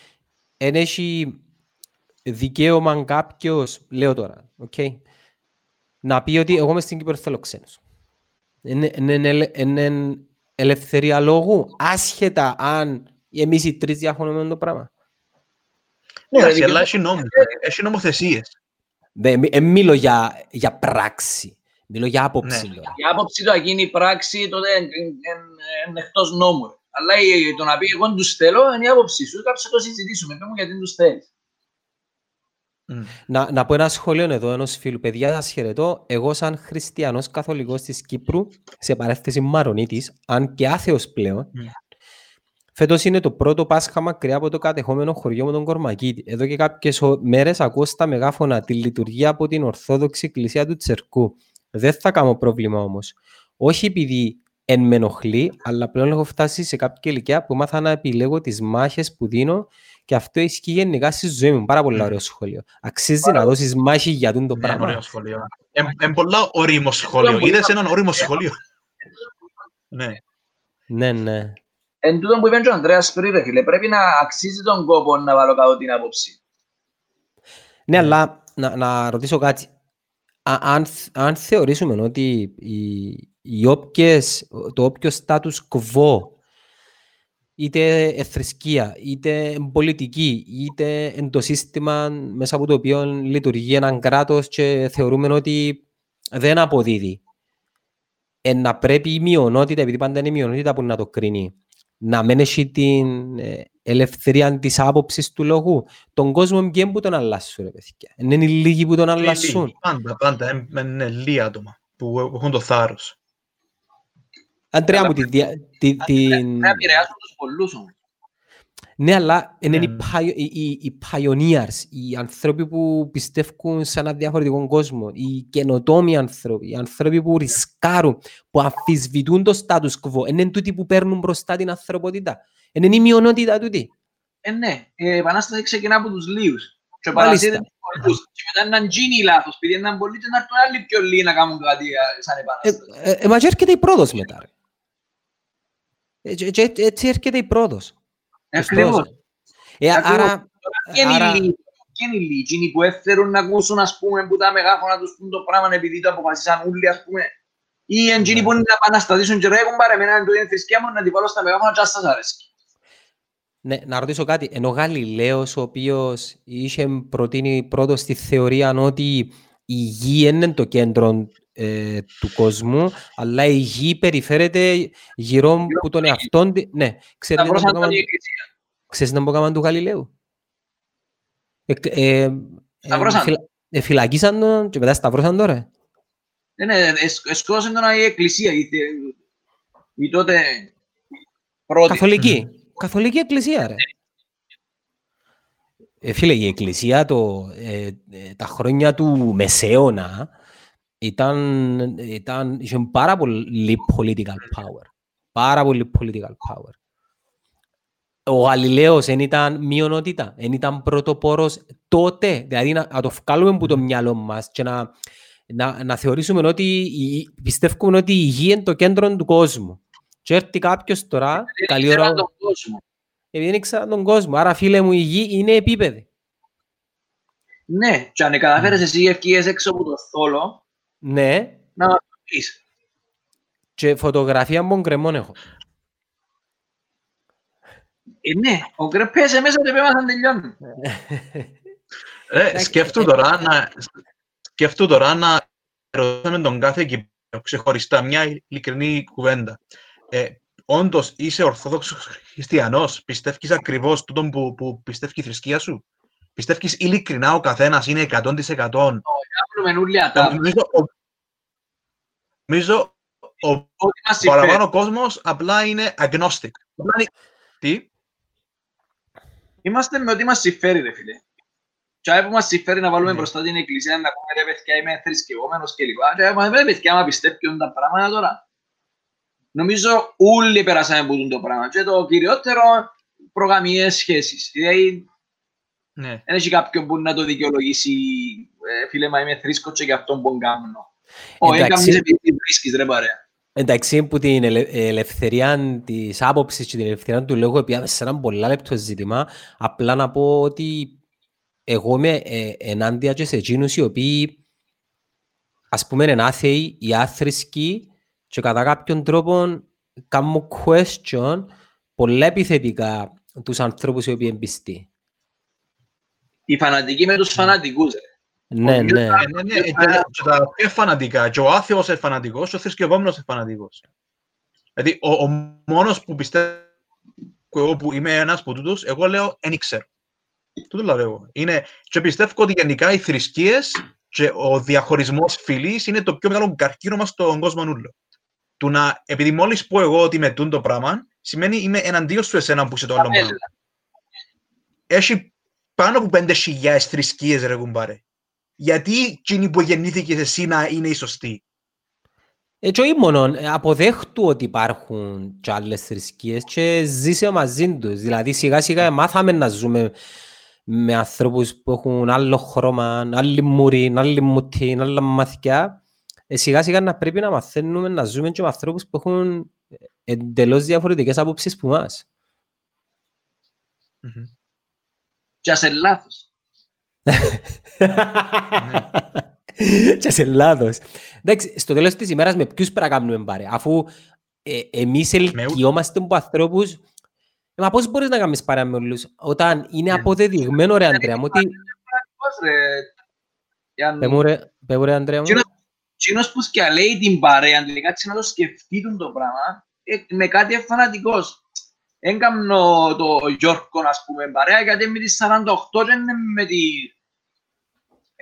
Εν έχει δικαίωμα κάποιος, λέω τώρα, okay, να πει ότι εγώ είμαι στην Κύπρο θέλω ξένους. Είναι, είναι, είναι, είναι ελευθερία λόγου, άσχετα αν εμείς οι τρεις διαφωνούμε με το πράγμα.
Ναι, ρε,
Εντάξει, αλλά
δικαιώματα-
έχει νόμους. Έχει νομοθεσίες.
Δεν μι- εν μιλώ για, για πράξη, μιλώ για άποψη.
Ναι.
λέω.
Η άποψη του γίνει η πράξη, τότε είναι εκτός νόμου. ρε. Αλλά η- το να πει εγώ δεν τους θέλω είναι η άποψη σου. Κάψε το συζητήσουμε. Πες μου γιατί δεν τους θέλεις.
Μμ.
Να, να πω ένα σχόλιο εδώ ενός φίλου. Παιδιά, σας χαιρετώ. Εγώ σαν χριστιανός καθολικός της Κύπρου, σε παρέθεση Μαρονίτης, αν και άθεος πλέον,
Μμ.
Φέτος είναι το πρώτο Πάσχα μακριά από το κατεχόμενο χωριό μου τον Κορμακίτη. Εδώ και κάποιες ο- μέρες ακούω στα μεγάφωνα τη λειτουργία από την Ορθόδοξη Εκκλησία του Τσερκού. Δεν θα κάνω πρόβλημα όμως. Όχι επειδή εν με ενοχλεί, αλλά πλέον έχω φτάσει σε κάποια ηλικία που μάθα να επιλέγω τις μάχες που δίνω και αυτό ισχύει γενικά στη ζωή μου. Πάρα πολύ
Μμ.
ωραίο σχόλιο. Αξίζει να δώσεις μάχη για τον το
Ναι,
πράγμα.
ωραίο σχολείο. Είναι πολλά όριμο σχόλιο.
πολύ
Είδες έναν όριμο σχόλιο. Ναι.
Ναι, ναι.
Εν τούτο που είπε και ο Ανδρέας πριν, ρε φίλε, πρέπει να αξίζει τον κόπο να βάλω κάτω την άποψη.
Ναι, αλλά να, να ρωτήσω κάτι. Α- αν, θ- αν θεωρήσουμε ότι οι, οι όποιες, το όποιο status quo, είτε ε, θρησκεία, είτε εν πολιτική, είτε εν το σύστημα μέσα από το οποίο λειτουργεί ένα κράτος και θεωρούμε ότι δεν αποδίδει. Ε, να πρέπει η μειονότητα, επειδή πάντα είναι η μειονότητα που να το κρίνει, να μην έχει την ε, ελευθερία της άποψης του λόγου. Τον κόσμο ποιοι που τον αλλάσουν, ρε παιδιά. Είναι οι λίγοι που τον αλλάσουν.
Λίγοι, Πάντα, πάντα. ε, ε, Είναι λίγοι άτομα που έχουν το θάρρος.
Αντρέα
Αλλά
μου, τη, δια- τη, την...
Να επηρεάσουν τους πολλούς όμως.
Ναι, αλλά είναι οι,
Ναι.
pio- οι, οι, οι pioneers, οι άνθρωποι που πιστεύουν σε έναν διαφορετικό κόσμο, οι καινοτόμοι άνθρωποι, οι άνθρωποι που ρισκάρουν, που αμφισβητούν το status quo. Είναι τούτοι που παίρνουν μπροστά την ανθρωπότητα. Είναι η μειονότητα τούτη.
Ε, ναι, η επανάσταση ξεκινά από τους λίγους. Και
Μάλιστα.
παρασύρεται τους πολλούς. Και μετά να γίνει λάθος, επειδή έναν πολύ και να έρθουν άλλοι πιο λίγοι να κάνουν κάτι ε, σαν
Ε,
επανάσταση.
ε, ε, μα και έρχεται η πρόοδος μετά. Ρε. Ε, και- και έτσι έρχεται η πρόοδος.
Ακριβώς.
Ε,
Ακριβώς.
άρα,
Και είναι
άρα-
οι λίγοι, και είναι οι λίγοι, εκείνοι που έφερουν να ακούσουν, ας πούμε, που τα μεγάφωνα τους πούν το πράγμα επειδή το αποφασίσαν όλοι, ας πούμε. Ή εκείνοι
Ναι.
που είναι να επαναστατήσουν και ρε, έχουν πάρε εμένα το είναι θρησκεία μου να την βάλω στα μεγάφωνα και ας σας αρέσει.
Ναι, να ρωτήσω κάτι. Ενώ ο Γαλιλαίος, ο οποίος είχε προτείνει πρώτος στη θεωρία ότι η γη είναι το κέντρο ε, του κόσμου, αλλά η γη περιφέρεται γύρω από τον εαυτόν της. Ναι,
Τα
ξέρετε να
πρόσαντα
πω
η εκκλησίας.
Ξέρεις να πω κάμα του Γαλιλαίου; Ε, ε, ε,
Σταυρώσαν.
φυλα- ε, φυλακίσαν τον και μετά σταυρώσαν τώρα.
Ναι, ναι, εσ- εσκότωσαν τον η εκκλησία, η, τε- η τότε πρώτη.
Καθολική. Καθολική εκκλησία, ρε. Ε, φίλε, η εκκλησία το, ε, ε, τα χρόνια του Μεσαίωνα ήταν, ήταν, είχε πάρα πολύ political power. Πάρα πολύ political power. Ο Γαλιλαίος δεν ήταν μειονότητα, δεν ήταν πρωτοπόρος τότε. Δηλαδή να, να το βγάλουμε από το μυαλό μας και να, να, να θεωρήσουμε ότι η- πιστεύουμε ότι η γη είναι το κέντρο του κόσμου. Και έρθει κάποιος τώρα, καλή ώρα,
Ξέραν τον κόσμο.
επειδή δεν ήξερα τον κόσμο. Άρα, φίλε μου, η γη είναι επίπεδη.
Ναι, και αν καταφέρεις εσύ ευκαιρίες έξω από το θόλο,
Ναι,
να μας το πεις.
και φωτογραφία από γκρεμόν έχω.
Ε, ναι, ο Γκρε πέσε μέσα και πέμας αν τελειώνει.
Ε,
Εντάξει,
σκέφτου
ε,
τώρα να, σκέφτου τώρα να ρωτήσουμε τον κάθε Κυπρέο ξεχωριστά μια ειλικρινή κουβέντα. Ε, Όντως είσαι Ορθόδοξος Χριστιανός, πιστεύεις ακριβώς τούτο που, που πιστεύει η θρησκεία σου; Πιστεύεις ειλικρινά ο καθένας είναι 100%.
Κάνουμε όλοι ατά.
Νομίζω, ο, νομίζω ο
Ό,τι μας συμφέρει.
παραπάνω κόσμος απλά είναι agnostic. Απλά είναι- Τι;
Είμαστε με ό,τι μας συμφέρει, ρε φίλε. Και αν που μας συμφέρει να βάλουμε
Ναι.
μπροστά την εκκλησία, να πούμε ρε παιδιά είμαι θρησκευόμενος και λοιπά. Και μα ρε παιδιά, άμα πιστεύουν τα πράγματα τώρα. Νομίζω όλοι περάσαμε από τούτο το πράγμα. Και το κυριότερο, προγαμιές σχέσεις. Δηλαδή,
Ναι.
δεν έχει κάποιον που να το δικαιολογήσει ε, φίλε μα είμαι θρήσκος και γι' αυτό που κάνω. Όχι,
Εντάξει.
έκαμνεις επειδή βρίσκεις ρε παρέα.
Εντάξει, που την ελε- ελευθερία της άποψης και την ελευθερία του λόγου πήγαμε σε ένα πολλά λεπτό ζήτημα. Απλά να πω ότι εγώ είμαι ε, ενάντια και σε εκείνους οι οποίοι ας πούμε είναι άθεοι ή άθρησκοι και κατά κάποιον τρόπο κάνουν question πολλά επιθετικά τους ανθρώπους οι οποίοι είναι πιστοί.
Οι φανατικοί με τους φανατικούς. ρε.
Ναι, ναι.
Ε, ναι, ναι, και τα- και τα πιο φανατικά. Και ο άθεος είναι φανατικός, ο θρησκευόμενος είναι φανατικός. Δηλαδή, ο, ο μόνος που πιστεύω εγώ που είμαι ένας από τούτους, εγώ λέω «εν ξέρω». Τούτο λέω εγώ. Είναι, και πιστεύω ότι γενικά οι θρησκείες και ο διαχωρισμός φυλής είναι το πιο μεγάλο καρκίνο μας στον κόσμο νουλό. Του να, επειδή μόλις πω εγώ ότι με τούν το πράγμα, σημαίνει είμαι εναντίον σου εσένα που είσαι το άλλο
Καπέλα.
πράγμα. Έχει πάνω από 5.000 θρησκείες ρε κουμπάρε. Γιατί εκείνη που γεννήθηκες εσύ να είναι η σωστή.
Έτσι όχι μόνο, ε, αποδέχτου ότι υπάρχουν και άλλες θρησκείες και ζήσε μαζί τους. Δηλαδή σιγά σιγά μάθαμε να ζούμε με ανθρώπους που έχουν άλλο χρώμα, άλλη μουρή, άλλη μουτή, άλλα μαθηκιά. Ε, σιγά σιγά να πρέπει να μαθαίνουμε να ζούμε και με ανθρώπους που έχουν εντελώς διαφορετικές απόψεις που μας.
Και ας είναι λάθος.
και σε λάθος. Εντάξει, στο τέλος της ημέρας με ποιους πρέπει να κάνουμε πάρε, αφού ε, εμείς ελκυόμαστε από ανθρώπους ε, Μα πώς μπορείς να κάνεις παρέα με όλους, όταν είναι
Ναι.
αποδεδειγμένο ρε Αντρέα μου, ότι...
Πώς ρε, για
Πες μου ρε, πες μου, ρε Αντρέα μου.
Εκείνος- Εκείνος που σκαλέει την παρέα, αν κάτσει να το σκεφτεί τον το πράγμα, ε, με κάτι εφανατικός. Δεν κάνω το Γιώργο, ας πούμε, παρέα, γιατί με τις 48 δεν είναι με τη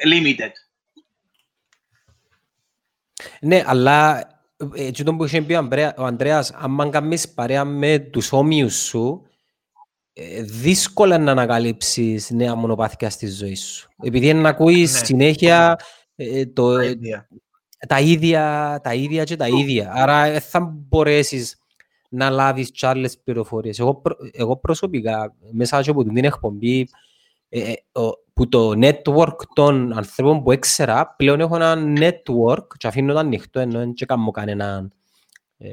limited.
Ναι, αλλά ε, έτσι το που είχε πει ο Ανδρέα- ο Ανδρέας, αν κάνεις παρέα με τους όμοιους σου, ε, δύσκολα να ανακαλύψεις νέα μονοπάθηκια στη ζωή σου. Επειδή είναι να ακούεις
Ναι.
συνέχεια ε, το,
Τα ίδια.
τα ίδια, τα ίδια και τα ίδια. Άρα δεν θα μπορέσεις να λάβεις και άλλες πληροφορίες. Εγώ, προ- εγώ προσωπικά, μέσα από την εκπομπή, ε, ε, ο- που το network των ανθρώπων που έξερα, πλέον έχω ένα network και αφήνω το ανοιχτό, ενώ δεν και κάνω κανέναν... Ε,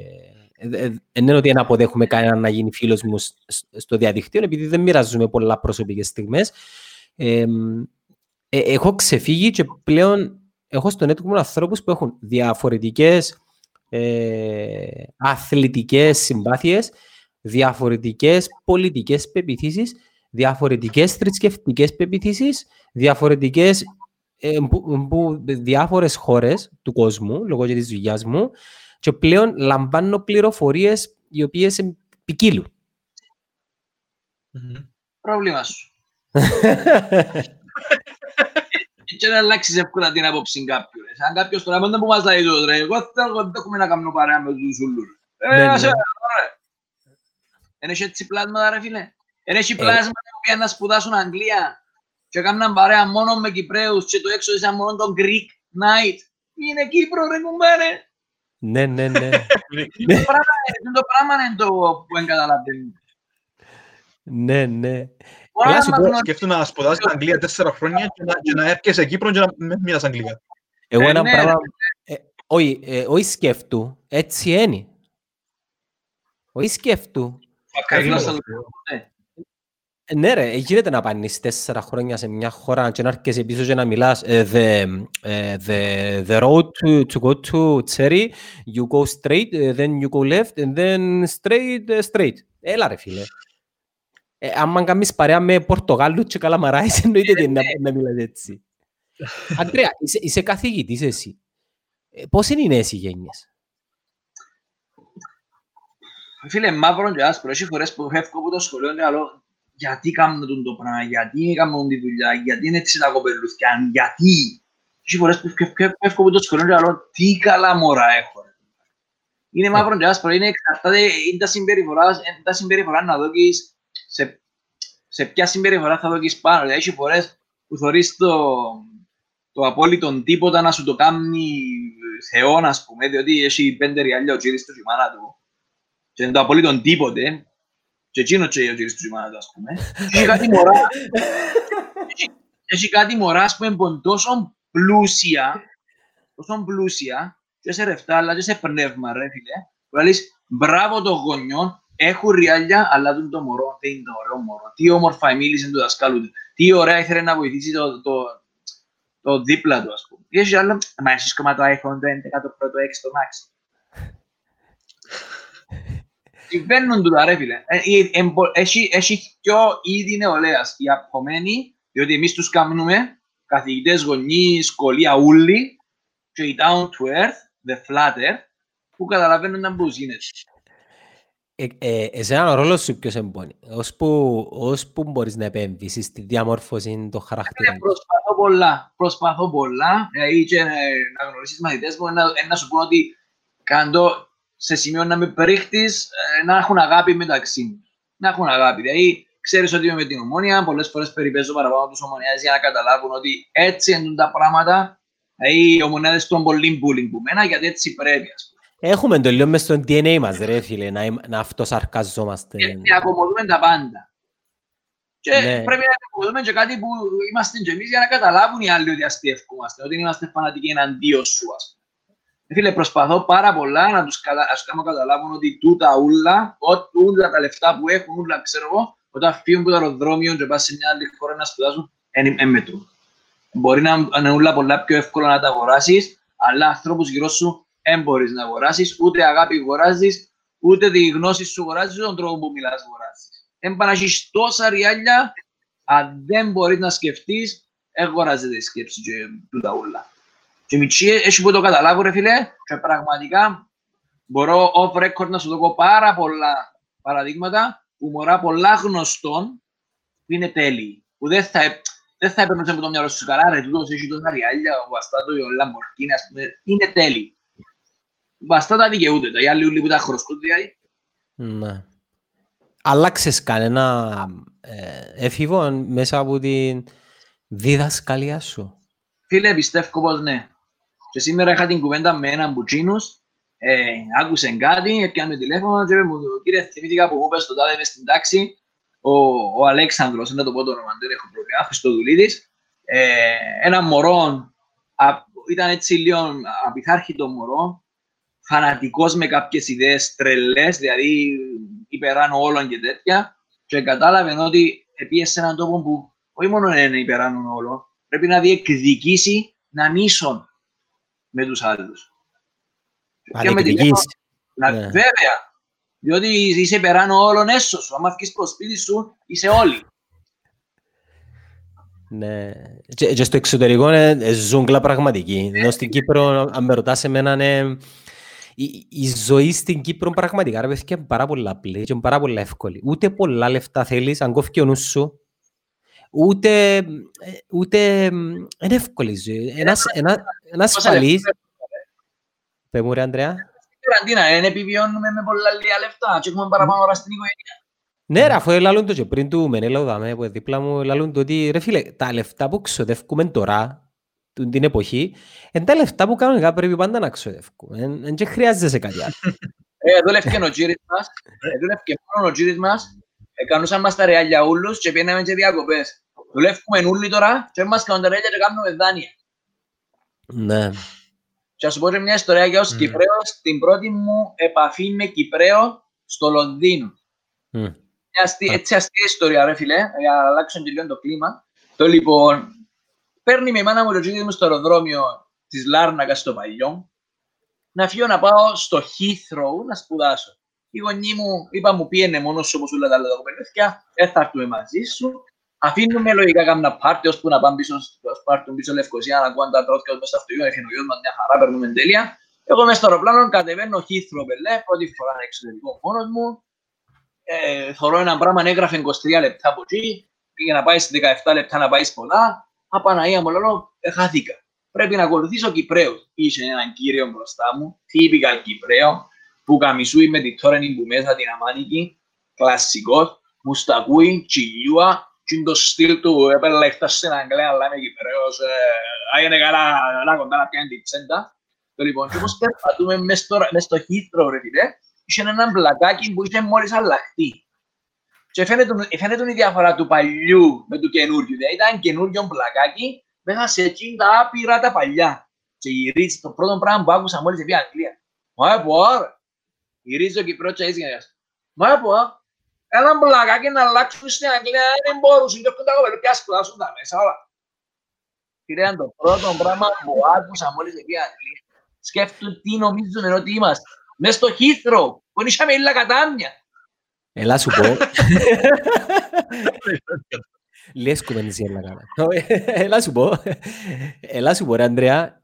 ε, ε, δεν είναι ότι δεν αποδέχομαι κανέναν να γίνει φίλος μου σ- σ- στο διαδικτύο, επειδή δεν μοιραζούμε πολλά προσωπικές στιγμές. Ε, ε, έχω ξεφύγει και πλέον έχω στο network μου ανθρώπους που έχουν διαφορετικές ε, αθλητικές συμπάθειες, διαφορετικές πολιτικές πεπιθήσεις, διαφορετικές θρησκευτικές πεπιθήσεις, διαφορετικές ε, που, που, διάφορες χώρες του κόσμου, λόγω και της δουλειάς μου, και πλέον λαμβάνω πληροφορίες οι οποίες ε, ποικίλουν.
Μμμ.
Πρόβλημα σου. Και να αλλάξεις εύκολα την άποψη κάποιου. ρε. Αν κάποιος τώρα πάντα που μας λέει το ρε, εγώ θέλω δεν έχουμε να κάνουμε παρέα με τους ούλους.
Ναι,
Ε,
ναι.
άσε, ρε. Εν έχει έτσι πλάσματα ρε φίλε. Εν έχει
Ε.
πλάσματα που πήγαν να σπουδάσουν Αγγλία και έκαναν παρέα μόνο με Κυπρέους και το έξω ήταν μόνο το Greek night. Είναι Κύπρο ρε κουμπάρε.
ναι, ναι, ναι.
Το πράγμα είναι το πράγμα είναι το που δεν καταλαβαίνουν.
ναι, ναι.
Μόνο
Έλα,
να
σου
μας
πω,
γνωρίζουν.
Σκέφτομαι να σπουδάσεις στην Αγγλία τέσσερα χρόνια και να, και να έρχεσαι Κύπρο και να μην μιλάς Αγγλικά.
Εγώ
Ε,
ένα
ναι,
πράγμα... ε, Όχι, ε, όχι σκέφτου, έτσι είναι. Όχι σκέφτου.
Μακάρι να σας
Ε, Ναι ρε, ε, γίνεται να πάνεις τέσσερα χρόνια σε μια χώρα και να έρχεσαι πίσω και να μιλάς ε, the, ε, the, the road to, to go to Cherry, you go straight, ε, then you go left, and then straight, ε, straight. Έλα ρε φίλε. Ε, άμα κάνεις παρέα με Πορτογάλους και Καλαμαράες, εννοείται ότι είναι να, να μιλάς έτσι. Αντρέα, είσαι, είσαι καθηγητής εσύ. Ε, πώς είναι οι νέες οι γένειες;
Φίλε, μαύρο και άσπρο. Έχει φορές που φεύγω από το σχολείο και λέω γιατί κάνουν τον το πράγμα, γιατί κάνουν τη δουλειά, γιατί είναι έτσι τα κοπελούθια, γιατί. Έχει φορές που φεύγω φεύγω από το σχολείο και λέω τι καλά μωρά έχω. ρε». Είναι μαύρο και άσπρο, είναι εξαρτάται, είναι τα συμπεριφοράς, είναι τα συμπεριφορά να δώκεις σε, σε ποια συμπεριφορά θα δώκεις πάνω. Δηλαδή, έχει φορές που θωρείς το, το απόλυτο τίποτα να σου το κάνει Θεό, ας πούμε, διότι έχει πέντε ριάλια ο τσίρις του και η μάνα του και δεν το απολύτων τίποτε και εκείνος και ο κύριος του Ζημάνα του, ας πούμε. Και Έχει κάτι μωρά, έχει- έχει κάτι μωρά, ας πούμε, που είναι τόσο πλούσια, τόσο πλούσια, και σε ρεφτά, αλλά και σε πνεύμα, ρε φίλε, που λες, μπράβο των γονιών, έχουν ριάλια, αλλά δεν το μωρό, δεν είναι το ωραίο μωρό. Τι όμορφα μίλησε του δασκάλου του. Τι ωραία ήθελε να βοηθήσει το, το, το δίπλα του, ας πούμε. Και έχει άλλο, μα εσείς κόμμα το iPhone το 11 το πρώτο 6 το Max. Συμβαίνουν τούτα ρε φίλε. Ε, ε, εμπο- Έχει έχει πιο είδη νεολαίας. Οι απομμένοι, διότι εμείς τους κάνουμε καθηγητές, γονείς, σχολεία, ούλοι και οι down to earth, the flatter, που καταλαβαίνουν να μπούς γίνεται.
Ε, ε, εσένα ο ρόλος σου ποιος εμπώνει. Ως που, ως που μπορείς να επέμβεις στη διαμόρφωση των χαρακτήρων.
Ε, Προσπαθώ πολλά. Προσπαθώ πολλά. Δηλαδή και ε, να γνωρίσεις μαθητές μου, να, ε, να σου πω ότι κάνω σε σημείο να με περίχτεις, ε, να έχουν αγάπη μεταξύ μου. Να έχουν αγάπη. Δηλαδή, ξέρεις ότι είμαι με την ομόνια, πολλές φορές περιπέζω παραπάνω τους ομονιάδε για να καταλάβουν ότι έτσι είναι τα πράγματα. Δηλαδή, οι ομονιάδες των πολύ bullying που μένα, γιατί έτσι πρέπει.
Έχουμε το λίγο μες στο DNA μας, ρε φίλε, να, να αυτοσαρκαζόμαστε.
Και να ακομοδούμε τα πάντα. Και ναι. πρέπει να ακομοδούμε και κάτι που είμαστε και εμείς για να καταλάβουν οι άλλοι ότι αστείευκούμαστε, ότι είμαστε φανατικοί εναντίον σου, ας πούμε. Φίλε, προσπαθώ πάρα πολλά να τους, κατα... κάνω καταλάβουν ότι τούτα ούλα, όλα τα λεφτά που έχουν, ούλα ξέρω εγώ, όταν φύγουν από το αεροδρόμιο και πάνε σε μια άλλη χώρα να σπουδάσουν, είναι μέτρο. Μπορεί να είναι ούλα πολλά πιο εύκολο να τα αγοράσεις, αλλά ανθρώπου γύρω σου δεν μπορείς να αγοράσεις, ούτε αγάπη αγοράζεις, ούτε τη γνώση σου αγοράζεις, ούτε τον τρόπο που μιλάς αγοράζεις. Δεν πάει να έχεις τόσα ριάλια, αν δεν μπορείς να σκεφτείς, αγοράζεται η σκέψη και τούτα ούλα. Και μητσί, έχει που το καταλάβω, ρε φίλε, και πραγματικά μπορώ off record να σου δω πάρα πολλά παραδείγματα που μωρά πολλά γνωστών που είναι τέλειοι. Που δεν θα, δεν θα έπαιρνε από το μυαλό σου καλά, ρε, τούτος έχει τόσα ριάλια, ο Αστάτο, ο Λαμπορκίνη, ας πούμε, είναι τέλειοι. Βαστά τα δικαιούται, τα άλλοι ούλοι που τα χρωστούν, δηλαδή.
Ναι. Άλλαξες κανένα ε, έφηβο μέσα από την διδασκαλία σου.
Φίλε, πιστεύω πως ναι. Και σήμερα είχα την κουβέντα με έναν μπουτσίνους, ε, άκουσε κάτι, έπιανε τηλέφωνο και μου κύριε θυμήθηκα που μου είπες το τάδε στην τάξη, ο, ο Αλέξανδρος, δεν το πω το όνομα, δεν έχω πρόβλημα, Χριστοδουλίδης, ε, ένα μωρό, α, ήταν έτσι λίγο απειθάρχητο μωρό, φανατικός με κάποιες ιδέες τρελές, δηλαδή υπεράνω όλων και τέτοια, και κατάλαβε ότι επίεσε σε έναν τόπο που όχι μόνο είναι υπεράνω όλων, πρέπει να διεκδικήσει να νήσουν με τους άλλους.
Και με την
να, ναι. Βέβαια, διότι είσαι υπεράνω όλων έσως σου. Αν βγεις προς σπίτι σου, είσαι όλοι.
Ναι. Και, και στο εξωτερικό είναι ζούγκλα πραγματική. Ενώ στην Κύπρο, αν με ρωτάς εμένα, είναι... Η, η, ζωή στην Κύπρο πραγματικά ρε παιδιά είναι πάρα πολλά απλή και πάρα πολλά εύκολη. Ούτε πολλά λεφτά θέλεις, αν κόφει ο νους σου, ούτε, ούτε είναι εύκολη ζωή. Ένας, ένα, ένας ασφαλής... Πες μου ρε Ανδρέα.
Καραντίνα, είναι επιβιώνουμε με πολλά λίγα λεφτά και έχουμε παραπάνω ώρα στην οικογένεια.
Ναι ρε, αφού έλαλουν το και πριν του Μενέλα δάμε, που δίπλα μου έλαλουν το ότι ρε φίλε, τα λεφτά που ξοδεύουμε τώρα, την εποχή, είναι τα λεφτά που κανονικά πρέπει πάντα να ξοδεύουμε. Δεν και χρειάζεσαι κάτι άλλο.
Ε, δουλεύκε ο τζίρις μας, δουλεύκε μόνο ο τζίρις μας, έκανουσαν μας τα ρεάλια ούλους και πήγαμε και διακοπές. Δουλεύουμε όλοι τώρα και μας κάνουν τα ρεάλια και κάνουμε δάνεια.
Ναι.
Και ας σου πω μια ιστορία για ως mm. Κυπρέος, την πρώτη μου επαφή με Κυπρέο στο Λονδίνο. Mm. Μια αστή, έτσι αστεία ιστορία, ρε φίλε, για να αλλάξω και λίγο το κλίμα. Το λοιπόν, παίρνει με η μάνα μου το μου στο αεροδρόμιο της Λάρνακα στο παλιό, να φύγω να πάω στο Heathrow να σπουδάσω. Η γονή μου είπα μου πήγαινε μόνος σου όπως όλα τα άλλα κοπελούθια, δεν θα έρθουμε μαζί σου, Αφήνουμε λογικά κάμνα πάρτι ώσπου να πάμε πίσω στο Σπάρτον, πίσω Λευκοσία, να ακούγαν τα τρότια μέσα στο αυτοκίνητο, έχει ο μας μια χαρά, παίρνουμε τέλεια. Εγώ μέσα στο αεροπλάνο κατεβαίνω χήθρο πελέ, πρώτη φορά εξωτερικό μόνος μου. Ε, θωρώ ένα πράγμα, έγραφε 23 λεπτά από εκεί, πήγε να πάει σε 17 λεπτά να πάει πολλά. Απαναία μου λέω, χάθηκα. Πρέπει να ακολουθήσω Κυπρέο. Είχε έναν κύριο μπροστά μου, τύπικα Κυπρέο, που καμισούει με τη τόρενη που μέσα την αμάνικη, κλασικό, μουστακούι, τσιλιούα, και είναι το στυλ του έπαιρνε έφτασε στην Αγγλία, αλλά είμαι Κυπρέος, έγινε καλά, να κοντά να πιάνει την τσέντα. Το λοιπόν, και όπως περπατούμε μες στο Heathrow, ρε φίλε, είχε έναν πλακάκι που είχε μόλις αλλαχτεί. Και φαίνεται η διαφορά του παλιού με του καινούριου. Δηλαδή ήταν καινούριο πλακάκι μέσα σε εκείνη τα άπειρα τα παλιά. Και γυρίζει το πρώτο πράγμα που άκουσα μόλις επί Αγγλία. Μα έπω, γυρίζει ο Κυπρός και έτσι. Μα έπω, έναν πλακάκι να αλλάξουν στην Αγγλία, δεν μπορούσαν και αυτό τα κοπέλια πια σπουδάσουν τα μέσα όλα. Φίλε, το πρώτο πράγμα που άκουσα μόλις εκεί Αγγλία. Σκέφτομαι τι νομίζουν ότι είμαστε. Μες στο Heathrow, που είχαμε ήλα κατάμια.
Έλα σου πω. Λες κουβέντες για να κάνω. Έλα σου πω. Έλα σου πω, ρε Ανδρέα,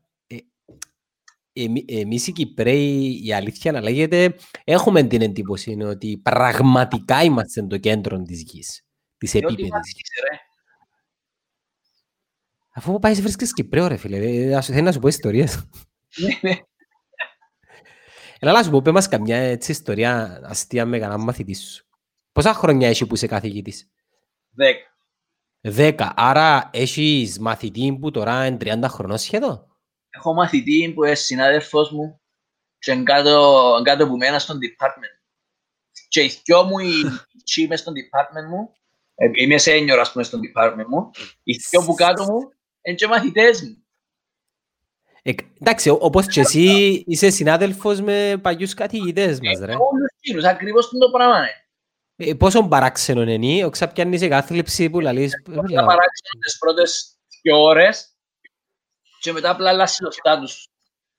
εμείς οι Κυπρέοι, η αλήθεια να λέγεται, έχουμε την εντύπωση ότι πραγματικά είμαστε το κέντρο της γης, της επίπεδης γης. Αφού πάει βρίσκεις Κυπρέο ρε φίλε, θέλεις να σου πω ιστορίες; Έλα να σου πω, πέ μας καμιά έτσι ιστορία αστεία με κανένα μαθητής σου. Πόσα χρόνια έχει που είσαι καθηγητής;
Δέκα.
Δέκα. Άρα έχεις μαθητή που τώρα είναι 30 χρονών σχεδόν;
Έχω μαθητή που είναι συνάδελφος μου και είναι κάτω, κάτω από μένα στον department. Και οι δυο μου οι τσι μες στον department μου, ε, είμαι senior ας πούμε στον department μου, οι δυο που κάτω μου είναι και μαθητές μου.
Ε, εντάξει, ο- όπως και εσύ είσαι συνάδελφος με παλιούς καθηγητές μας, ρε.
Ε, Όλους εκείνους, ακριβώς το πράγμα είναι.
Ε, πόσο παράξενο είναι, ο ξαπιάνεις εγκάθλιψη που λαλείς...
Θα παράξενο τις πρώτες δύο ώρες και μετά απλά αλλάζει το στάτους.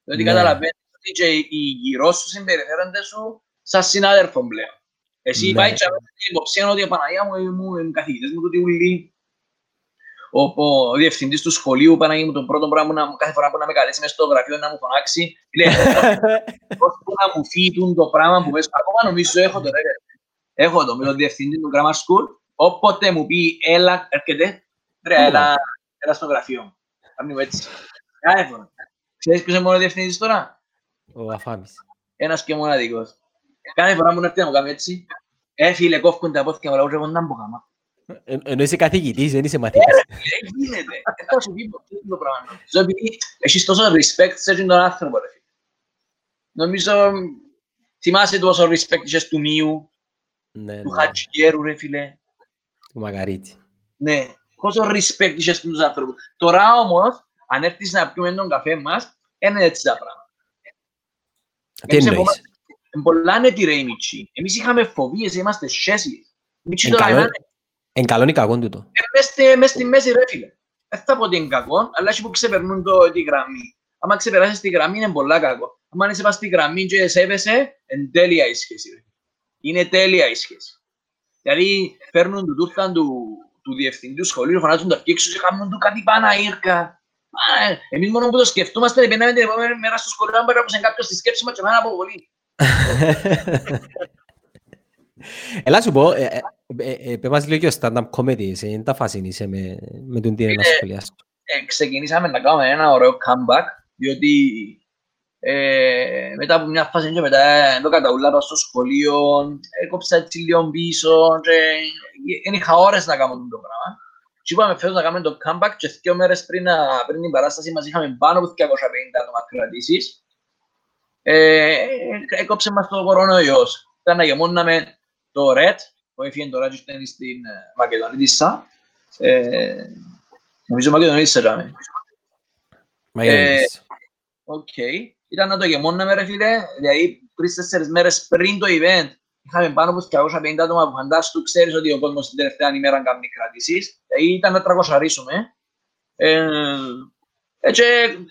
Διότι
Ναι.
καταλαβαίνεις ότι και οι γύρω σου συμπεριφέρονται σου σαν συνάδελφο πλέον. Εσύ
Ναι.
πάει και αμέσως την υποψία ότι η Παναγία μου ήμουν οι καθηγητές μου τούτοι ούλοι. Ο, ο διευθυντής του σχολείου Παναγία μου τον πρώτο πράγμα που να, κάθε φορά που να με καλέσει μέσα στο γραφείο να μου φωνάξει λέει πώς που να μου φύγουν το πράγμα που μέσα. Ακόμα νομίζω έχω το ρε. Έχω το με τον διευθυντή του Grammar School. Όποτε μου πει έλα, έρχεται, ρε,
Έλα.
έλα, έλα στο γραφείο μου. Κάνει μου έτσι. Κάθε φορά. Ξέρεις ποιος είναι μόνος διευθυντής τώρα;
Ο Αφάμις.
Ένας και μοναδικός. Κάθε φορά μου έρθει να μου κάνει έτσι. Ε, φίλε, κόφκουν τα πόθηκα, αλλά ούτε εγώ δεν μπορώ να
Ε, Ενώ είσαι καθηγητής, δεν είσαι μαθητής.
Δεν γίνεται. Δεν θα σου πει ποτέ το πράγμα. Νομίζω επειδή έχεις τόσο respect σε αυτόν τον άνθρωπο, ρε φίλε. Νομίζω, θυμάσαι πόσο respect είχες του Μίου,
Ναι,
του
ναι,
Χατζηγέρου, ρε φίλε.
του Μαγαρίτη.
Ναι, πόσο respect είχες στους άνθρωπους. Τώρα όμως, αν έρθεις να πιούμε τον καφέ μας, είναι έτσι τα πράγματα.
Τι
Εμείς
εννοείς;
Είναι πολλά νετή ρε οι Μιτσί. Εμείς είχαμε φοβίες, είμαστε σχέσεις. Οι Μιτσί
Εν
τώρα
καλό-
είναι
Εν καλό ή κακό τούτο.
ε, μες στη- μες στη μέση ρε φίλε. Δεν θα πω ότι είναι κακό, αλλά έχει που ξεπερνούν το, τη γραμμή. Άμα ξεπεράσεις τη γραμμή είναι πολλά κακό. Άμα είσαι πας στη γραμμή και σέβεσαι, είναι τέλεια η σχέση. Ρε. Είναι τέλεια η σχέση. Δηλαδή φέρνουν του τούρκαν του, του διευθυντή του σχολείου, φωνάζουν τα φύξους και κάνουν του κάτι παναήρκα. Α, ε, Εμείς μόνο που το σκεφτούμαστε, περνάμε την επόμενη μέρα στο σχολείο, να περάσουμε κάποιος στη σκέψη μας και εμένα αποβολή.
Έλα σου πω, ε, ε, ε, ε, πες μας λίγο και ο stand-up comedy, εσύ είναι τα φάση είσαι με, με τον τι είναι να σχολιάσεις.
ε, ξεκινήσαμε να κάνουμε ένα ωραίο comeback, διότι ε, μετά από μια φάση και μετά ε, το καταούλαρα στο σχολείο, έκοψα έτσι λίγο πίσω και δεν είχα ώρες να κάνω το πράγμα. Και είπαμε φέτος να κάνουμε το comeback και δύο μέρες πριν, να- πριν την παράσταση μας είχαμε πάνω από 250 άτομα κρατήσεις. Ε, έκοψε μας το κορονοϊός. Ήταν να γεμώναμε το RED, που έφυγε τώρα και ήταν στην ε, Μακεδονίτισσα. Ε, νομίζω Μακεδονίτισσα ήταν.
Μα
Ε,
είναι
Οκ. Ήταν να το γεμώναμε ρε φίλε, δηλαδή τρεις-τέσσερις μέρες πριν το event είχαμε πάνω από 250 άτομα που φαντάσου ξέρεις ότι ο κόσμος την τελευταία ημέρα κάνει κρατήσεις. Δηλαδή ήταν να τραγωσαρίσουμε. Ε, έτσι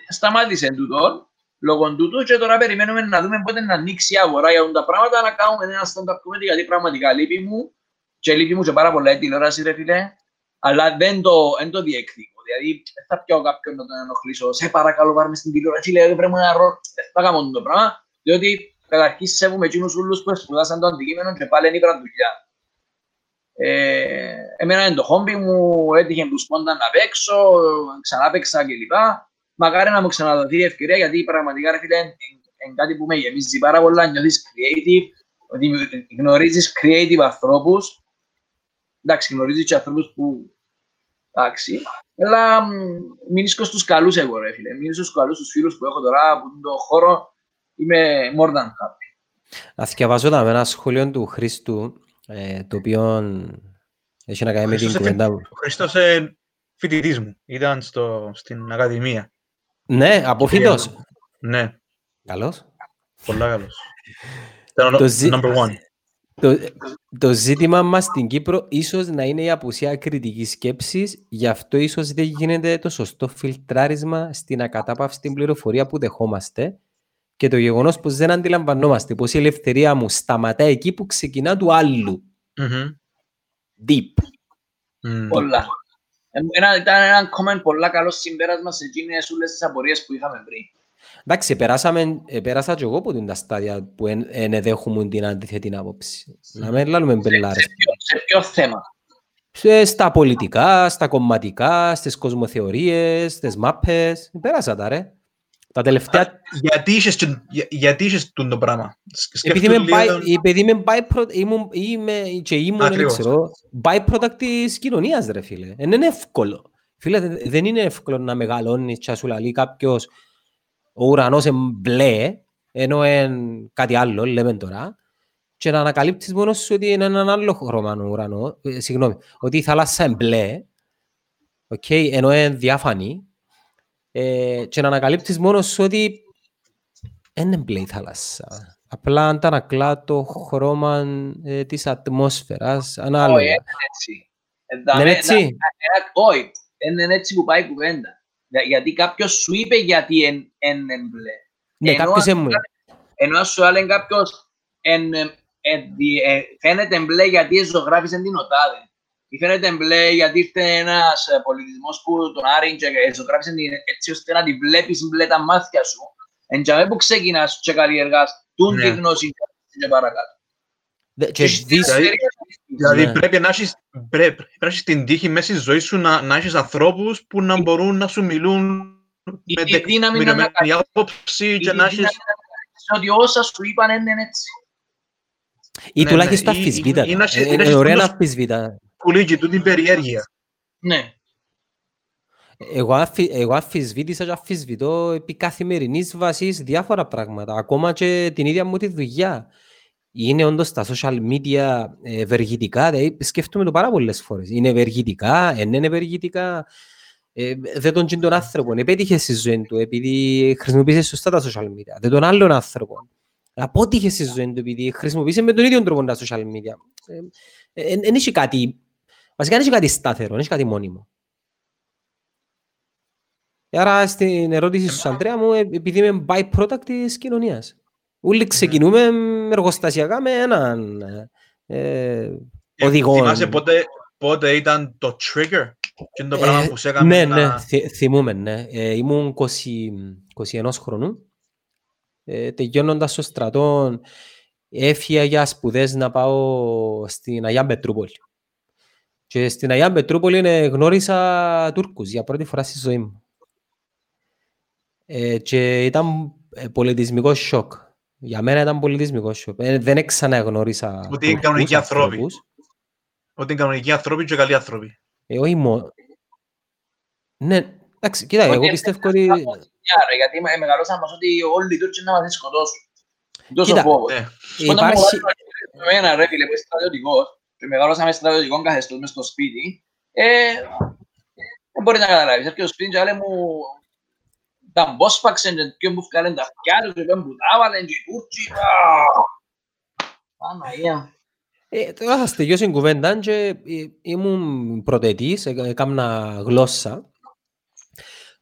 σταμάτησε τούτο, λόγω τούτου και τώρα περιμένουμε να δούμε πότε να ανοίξει η αγορά για τα πράγματα, να κάνουμε ένα stand-up comedy γιατί πραγματικά λείπει μου και λείπει μου και πάρα πολλά η τηλεόραση ρε φίλε, αλλά δεν το, δεν το διεκδικώ. Δηλαδή, δεν θα πιάω κάποιον να τον ενοχλήσω. Σε παρακαλώ, πάρουμε στην τηλεόραση. Λέει, πρέπει να ρω. Δεν θα κάνω το πράγμα. Διότι καταρχήν σέβομαι εκείνους ούλους που σπουδάσαν το αντικείμενο και πάλι είναι η δουλειά. Ε, εμένα είναι το χόμπι μου, έτυχε που σπόνταν να παίξω, ξανά παίξα κλπ. Μακάρι να μου ξαναδοθεί η ευκαιρία γιατί πραγματικά ρε φίλε είναι κάτι που με γεμίζει πάρα πολλά, νιώθεις creative, ότι γνωρίζεις creative ανθρώπους. Εντάξει, γνωρίζεις και ανθρώπους που Εντάξει. Αλλά μ, μείνεις στους καλούς εγώ ρε φίλε. Μείνεις στους καλούς τους φίλους που έχω τώρα από τον χώρο. Είμαι more than happy.
Να διαβάζω τα με ένα σχόλιο του Χρήστου, ε, το οποίο έχει να κάνει με την
Χρήστος
κουβέντα.
Ο Χριστός είναι φοιτητής μου. Ήταν στο, στην Ακαδημία.
Ναι, από φύτος.
Ναι,
Καλώς.
πολλά καλός. Ήταν ο
Το ζη-
number one.
Το, το ζήτημα μας στην Κύπρο ίσως να είναι η απουσία κριτικής σκέψης, γι' αυτό ίσως δεν γίνεται το σωστό φιλτράρισμα στην ακατάπαυστη πληροφορία που δεχόμαστε και το γεγονός πως δεν αντιλαμβανόμαστε πως η ελευθερία μου σταματά εκεί που ξεκινά του άλλου.
Μμμ.
Deep.
Μμ.
Πολλά. Ε, Ένα, ήταν ένα comment πολλά καλό συμπέρασμα σε εκείνες όλες τις απορίες που είχαμε πριν.
Εντάξει, περάσαμε, ε, πέρασα και εγώ από την τα στάδια που εν, εν δέχομαι την αντίθετη άποψη. Να μην λάλλουμε μπελάρες.
Σε ποιο, σε ποιο θέμα;
Σε- Στα πολιτικά, στα κομματικά, στις κοσμοθεωρίες, στις μάπες. Πέρασα τα ρε. Τα τελευταία...
Γιατί είχες, και- για- γιατί είχες τούτο το πράγμα; Σκέφτου
Επειδή είμαι, by,
λίγο-
επειδή είμαι byproduct, ήμουν, είμαι, και ήμουν, δεν
Ακριβώς.
ξέρω, byproduct της κοινωνίας, ρε φίλε. Δεν είναι εύκολο. Φίλε, δε- δεν είναι εύκολο να μεγαλώνεις και να σου λέει κάποιος ο ουρανός είναι μπλε, ενώ είναι κάτι άλλο, λέμε τώρα, και να ανακαλύπτεις μόνος σου ότι είναι έναν άλλο χρώμα ο ουρανό, ε, συγγνώμη, ότι η θάλασσα είναι μπλε, okay, ενώ είναι διάφανη, ε, και να ανακαλύπτεις μόνος σου ότι δεν είναι μπλε η θάλασσα. Απλά αντανακλά το χρώμα ε, της ατμόσφαιρας,
Όχι,
ανάλογα.
είναι έτσι. Ε,
Δεν
δαμε-
είναι έτσι;
δαμε- ε, Όχι, δεν είναι έτσι που πάει η κουβέντα. Για- Γιατί κάποιος σου είπε γιατί είναι μπλε.
Ναι,
ενώ
κάποιος
αν-
έμουν.
Ενώ σου έλεγε κάποιος εν, ε, ε, δι- ε, φαίνεται μπλε γιατί ζωγράφησε την οτάδε. Ή φαίνεται μπλε γιατί ήρθε ένας ε, πολιτισμός που τον άρινε και ζωγράφησε την έτσι ώστε να τη βλέπεις μπλε τα μάτια σου. Εν τζαμέ που ξεκινάς και καλλιεργάς τούν τη
Ναι.
γνώση και παρακάτω.
Δε- Και
Και
δεις-
Δηλαδή- Δηλαδή
Ναι.
πρέπει να έχεις, πρέπει, πρέπει να έχεις την τύχη μέσα στη ζωή σου να, να έχεις ανθρώπους που να μπορούν να σου μιλούν
Η-
με
η δύναμη να
τεκμηριωμένη
ανακαλύψεις
άποψη και να έχεις...
ότι όσα σου είπαν είναι έτσι.
Ή
Ναι,
τουλάχιστον
ναι, ή-
αφισβήτα.
ή- ή να σε-
Ε,
ή να
Είναι
έχεις
ωραία να
τούτος-
αφισβήτα.
Κουλίκι του την περιέργεια.
Ναι.
Εγώ, αφι, εγώ αφισβήτησα και αφισβητώ επί καθημερινής βάσης διάφορα πράγματα. Ακόμα και την ίδια μου τη δουλειά. Είναι όντως τα social media ε, ευεργετικά, δηλαδή σκέφτομαι το πάρα πολλές φορές. Είναι ευεργετικά, δεν είναι ευεργετικά. Ε, δεν τον τζιν τον άνθρωπο, επέτυχε στη ζωή του επειδή χρησιμοποίησε σωστά τα social media. Δεν τον άλλον άνθρωπο. Απότυχε στη ζωή του επειδή χρησιμοποίησε με τον ίδιο τρόπο τα social media. Δεν έχει κάτι, βασικά δεν έχει κάτι στάθερο, δεν έχει κάτι μόνιμο. Άρα στην ερώτηση σου, Αντρέα μου, ε, επειδή είμαι byproduct της κοινωνίας. Όλοι ξεκινούμε εργοστασιακά με έναν ε,
Ε,
οδηγό.
Θυμάσαι πότε, πότε ήταν το trigger; Και το πράγμα
Ε,
που σε έκαμε
ναι,
να...
ναι, θυ- θυμούμαι, ναι. Ε, ήμουν 20, 21 χρονών. Ε, τελειώνοντας στο στρατό, έφυγα για σπουδές να πάω στην Αγία Πετρούπολη. Και στην Αγία Πετρούπολη ε, γνώρισα Τούρκους για πρώτη φορά στη ζωή μου. Ε, και ήταν ε, πολιτισμικός σοκ. Για μένα ήταν πολιτισμικό σοκ. Ε, δεν ξαναγνώρισα
Ότι είναι
Τούρκους
κανονικοί άνθρωποι.
ανθρώπους.
Ότι είναι κανονικοί άνθρωποι και καλοί άνθρωποι.
Ε, όχι μόνο. Ναι, εντάξει, κοίτα,
Ότι
εγώ
είναι
πιστεύω
ένας
ότι...
πράγμα δουλειά, ρε, Γιατί με- μεγαλώσαν μας ότι όλοι οι Τούρκοι να μας σκοτώσουν. Τόσο
Κοίτα,
φόβος.
Ναι.
Όταν μου
Υπάρχει...
βάζουν εμένα ρε φίλε που είσαι στρατιωτικός και μεγαλώσαμε στρατιωτικών καθεστώς μες στο σπίτι, ε, δεν μπορεί να καταλάβεις. Έρχεται στο σπίτι και λέει μου τα μπόσπαξεν και ποιον μου βγάλεν τα αυτιά τους και ποιον που τα έβαλεν και οι Τούρκοι. α. Παναγία.
Ε, τώρα θα τελειώσει η κουβέντα και ε, ήμουν πρωτετής, ε, έκανα γλώσσα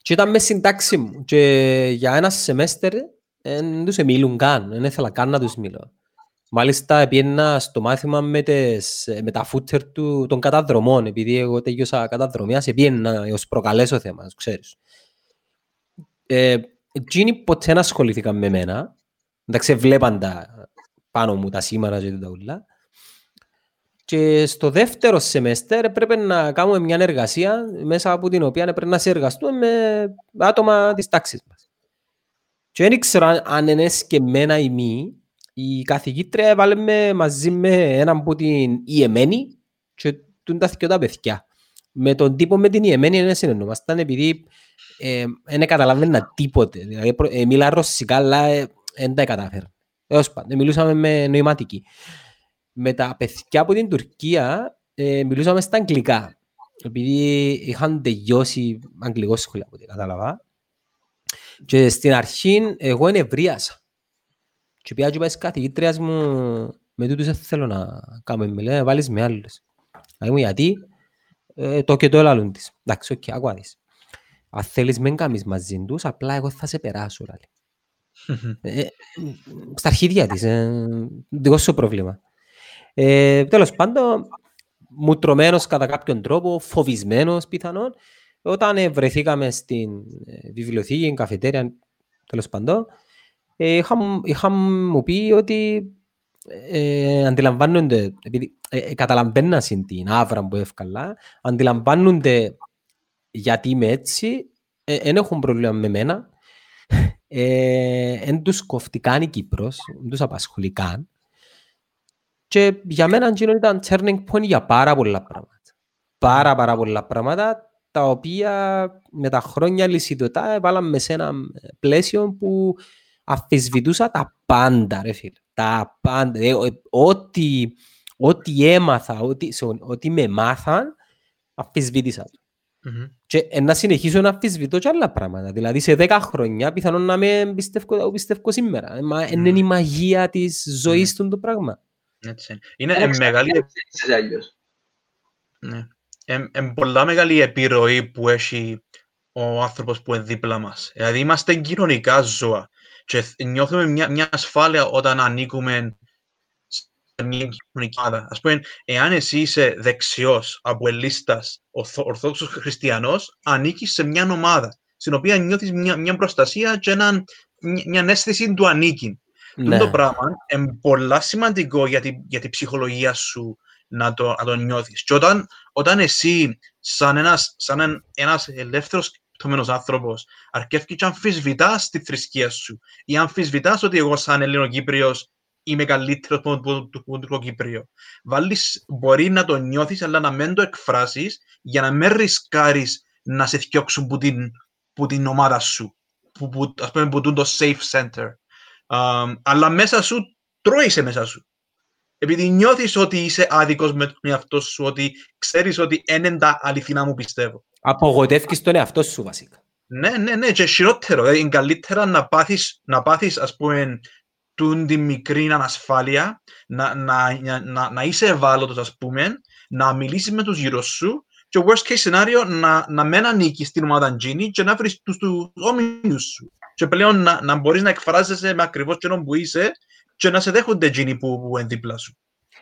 και ήταν μέσα στην τάξη μου και για ένα σεμέστερ δεν τους μιλούν καν, δεν ήθελα καν να τους μιλώ. Μάλιστα πήγαινα στο μάθημα με, τις, με τα φούτερ του, των καταδρομών, επειδή εγώ τέλειωσα καταδρομία, σε πήγαινα ως προκαλέσω θέμα, ξέρεις. Ε, εκείνοι ποτέ να ασχολήθηκαν με μένα, εντάξει βλέπαν τα πάνω μου τα σήμερα και τα ούλα, και στο δεύτερο σεμέστερ έπρεπε να κάνουμε μια εργασία μέσα από την οποία έπρεπε να συνεργαστούμε με άτομα της τάξης μας. Και δεν ήξερα αν- αν είναι σκεμμένα ή μη, η καθηγήτρια έβαλε με μαζί με έναν που την Ιεμένη και τούν τα θυκιό τα παιδιά. Με τον τύπο με την Ιεμένη δεν συνεννόμασταν επειδή δεν καταλαβαίνα τίποτε. Δηλαδή, προ- ε, μίλα ρωσικά, αλλά δεν τα κατάφερα. Έως πάντων, μιλούσαμε με νοηματική. Με τα παιδιά από την Τουρκία ε, μιλούσαμε στα αγγλικά. Επειδή είχαν τελειώσει αγγλικό σχολείο, από ό,τι κατάλαβα. Και στην αρχή εγώ ενευρίασα. Και πήγα και είπα στις καθηγήτριας μου, με τούτους δεν θέλω να κάνω μιλέ, να βάλεις με άλλους. Να μου γιατί, ε, το και το έλαλουν της. Εντάξει, οκ, ακούω δεις. Αν θέλεις μεν κάνεις μαζί τους, απλά εγώ θα σε περάσω. Λάλη. Ε, στα αρχίδια της, ε, δικό σου πρόβλημα. Ε, τέλος πάντων, μουτρωμένος κατά κάποιον τρόπο, φοβισμένος πιθανόν, όταν ε, βρεθήκαμε στην ε, βιβλιοθήκη, καφετέρια, τέλος πάντων, ε, είχα, είχα μου πει ότι ε, αντιλαμβάνονται, επειδή ε, ε, καταλαβαίνα στην την άβρα που εύκαλα, αντιλαμβάνονται γιατί είμαι έτσι, δεν έχουν πρόβλημα με μένα Εν τους κοφτεί καν η Κύπρος, εν τους απασχολεί καν. Και για μένα εκείνο ήταν turning point για πάρα πολλά πράγματα. Πάρα πάρα πολλά πράγματα τα οποία με τα χρόνια λυσιδωτά έβαλαν σε ένα πλαίσιο που αφισβητούσα τα πάντα, ρε φίλε. Τα πάντα. Ε, ό,τι, ό,τι έμαθα, ό,τι, ό,τι με μάθαν, αφισβήτησα το. Mm-hmm. Και να συνεχίσω να αφισβητώ και άλλα πράγματα. Δηλαδή σε 10 χρόνια πιθανόν να με πιστεύω, πιστεύω σήμερα. Μα mm. είναι η μαγεία της ζωής mm. του το πράγμα.
Έτσι. Είναι ε, μεγάλη... Ναι. Ε, πολλά μεγάλη επιρροή που έχει ο άνθρωπος που είναι δίπλα μας. Δηλαδή είμαστε κοινωνικά ζώα και νιώθουμε μια, μια ασφάλεια όταν ανήκουμε μια κοινωνική ομάδα. Ας πούμε, εάν εσύ είσαι δεξιός, αποελίστας, ορθόδοξος χριστιανός, ανήκεις σε μια ομάδα, στην οποία νιώθεις μια, μια προστασία και ένα, μια, μια αίσθηση του ανήκει. Ναι. Το πράγμα είναι πολύ σημαντικό για, τη, για την ψυχολογία σου να το, να το νιώθεις. Και όταν, όταν εσύ, σαν ένας, σαν ένας ελεύθερος σκεπτόμενος άνθρωπος, αρκεύει και αμφισβητάς τη θρησκεία σου ή αμφισβητάς ότι εγώ σαν Ελληνοκύπριος είμαι καλύτερος από τον Τουρκοκύπριο. Βάλεις, μπορεί να το νιώθεις, αλλά να μην το εκφράσεις για να μην ρισκάρεις να σε θιώξουν που την, που την ομάδα σου, που, που, ας πούμε, που το safe center. Um, αλλά μέσα σου τρώει μέσα σου. Επειδή νιώθεις ότι είσαι άδικος με τον εαυτό σου, ότι ξέρεις ότι είναι τα αληθινά μου πιστεύω.
Απογοητεύεις τον εαυτό σου βασικά.
Ναι, ναι, ναι, και χειρότερο. Δηλαδή, είναι καλύτερα να πάθεις, να πάθεις ας πούμε, τούν τη μικρή ανασφάλεια, να, να, να, να είσαι ευάλωτος, ας πούμε, να μιλήσεις με τους γύρω σου και worst case scenario να, να μην ανήκεις στην ομάδα Gini και να βρεις τους, τους όμιλους σου. Και πλέον να, να μπορείς να εκφράζεσαι με ακριβώς κοινό που είσαι και να σε δέχονται Gini που, που είναι δίπλα σου.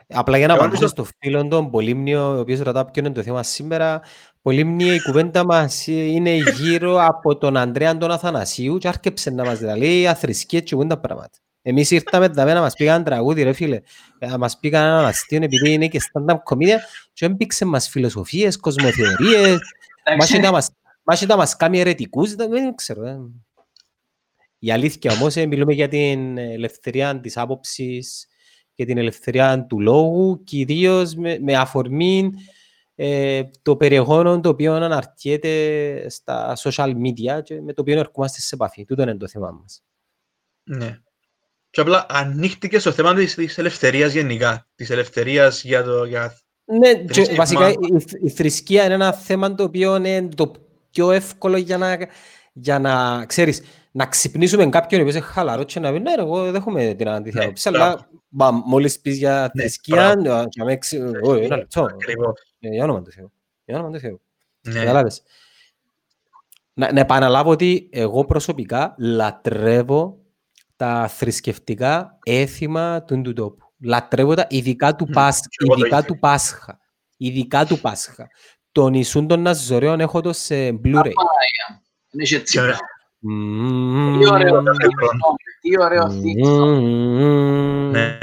Απλά για να απαντήσω στο φίλο τον Πολύμνιο, ο οποίος ρωτά ποιο είναι το θέμα σήμερα, Πολύμνιο η κουβέντα μας είναι γύρω από τον Ανδρέα τον Αθανασίου και άρχεψε να μας λέει αθρησκεία και τα πράγματα. Εμείς ήρθαμε εδώ να μας πήγαν τραγούδι ρε φίλε, να μας πήγαν ένα αστείο επειδή είναι και stand-up comedian και έμπηξε μας φιλοσοφίες, κοσμοθεωρίες, μάχει να μας κάνει αιρετικούς, δεν ξέρω. Ε. Η αλήθεια όμως ε, μιλούμε για την ελευθερία της άποψης και την ελευθερία του λόγου, κυρίως με, με αφορμή ε, το περιεχόμενο το οποίο αναρτιέται στα social media και με το οποίο ερχόμαστε σε επαφή. Τούτο είναι το θέμα μας.
Ναι. Και απλά ανοίχτηκε στο θέμα της, της ελευθερίας γενικά. Της ελευθερίας για το... Για...
Ναι, και βασικά η, η, θρησκεία είναι ένα θέμα το οποίο είναι το πιο εύκολο για να, για να ξέρεις, να ξυπνήσουμε κάποιον που είναι χαλαρός και να πει ναι, εγώ δεν έχουμε την αντίθετη ναι, άποψη, αλλά μόλις πεις για ναι, θρησκεία, να με όχι, ένα λεπτό. Ε, για όνομα του Θεού. Για όνομα του Θεού. Να, να επαναλάβω ότι εγώ προσωπικά λατρεύω τα θρησκευτικά έθιμα του του τόπου. Λατρεύω τα ειδικά του, Πάσ, ειδικά του Πάσχα. Ειδικά του Πάσχα. Τον Ισούν των Ναζωρέων έχω το σε Blu-ray.
Είναι και έτσι. Τι ωραίο Τι ωραίο Ναι.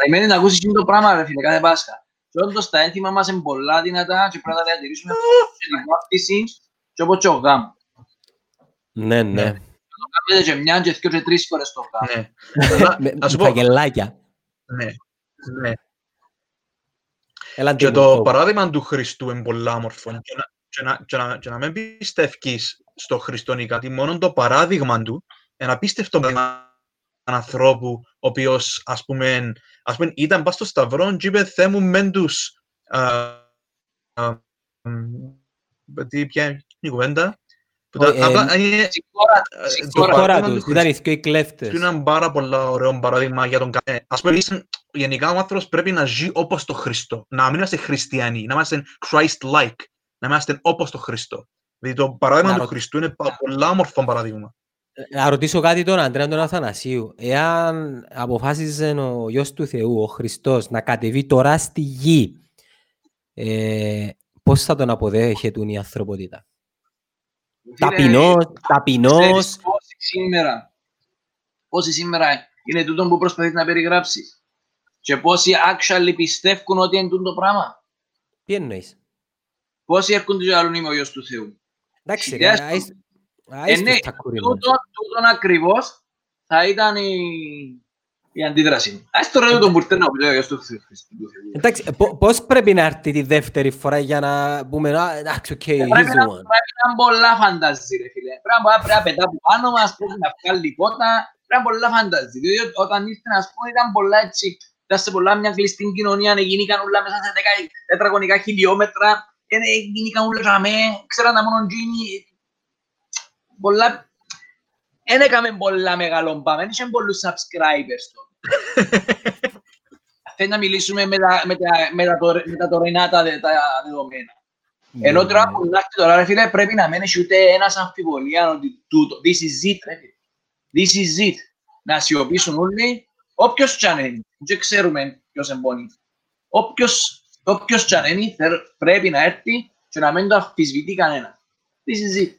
Περιμένει να ακούσεις το πράγμα, ρε φίλε, κάθε Πάσχα. Και όντως τα έθιμα μας είναι πολλά δυνατά και πρέπει να τα διατηρήσουμε και την βάφτιση και όπως και ο γάμος.
Ναι, ναι.
Το κάνετε και μια και δύο και τρεις φορές το
κάνω. Ναι. Με φαγελάκια.
Ναι, ναι. Και το παράδειγμα του Χριστού είναι πολλά όμορφο. Και να, και να, και να, και να μην πιστεύεις στο Χριστό ή κάτι, μόνο το παράδειγμα του είναι απίστευτο παράδειγμα ανθρώπου, ο οποίος, ας πούμε, ας πούμε ήταν πάνω στο σταυρό και είπε «Θεέ μου μεν τους...» Τι, ποια είναι η κουβέντα;
Συγχώρα τους, ήταν οι δύο κλέφτες.
Είναι ένα πάρα πολύ ωραίο παράδειγμα για τον καθένα. Ας πούμε, γενικά ο άνθρωπος πρέπει να ζει όπως το Χριστό. Να μην είμαστε χριστιανοί, να είμαστε Christ-like, να είμαστε όπως το Χριστό. Δηλαδή το παράδειγμα του Χριστού είναι πολύ όμορφο παράδειγμα.
Να ρωτήσω κάτι τον Αντρέα τον Αθανασίου. Εάν αποφάσιζε ο Υιός του Θεού, ο Χριστός, να κατεβεί τώρα στη γη, ε, πώς θα τον αποδέχεται η ανθρωπότητα; Ταπεινός, ταπεινός.
Πόσοι σήμερα, πόσοι σήμερα είναι τούτο που προσπαθείς να περιγράψεις. Και πόσοι actually πιστεύουν ότι είναι τούτο πράγμα;
Τι εννοείς;
Πόσοι έρχονται και άλλον είμαι ο Υιός του Θεού.
Εντάξει, ρε,
Ιδέας-
άις-
Ε,
άις
ναι,
το τακούρι μου.
τούτο, τούτον ακριβώς θα ήταν η, η αντίδραση μου. Ας το ρωτήσω τον Μπουρτένα που λέει στο Θεού.
Εντάξει, πο- πώς πρέπει να έρθει τη δεύτερη φορά για να πούμε «Α, εντάξει, οκ,
Πρέπει
he's
να
the
πρέπει
one».
να είναι πολλά φανταζή, ρε φίλε. Πρέπει να- πρέπει να πετά από πάνω μας, πρέπει να βγάλει πότα. Πρέπει να είναι πολλά φανταζή. Διότι όταν ήρθε, ας πούμε, ήταν πολλά έτσι. Ήταν σε πολλά μια κλειστή κοινωνία, γίνηκαν όλα μέσα σε 10 τετραγωνικά χιλιόμετρα. ε, Γίνηκαν όλα τζαμέ, ξέραν τα μόνο τζίνι. Πολλά... Δεν έκαμε πολλά μεγάλο πάμε, δεν είχε πολλούς subscribers τότε. Θέλει να μιλήσουμε με τα, με τα, με τα, τωρε- με τα τωρινά τα, δε- τα δεδομένα. Ενώ
Ναι,
τώρα
ναι.
που να έρθει τώρα, ρε φίλε, πρέπει να μένεις ούτε ένας αμφιβολία ότι τούτο, this is it, ρε φίλε. This is it. Να σιωπήσουν όλοι, όποιος κι αν είναι. Δεν ξέρουμε ποιος εμπονεί. Όποιος, όποιος κι αν είναι, θε- πρέπει να έρθει και να μην το αμφισβητεί κανένα. This is it.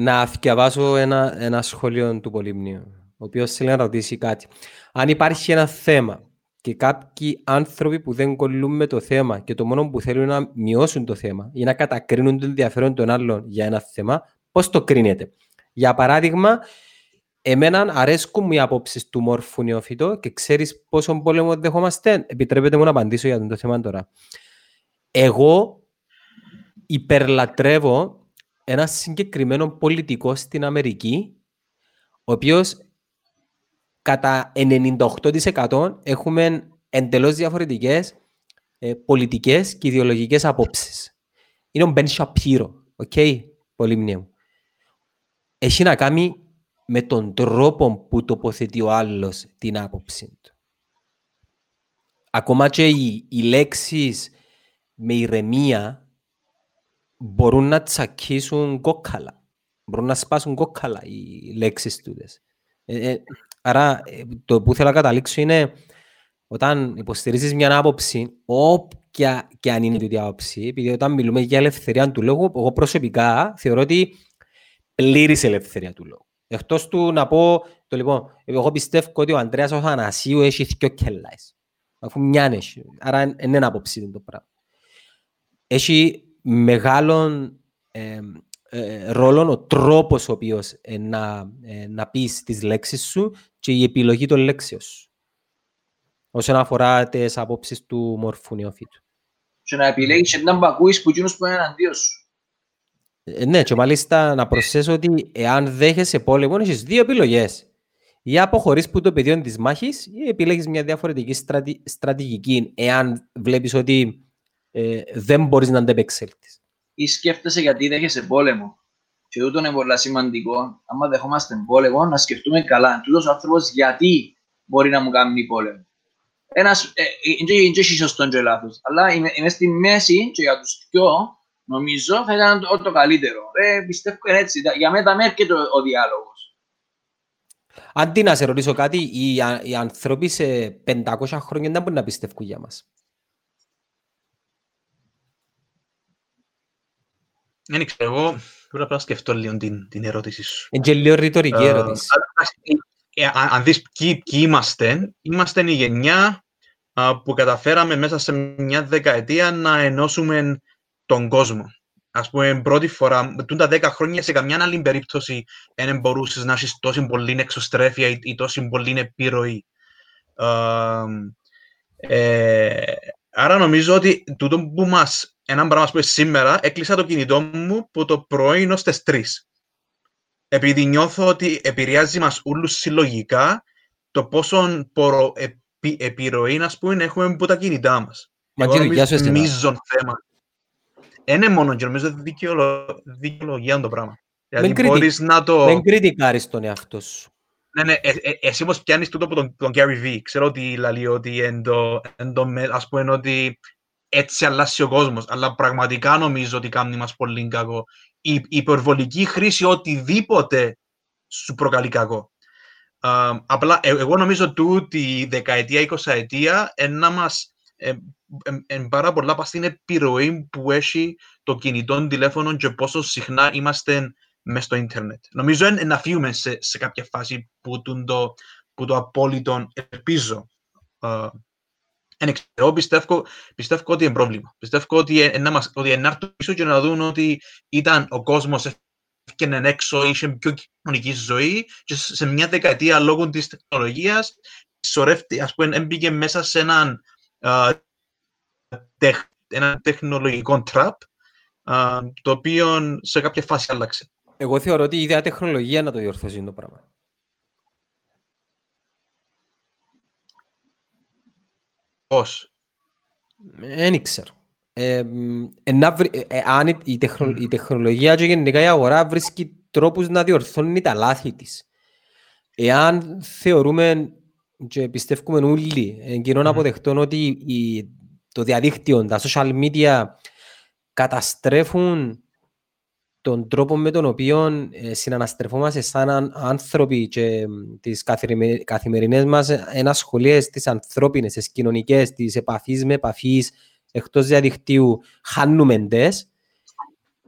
Να διαβάσω ένα, ένα σχόλιο του Πολύμνιου, ο οποίος θέλει να ρωτήσει κάτι. Αν υπάρχει ένα θέμα και κάποιοι άνθρωποι που δεν κολλούν με το θέμα και το μόνο που θέλουν να μειώσουν το θέμα ή να κατακρίνουν το ενδιαφέρον των άλλων για ένα θέμα, πώς το κρίνετε; Για παράδειγμα, εμένα αρέσκουν μου οι απόψεις του μόρφου νεοφυτό και ξέρεις πόσο πόλεμο δεχόμαστε; Επιτρέπετε μου να απαντήσω για το θέμα τώρα. Εγώ υπερλατρεύω ένα συγκεκριμένο πολιτικό στην Αμερική, ο οποίος κατά 98% έχουμε εντελώς διαφορετικές ε, πολιτικές και ιδεολογικές απόψεις. Είναι ο Ben Shapiro, OK, πολύ μνήμη. Έχει να κάνει με τον τρόπο που τοποθετεί ο άλλος την άποψη του. Ακόμα και οι, οι λέξεις με ηρεμία μπορούν να τσακίσουν κόκκαλα. Μπορούν να σπάσουν κόκκαλα οι λέξεις τούτες. Ε, ε, άρα ε, το που θέλω να καταλήξω είναι όταν υποστηρίζεις μια άποψη, όποια και αν είναι τούτη άποψη, επειδή όταν μιλούμε για ελευθερία του λόγου, εγώ προσωπικά θεωρώ ότι πλήρης ελευθερία του λόγου. Εκτός του να πω, το λοιπόν, εγώ πιστεύω ότι ο Ανδρέας ο Θανασίου έχει δυο κελάες. Αφού μιαν έχει. Άρα δεν είναι άποψη το πράγμα. Έχει μεγάλον ε, ε, ρόλο ο τρόπος ο οποίος ε, να, ε, να πεις τις λέξεις σου και η επιλογή των λέξεων σου. Όσον αφορά τις απόψεις του μορφού νεοφύτου.
Και να επιλέγεις και να μπακούεις που εκείνους που είναι εναντίον σου.
Ε, ναι, και μάλιστα να προσθέσω ότι εάν δέχεσαι πόλεμο, έχεις δύο επιλογές. Ή αποχωρείς που το πεδίο της μάχης ή επιλέγεις μια διαφορετική στρατη, στρατηγική εάν βλέπεις ότι ε, δεν μπορείς να αντεπεξέλθεις.
Ή σκέφτεσαι γιατί δέχεσαι πόλεμο. Και τούτο είναι πολύ σημαντικό. Άμα δεχόμαστε πόλεμο, να σκεφτούμε καλά. Τούτος ο άνθρωπος γιατί μπορεί να μου κάνει πόλεμο. Ένας, ε, ε, δεν έχει σωστό και λάθος. Αλλά είμαι, είμαι στη μέση και για τους δυο, νομίζω, θα ήταν το, το καλύτερο. Ε, πιστεύω είναι έτσι. Για μένα με έρχεται ο, ο διάλογος.
Αντί να σε ρωτήσω κάτι, οι, α- οι άνθρωποι σε 500 χρόνια δεν μπορεί να πιστεύουν για μας.
Δεν ξέρω, εγώ πρέπει να σκεφτώ λίγο την, την ερώτηση σου.
Είναι και λίγο ρητορική
Ε,
ερώτηση.
ε, ε, αν δεις ποιοι, ποιοι είμαστε, είμαστε η γενιά α, που καταφέραμε μέσα σε μια δεκαετία να ενώσουμε τον κόσμο. Ας πούμε, πρώτη φορά, τούν τα δέκα χρόνια σε καμιά άλλη περίπτωση δεν μπορούσες να έχεις τόση πολύ εξωστρέφεια ή, ή τόση πολύ επιρροή. Α, ε, άρα νομίζω ότι τούτο που μας, ένα πράγμα που σήμερα, έκλεισα το κινητό μου που το πρωί ως τις 3 επειδή νιώθω ότι επηρεάζει μας όλους συλλογικά το πόσο πορο, επι, επιρροή ας πούμε, έχουμε από τα κινητά μας.
Μα
Εγώ
και η δουλειά
νομίζω
σου έστειλα.
μείζον θέμα. Είναι μόνο και νομίζω ότι δικαιολο, δικαιολογία το πράγμα.
Μην
Δηλαδή
κριτικ-
μπορείς να το...
Δεν κριτικάρεις τον εαυτό σου.
Ναι, ναι, ε, ε, εσύ όμως πιάνεις τούτο από τον, τον Gary Vee. Ξέρω ότι λέει ότι εν το, εν το, με- ας πούμε ότι έτσι αλλάσει ο κόσμος. Αλλά πραγματικά νομίζω ότι κάνει μας πολύ κακό. Η, η υπερβολική χρήση οτιδήποτε σου προκαλεί κακό. Α, απλά ε, εγώ νομίζω τούτη η δεκαετία, εικοσαετία να μας ε, ε, ε, πάρα πολλά πας στην επιρροή που έχει το κινητό τηλέφωνο και πόσο συχνά είμαστε μες στο ίντερνετ. Νομίζω είναι να φύγουμε σε, σε κάποια φάση που, τούν το, που το απόλυτο ελπίζω α, Εν ξέρω, πιστεύω, πιστεύω ότι είναι πρόβλημα. Πιστεύω ότι είναι μας, ότι είναι έρθουν πίσω και να δουν ότι ήταν ο κόσμος έφυγε έξω, είχε πιο κοινωνική ζωή και σε μια δεκαετία λόγω της τεχνολογίας σωρεύτη, ας πούμε, έμπηκε μέσα σε έναν uh, τεχ, ένα τεχνολογικό τραπ uh, το οποίο σε κάποια φάση άλλαξε.
Εγώ θεωρώ ότι η ιδέα τεχνολογία να το διορθώσει το πράγμα.
Πώς;
Δεν ήξερα. Ε, ε, αν η, τεχνο, η τεχνολογία και γενικά η αγορά βρίσκει τρόπους να διορθώνει τα λάθη της. Εάν θεωρούμε και πιστεύουμε όλοι εκείνον mm. αποδεχτών ότι η, το διαδίκτυο, τα social media καταστρέφουν τον τρόπο με τον οποίο ε, συναναστρεφόμαστε σαν άνθρωποι και τις καθημερινές μας ενασχολίες τις ανθρώπινες, τις κοινωνικές, τις επαφής με επαφής εκτός διαδικτύου χάνουμε τες,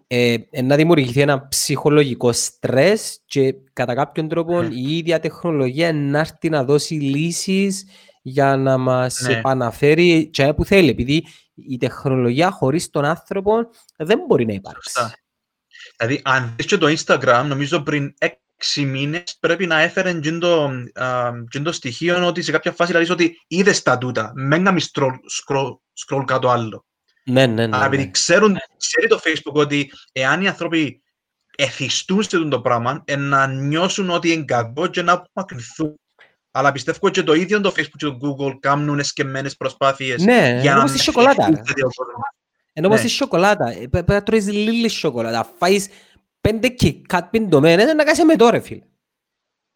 ε, να δημιουργηθεί ένα ψυχολογικό στρες και κατά κάποιον τρόπο ναι. η ίδια τεχνολογία να έρθει να δώσει λύσεις για να μας ναι. επαναφέρει και που θέλει, επειδή η τεχνολογία χωρίς τον άνθρωπο δεν μπορεί να υπάρξει. Σωστά.
Δηλαδή, αν δεις και το Instagram, νομίζω πριν έξι μήνες πρέπει να έφερε και το, και το στοιχείο ότι σε κάποια φάση δηλαδή ότι είδες τα τούτα, μην να scroll, κάτω άλλο.
Ναι, ναι, ναι.
Επειδή
ναι.
ξέρουν, ξέρει το Facebook ότι εάν οι άνθρωποι εθιστούν σε το πράγμα, να νιώσουν ότι είναι κακό και να απομακρυνθούν. Αλλά πιστεύω ότι το ίδιο το Facebook και το Google κάνουν εσκεμμένες προσπάθειες
ναι,
για να
μην σοκολάτα. Ενώ όπως ναι. η σοκολάτα, ε, πρέπει να τρώεις λίγη σοκολάτα, φάεις πέντε κικάτ πιντομένες, να κάνεις με τώρα, φίλε.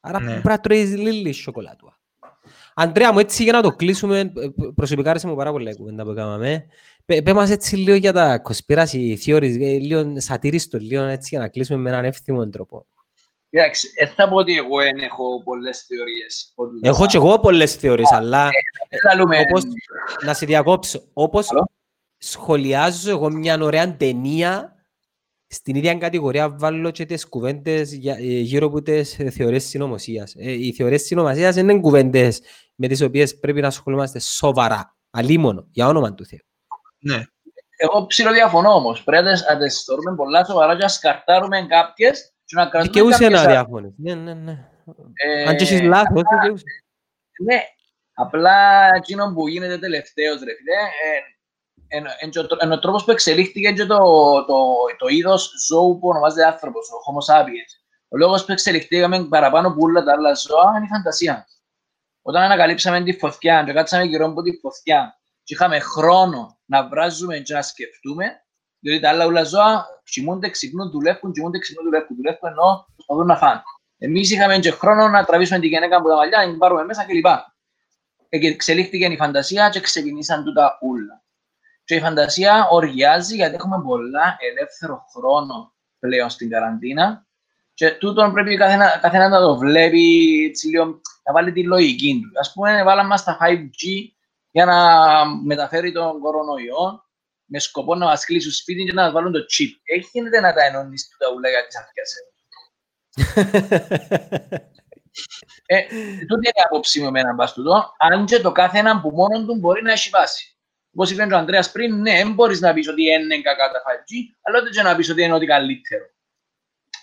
Άρα ναι. πρέπει να τρώεις λίγη σοκολάτα. Αντρέα μου, έτσι για να το κλείσουμε, ε, προσωπικά άρεσε μου πάρα πολύ η κουβέντα που έκαναμε. Πες μας έτσι λίγο για τα conspiracy theories, ε, λίγο σατήριστο, λίγο έτσι για να κλείσουμε με έναν εύθυμο τρόπο.
Εντάξει, δεν θα πω ότι εγώ δεν έχω πολλές θεωρίες.
Έχω και εγώ πολλές θεωρίες, αλλά όπως, να σε διακόψω, όπως σχολιάζω εγώ μια ωραία ταινία στην ίδια κατηγορία βάλω και τις κουβέντες ε, γύρω από τις θεωρίες συνωμοσίας. Ε, οι θεωρίες συνωμοσίας είναι κουβέντες με τις οποίες πρέπει να ασχολούμαστε σοβαρά, αλίμονο, για όνομα του Θεού.
Ναι.
Εγώ ψηλοδιαφωνώ όμως. Πρέπει να τις θεωρούμε πολλά σοβαρά και να σκαρτάρουμε κάποιες και να κρατούμε
Δικαιούσε να διαφωνείς. Ναι, ναι, ναι. Ε, Αν και έχεις λάθος, δικαιούσε.
Ναι. Απλά εκείνο που γίνεται τελευταίος, ρε φίλε, εν ο τρόπος που εξελίχθηκε και το, το, το είδος ζώου που ονομάζεται άνθρωπος, ο Homo sapiens. Ο λόγος που εξελιχθήκαμε παραπάνω από όλα τα άλλα ζώα είναι η φαντασία. Όταν ανακαλύψαμε τη φωτιά και κάτσαμε γύρω από τη φωτιά και είχαμε χρόνο να βράζουμε και να σκεφτούμε, διότι τα άλλα όλα ζώα κοιμούνται, ξυπνούν, δουλεύουν, κοιμούνται, ξυπνούν, δουλεύουν, δουλεύουν, ενώ προσπαθούν να φάνε. Εμείς είχαμε και χρόνο να τραβήσουμε την γυναίκα από τα μαλλιά, να την πάρουμε μέσα κλπ. Και εξελίχθηκε η φαντασία και ξεκινήσαν τούτα ούλα. Και η φαντασία οργιάζει γιατί έχουμε πολλά ελεύθερο χρόνο πλέον στην καραντίνα και τούτον πρέπει καθένα, καθένα να το βλέπει έτσι λίγο, να βάλει τη λογική του. Ας πούμε, βάλαμε μας τα 5G για να μεταφέρει τον κορονοϊό με σκοπό να μας κλείσουν σπίτι και να μας βάλουν το chip. Έχει γίνεται να τα ενώνεις του τα ούλα για τις αρχές. ε, τούτη είναι η άποψη μου εμένα μπας τούτο, αν και το κάθε έναν που μόνο του μπορεί να έχει βάση. Όπως είπε ο Ανδρέας πριν, ναι, δεν μπορείς να πεις ότι είναι κακά τα 5G, αλλά ούτε και να πεις ότι είναι ό,τι καλύτερο.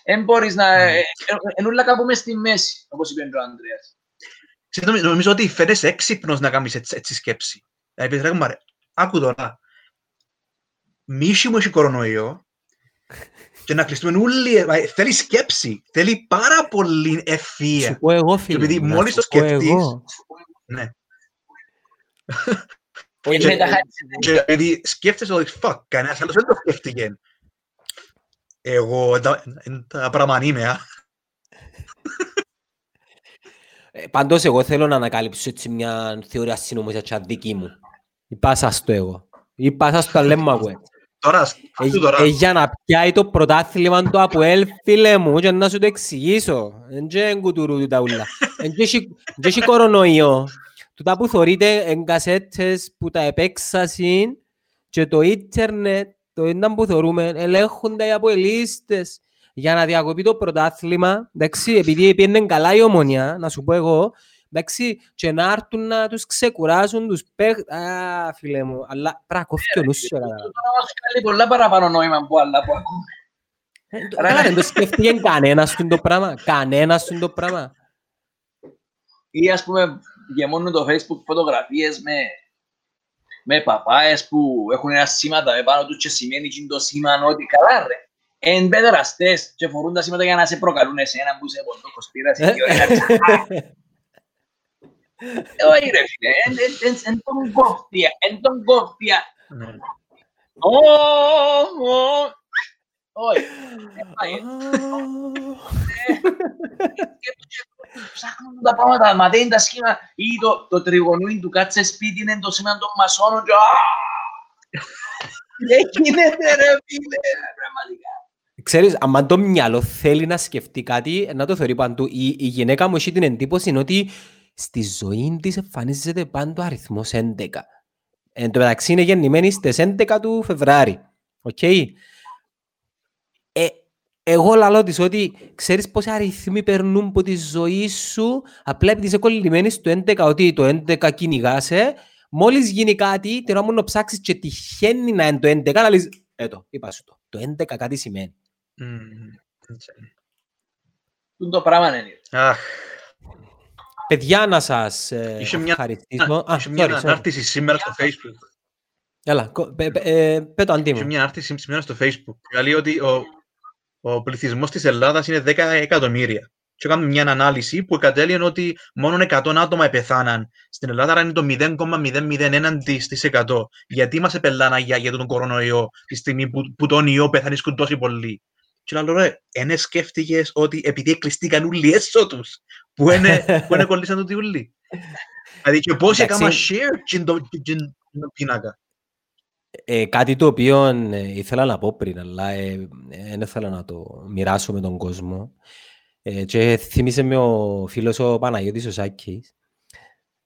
Δεν μπορείς να... Ναι. Εν ούλα κάπου μες στη μέση, όπως είπε ο Ανδρέας.
Νομίζω ότι φαίνεσαι έξυπνος να κάνεις έτσι, έτσι σκέψη. Δηλαδή, ρε, άκου τώρα. Μίση μου έχει κορονοϊό και να κλειστούμε όλοι, θέλει σκέψη, θέλει πάρα πολύ ευφυΐα.
Σου πω εγώ, φίλε.
Επειδή μόλις το σκεφτείς... Ναι. Και επειδή σκέφτεσαι ότι fuck, κανένας άλλος δεν το σκέφτηκε. Εγώ, τα πράγματα είμαι,
Πάντως εγώ θέλω να ανακαλύψω έτσι μια θεωρία συνωμοσίας δική μου. Είπα σας το εγώ. Είπα σας το αλέμμα εγώ.
Τώρα,
τώρα. Για να πιάει το πρωτάθλημα του ΑΠΟΕΛ, φίλε μου, και να σου το εξηγήσω. Δεν είναι κουτουρού τα ούλα. Δεν έχει κορονοϊό. Τούτα που θωρείτε εν κασέτες που τα επέξασαν και το ίντερνετ, το ήταν που θεωρούμε, ελέγχονται οι αποελίστες για να διακοπεί το πρωτάθλημα. Εντάξει, επειδή πήγαινε καλά η ομονία, να σου πω εγώ, Εντάξει, και να έρθουν να τους ξεκουράσουν τους παίχτες. Α, φίλε μου, αλλά πρέπει να κόφει ο νους σου.
Αυτό να μας κάνει πολλά παραπάνω νόημα από άλλα που ακούμε.
Ε, Καλά, δεν το σκέφτηκε κανένας στον το πράγμα. Κανένας στον το πράγμα.
Ή ας πούμε γεμώνουν το facebook φωτογραφίες με, με παπάες που έχουν ένα σήματα με πάνω τους και σημαίνει και το σήμα ότι καλά ρε. Εν παιδεραστές και φορούν τα σήματα για να σε προκαλούν εσένα που είσαι ποντό κοσπίραση και ωραία. Όχι ρε φίλε, εν- εν- εν- εν τον κόφτια, εν τον κόφτια.
Ναι.
Ω, ω. Όχι. Ε, πάει, ε. Και ψάχνουν τα πράγματα, ματέν τα σχήμα ή το, το τριγωνούιν του κάτσε σπίτι είναι το σήμα των μασόνων και α! Δεν γίνεται ρε φίλε, πραγματικά.
Ξέρεις, αν το μυαλό θέλει να σκεφτεί κάτι, να το θεωρεί παντού. Η, η γυναίκα μου έχει την εντύπωση ότι στη ζωή της εμφανίζεται πάντο αριθμός 11. Εν τω μεταξύ είναι γεννημένη στις 11 του Φεβράρι. Οκ. Ε, εγώ λαλώ της ότι ξέρεις πόσοι αριθμοί περνούν από τη ζωή σου απλά επειδή είσαι κολλημένη στο 11 ότι το 11 κυνηγάσαι μόλις γίνει κάτι την ώρα μου να ψάξεις και τυχαίνει να είναι το 11 να λες έτω, είπα σου το. Το 11 κάτι σημαίνει.
Μμμ, έτσι.
Τούντο πράγμα είναι.
Αχ,
Παιδιά να σας ε,
Είχε μια-
ευχαριστήσω. Α,
είχε μια
sorry, sorry.
ανάρτηση σήμερα στο Facebook.
Έλα, κο- πε- πε- ε, πέ το
Είχε
αντίμο.
μια ανάρτηση σήμερα στο Facebook. που Λέει ότι ο, ο πληθυσμός της Ελλάδας είναι 10 εκατομμύρια. Και έκαμε μια ανάλυση που κατέληγε ότι μόνο 100 άτομα επεθάναν στην Ελλάδα, άρα είναι το 0,001%. Γιατί μας επελάνα για, για τον κορονοϊό τη στιγμή που, που τον ιό πεθανίσκουν τόσοι πολλοί; Και λέω, ρε, ένε σκέφτηκες ότι επειδή εκλειστήκαν όλοι έσω τους, που είναι, που είναι κολλήσαν τούτοι όλοι. Δηλαδή και πόσοι έκανα
Εντάξει.
share στην το στην το πίνακα.
Ε, κάτι το οποίο ε, ήθελα να πω πριν, αλλά ε, δεν ήθελα να το μοιράσω με τον κόσμο. Ε, και θύμισε με ο φίλος ο Παναγιώτης ο Σάκης.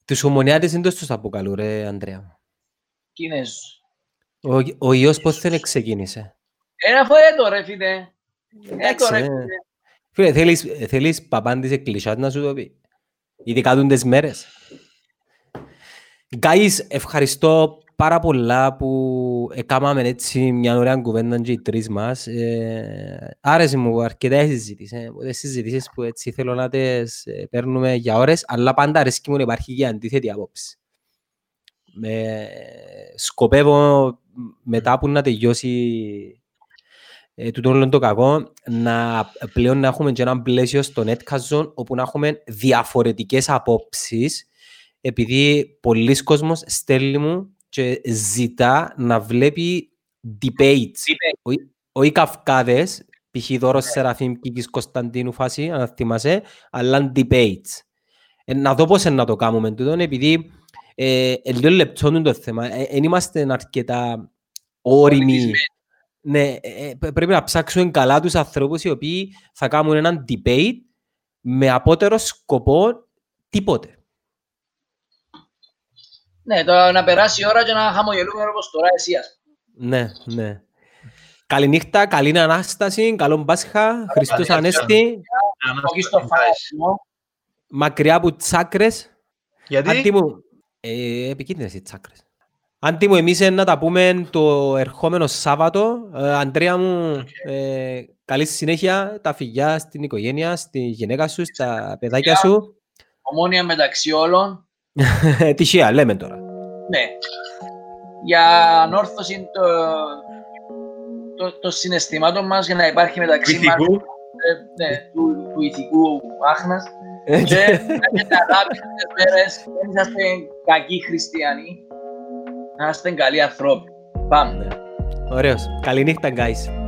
Τους ομονιάτες δεν τους αποκαλούν, ρε Ανδρέα.
Κίνες.
Ο, ο ιός πώς δεν ξεκίνησε;
Ένα φοέτο ρε φίλε.
Εντάξει,
Έτο ρε
ε.
φίλε.
Φίλε, θέλεις, θέλεις παπάν της εκκλησιάς να σου το πει. Ειδικά τούντες μέρες. Guys, ευχαριστώ πάρα πολλά που έκαναμε έτσι μια ωραία κουβέντα και οι τρεις μας. Ε, άρεσε μου αρκετά η συζήτηση. Ε, τις συζητήσεις που έτσι θέλω να τις ε, παίρνουμε για ώρες, αλλά πάντα αρέσκει μου να υπάρχει και αντίθετη άποψη. Με, σκοπεύω μετά που να τελειώσει ε, τούτο όλο το κακό, να πλέον να έχουμε και ένα πλαίσιο στο Netcast Zone όπου να έχουμε διαφορετικές απόψεις επειδή πολλοί κόσμος στέλνει μου και ζητά να βλέπει debates.
Debate.
Όχι- Όχι καυκάδες, π.χ. Δώρος Σεραφείμ Κίκης Κωνσταντίνου φάση, αν θυμάσαι, αλλά debates. Ε, να δω πώς είναι να το κάνουμε τούτο, επειδή ε, ε, λίγο λεπτό είναι το θέμα. Δεν είμαστε αρκετά όριμοι.
Πολιτισμένοι.
Ναι, ε, ε, πε- πρέπει να ψάξουμε καλά τους ανθρώπους οι οποίοι θα κάνουν έναν debate με απότερο σκοπό τίποτε.
Ναι, τώρα να περάσει η ώρα και να χαμογελούμε όπως τώρα εσύ ας πούμε.
Ναι, ναι. Καληνύχτα, καλή Ανάσταση, καλό Πάσχα, Χριστός
Καλή
Ανέστη,
Όχι στο φάσιμο.
μακριά από τσάκρες.
Γιατί;
Άντι μου, ε, επικίνδυνες οι τσάκρες. Άντι μου, εμείς ε, να τα πούμε το ερχόμενο Σάββατο. Ε, Αντρέα μου, ε, καλή συνέχεια, τα φιλιά στην οικογένεια, στη γυναίκα σου, στα παιδάκια σου.
Ομόνια μεταξύ όλων.
Τυχαία, λέμε τώρα.
Ναι. Για ανόρθωση το, το, το συναισθημάτων μας για να υπάρχει μεταξύ μας
ηθικού,
ε, ναι, του, του ηθικού άχνας και να έχετε αγάπη τις μέρες, δεν είσαστε κακοί χριστιανοί, να είστε καλοί ανθρώποι. Πάμε.
Ωραίος. Καληνύχτα, guys.